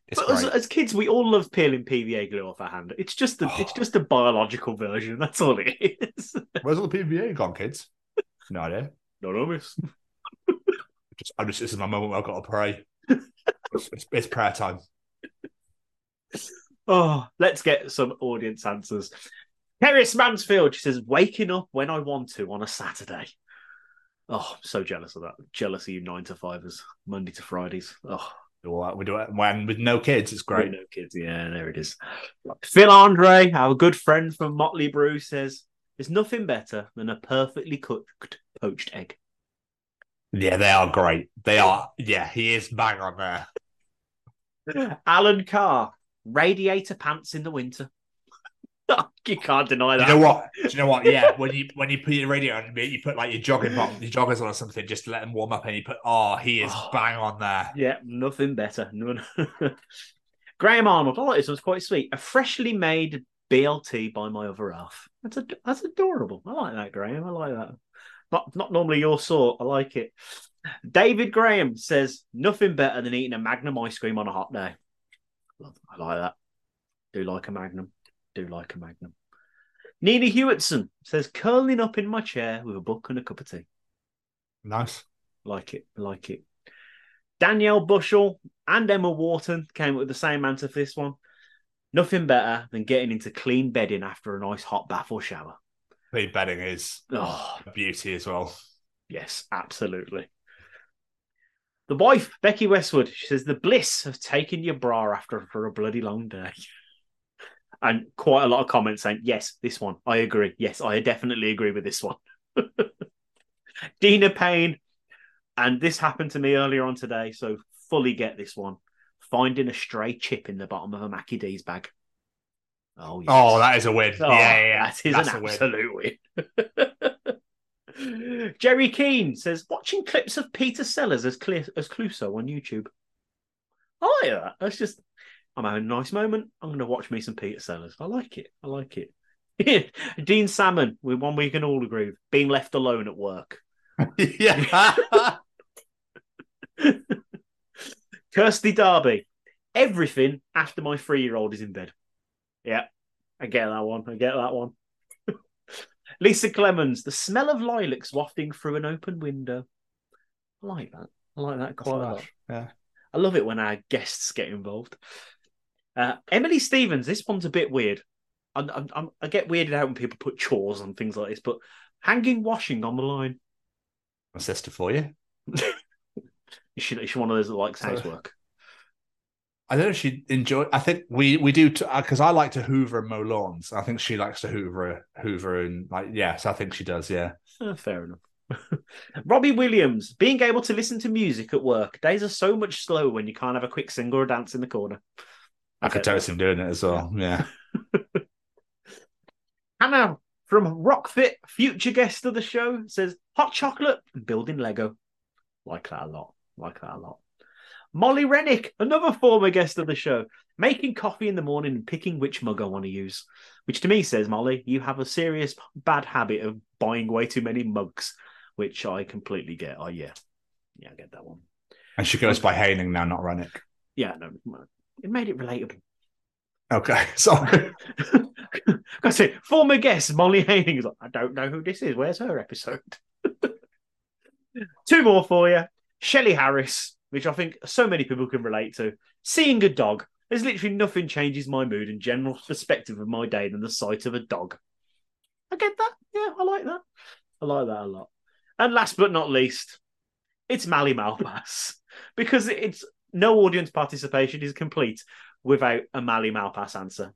It's but as, as kids, we all love peeling PVA glue off our hand. It's just a, it's oh. just a biological version. That's all it is. where's all the PVA gone, kids? No idea. No, no, miss. Just, I'm just, this is my moment where I've got to pray. it's, it's, it's prayer time. Oh, let's get some audience answers. Harris Mansfield, she says, waking up when I want to on a Saturday. Oh, I'm so jealous of that. Jealous of you nine to fivers, Monday to Fridays. Oh, We do it when with no kids. It's great. no kids. Yeah, there it is. Phil Andre, our good friend from Motley Brew, says, there's nothing better than a perfectly cooked poached egg. Yeah, they are great. They are. Yeah, he is bang on there. Alan Carr, radiator pants in the winter. you can't deny that. You know what? Do you know what? Yeah, when you when you put your radio on, you put like your jogging bottom, your joggers on or something, just to let them warm up, and you put. Oh, he is bang on there. Yeah, nothing better. Graham Arnold, I like this one's quite sweet. A freshly made BLT by my other half. That's that's adorable. I like that, Graham. I like that. Not not normally your sort. I like it. David Graham says nothing better than eating a Magnum ice cream on a hot day. I like that. Do like a Magnum. Do like a Magnum. Nina Hewitson says curling up in my chair with a book and a cup of tea. Nice. Like it. Like it. Danielle Bushell and Emma Wharton came up with the same answer for this one. Nothing better than getting into clean bedding after a nice hot bath or shower. Clean bedding is Oh. beauty as well. Yes, absolutely. The wife, Becky Westwood, she says the bliss of taking your bra after for a bloody long day. And quite a lot of comments saying, yes, this one. I agree. Yes, I definitely agree with this one. Dina Payne, and this happened to me earlier on today, so fully get this one. Finding a stray chip in the bottom of a Mackie D's bag. Oh, yes. Oh, that is a win. Oh, yeah, yeah, yeah. That is That's an a win. absolute win. Jerry Keane says, watching clips of Peter Sellers as, Cl- as Clouseau on YouTube. I like that. That's just, I'm having a nice moment. I'm going to watch me some Peter Sellers. I like it. I like it. Dean Salmon, with one we can all agree, with, being left alone at work. yeah. Kirsty Darby, everything after my three year old is in bed. Yeah, I get that one. I get that one. Lisa Clemens, the smell of lilacs wafting through an open window. I like that. I like that quite a lot. Yeah. I love it when our guests get involved. Uh, Emily Stevens, this one's a bit weird. I, I, I'm- I get weirded out when people put chores on things like this, but hanging washing on the line. My sister for you. Is she, is she one of those that likes housework? I don't know if she enjoy. I think we we do because I like to hoover and mow lawns. I think she likes to hoover, hoover and like yes, I think she does. Yeah. Uh, fair enough. Robbie Williams, being able to listen to music at work. Days are so much slower when you can't have a quick sing or a dance in the corner. I could totally see him doing it as well. Yeah. Hannah from Rockfit, future guest of the show, says hot chocolate and building Lego. Like that a lot. Like that a lot. Molly Rennick, another former guest of the show, making coffee in the morning and picking which mug I want to use. Which to me says, Molly, you have a serious bad habit of buying way too many mugs, which I completely get. Oh, yeah. Yeah, I get that one. And she goes by Haining now, not Rennick. Yeah, no, it made it relatable. Okay, sorry. I say, former guest Molly Haining is like, I don't know who this is. Where's her episode? Two more for you. Shelley Harris, which I think so many people can relate to. Seeing a dog. There's literally nothing changes my mood and general perspective of my day than the sight of a dog. I get that. Yeah, I like that. I like that a lot. And last but not least, it's Mally Malpass because it's no audience participation is complete without a Mally Malpass answer.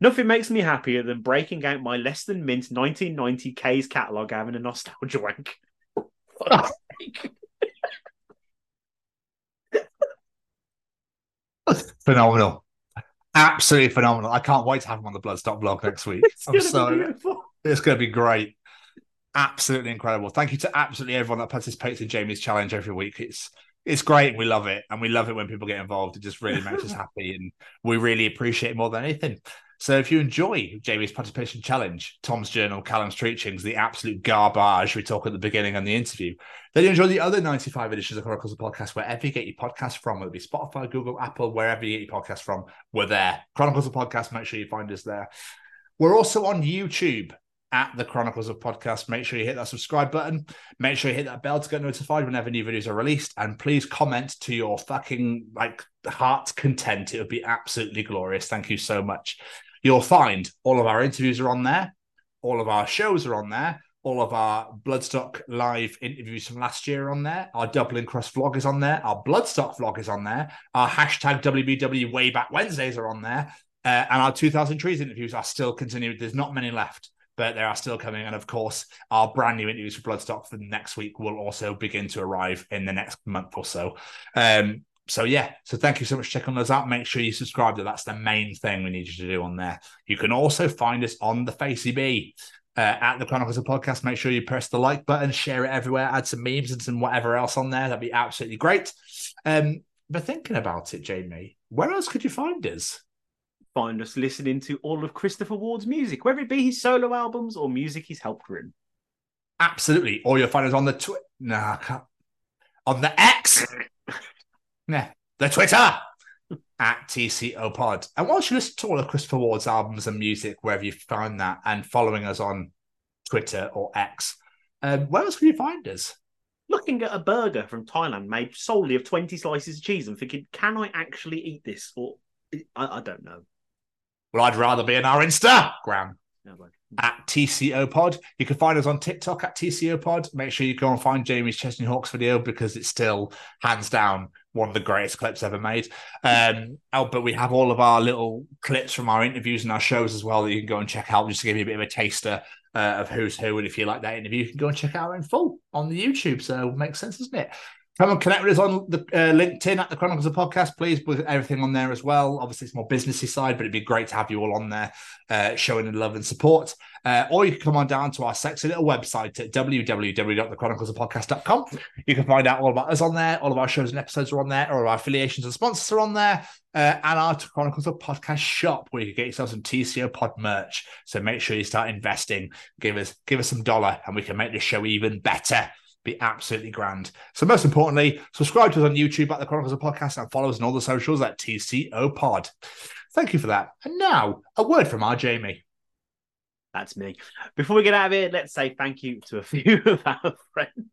Nothing makes me happier than breaking out my less than mint 1990 Kays catalogue having a nostalgia wank. Fuck's sake. Phenomenal. Absolutely phenomenal. I can't wait to have him on the Bloodstock blog next week. It's I'm gonna be so beautiful. it's going to be great. Absolutely incredible. Thank you to absolutely everyone that participates in Jamie's challenge every week. It's it's great. We love it, and we love it when people get involved. It just really makes us happy, and we really appreciate it more than anything. So if you enjoy Jamie's participation challenge, Tom's journal, Callum's preachings, the absolute garbage we talk at the beginning and the interview, then you enjoy the other 95 editions of Chronicles of Podcast, wherever you get your podcast from, whether it be Spotify, Google, Apple, wherever you get your podcast from, we're there. Chronicles of Podcast, make sure you find us there. We're also on YouTube at the Chronicles of Podcast. Make sure you hit that subscribe button. Make sure you hit that bell to get notified whenever new videos are released. And please comment to your fucking like heart's content. It would be absolutely glorious. Thank you so much. You'll find all of our interviews are on there, all of our shows are on there. All of our Bloodstock live interviews from last year on there. Our Dublin Cross vlog is on there. Our Bloodstock vlog is on there. Our hashtag WBW Way Back Wednesdays are on there. Uh, and our 2000 Trees interviews are still continuing. There's not many left, but they are still coming. And of course, our brand new interviews for Bloodstock for next week will also begin to arrive in the next month or so. Um, so yeah, so thank you so much for checking those out. Make sure you subscribe to that's the main thing we need you to do on there. You can also find us on the Facey B. Uh, at the Chronicles of Podcast, make sure you press the like button, share it everywhere, add some memes and some whatever else on there. That'd be absolutely great. Um, but thinking about it, Jamie, where else could you find us? Find us listening to all of Christopher Ward's music, whether it be his solo albums or music he's helped written. Absolutely. Or you'll find us on the Twitter. nah, I can't. on the X. yeah, the Twitter at TCO Pod. And once you listen to all of Christopher Ward's albums and music, wherever you find that, and following us on Twitter or X, um, where else can you find us? Looking at a burger from Thailand made solely of 20 slices of cheese and thinking, can I actually eat this? Or I, I don't know. Well, I'd rather be in our Instagram at TCO Pod. You can find us on TikTok at TCO Pod. Make sure you go and find Jamie's Chesney Hawks video because it's still hands down one of the greatest clips ever made. Um, oh, but we have all of our little clips from our interviews and our shows as well that you can go and check out just to give you a bit of a taster uh, of who's who. And if you like that interview, you can go and check out in full on the YouTube. So it makes sense, doesn't it? Come and connect with us on the uh, LinkedIn at the Chronicles of Podcast, please, with everything on there as well. Obviously, it's more businessy side, but it'd be great to have you all on there uh, showing love and support. Uh, or you can come on down to our sexy little website at www.thechroniclesofpodcast.com. You can find out all about us on there. All of our shows and episodes are on there. All of our affiliations and sponsors are on there. Uh, and our Chronicles of Podcast shop, where you can get yourself some TCO Pod merch. So make sure you start investing. Give us give us some dollar, and we can make this show even better be absolutely grand. So most importantly, subscribe to us on YouTube at the Chronicles of Podcast and follow us on all the socials at TCO Pod. Thank you for that. And now a word from our Jamie. That's me. Before we get out of here, let's say thank you to a few of our friends.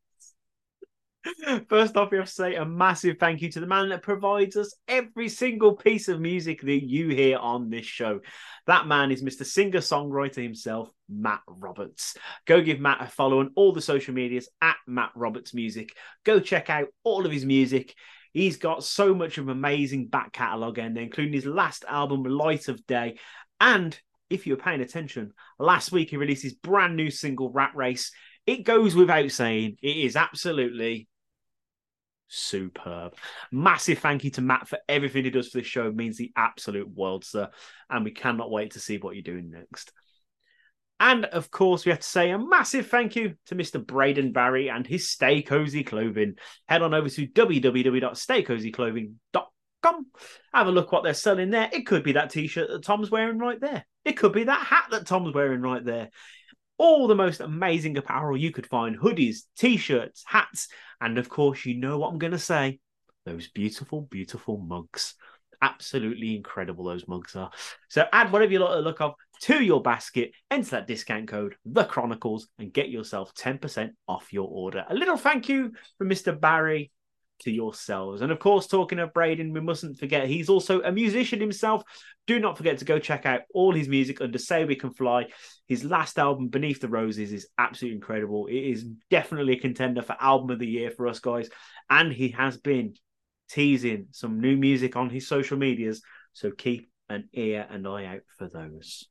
First off, we have to say a massive thank you to the man that provides us every single piece of music that you hear on this show. That man is Mr. Singer Songwriter himself, Matt Roberts. Go give Matt a follow on all the social medias at Matt Roberts Music. Go check out all of his music. He's got so much of an amazing back catalogue there, including his last album, Light of Day. And if you're paying attention, last week he released his brand new single, Rat Race. It goes without saying, it is absolutely superb. Massive thank you to Matt for everything he does for this show. It means the absolute world, sir. And we cannot wait to see what you're doing next. And of course, we have to say a massive thank you to Mr. Braden Barry and his Stay Cozy Clothing. Head on over to www.staycozyclothing.com. Have a look what they're selling there. It could be that t-shirt that Tom's wearing right there. It could be that hat that Tom's wearing right there. All the most amazing apparel you could find hoodies, t shirts, hats, and of course, you know what I'm going to say those beautiful, beautiful mugs. Absolutely incredible, those mugs are. So add whatever you like to look of to your basket, enter that discount code, The Chronicles, and get yourself 10% off your order. A little thank you from Mr. Barry to yourselves. And of course, talking of Braden, we mustn't forget he's also a musician himself. Do not forget to go check out all his music under Say We Can Fly. His last album, Beneath the Roses, is absolutely incredible. It is definitely a contender for album of the year for us guys. And he has been teasing some new music on his social medias. So keep an ear and eye out for those.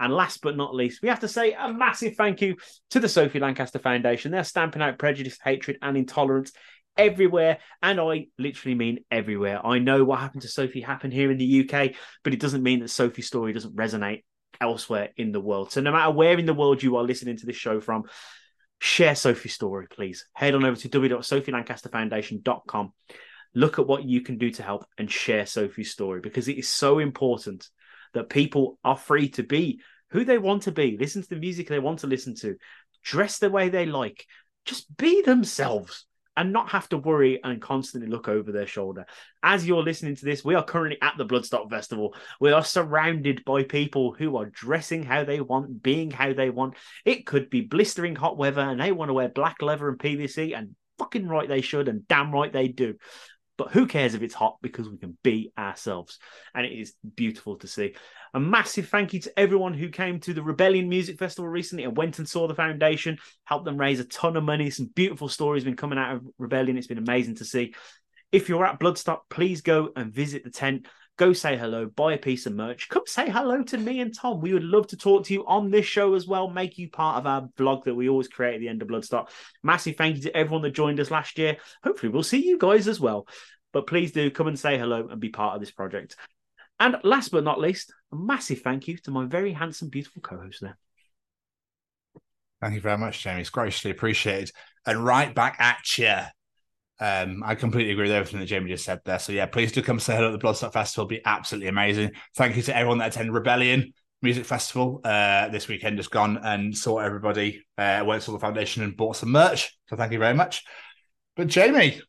And last but not least, we have to say a massive thank you to the Sophie Lancaster Foundation. They're stamping out prejudice, hatred, and intolerance everywhere. And I literally mean everywhere. I know what happened to Sophie happened here in the UK, but it doesn't mean that Sophie's story doesn't resonate elsewhere in the world. So no matter where in the world you are listening to this show from, share Sophie's story, please. Head on over to www.sophielancasterfoundation.com. Look at what you can do to help and share Sophie's story because it is so important that people are free to be who they want to be, listen to the music they want to listen to, dress the way they like, just be themselves and not have to worry and constantly look over their shoulder. As you're listening to this, we are currently at the Bloodstock Festival. We are surrounded by people who are dressing how they want, being how they want. It could be blistering hot weather and they want to wear black leather and PVC, and fucking right they should, and damn right they do. But who cares if it's hot because we can be ourselves. And it is beautiful to see. A massive thank you to everyone who came to the Rebellion Music Festival recently and went and saw the foundation, helped them raise a ton of money. Some beautiful stories been coming out of Rebellion. It's been amazing to see. If you're at Bloodstock, please go and visit the tent. Go say hello, buy a piece of merch. Come say hello to me and Tom. We would love to talk to you on this show as well. Make you part of our vlog that we always create at the end of Bloodstock. Massive thank you to everyone that joined us last year. Hopefully, we'll see you guys as well. But please do come and say hello and be part of this project. And last but not least, a massive thank you to my very handsome, beautiful co host there. Thank you very much, Jamie. It's graciously appreciated. And right back at you. Um, I completely agree with everything that Jamie just said there. So yeah, please do come say hello at the Bloodstock Festival. It'll be absolutely amazing. Thank you to everyone that attended Rebellion Music Festival uh, this weekend just gone and saw everybody. Uh, went to the foundation and bought some merch. So thank you very much. But Jamie,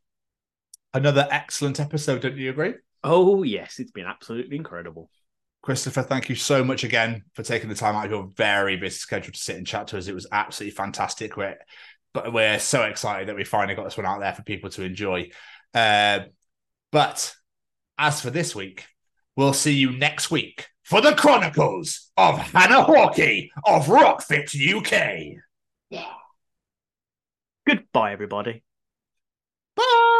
another excellent episode. Don't you agree? Oh yes, it's been absolutely incredible. Christopher, thank you so much again for taking the time out of your very busy schedule to sit and chat to us. It was absolutely fantastic. We're, but we're so excited that we finally got this one out there for people to enjoy. Uh, but as for this week, we'll see you next week for the Chronicles of Hannah Hawkey of Rockfit UK. Yeah. Goodbye, everybody. Bye.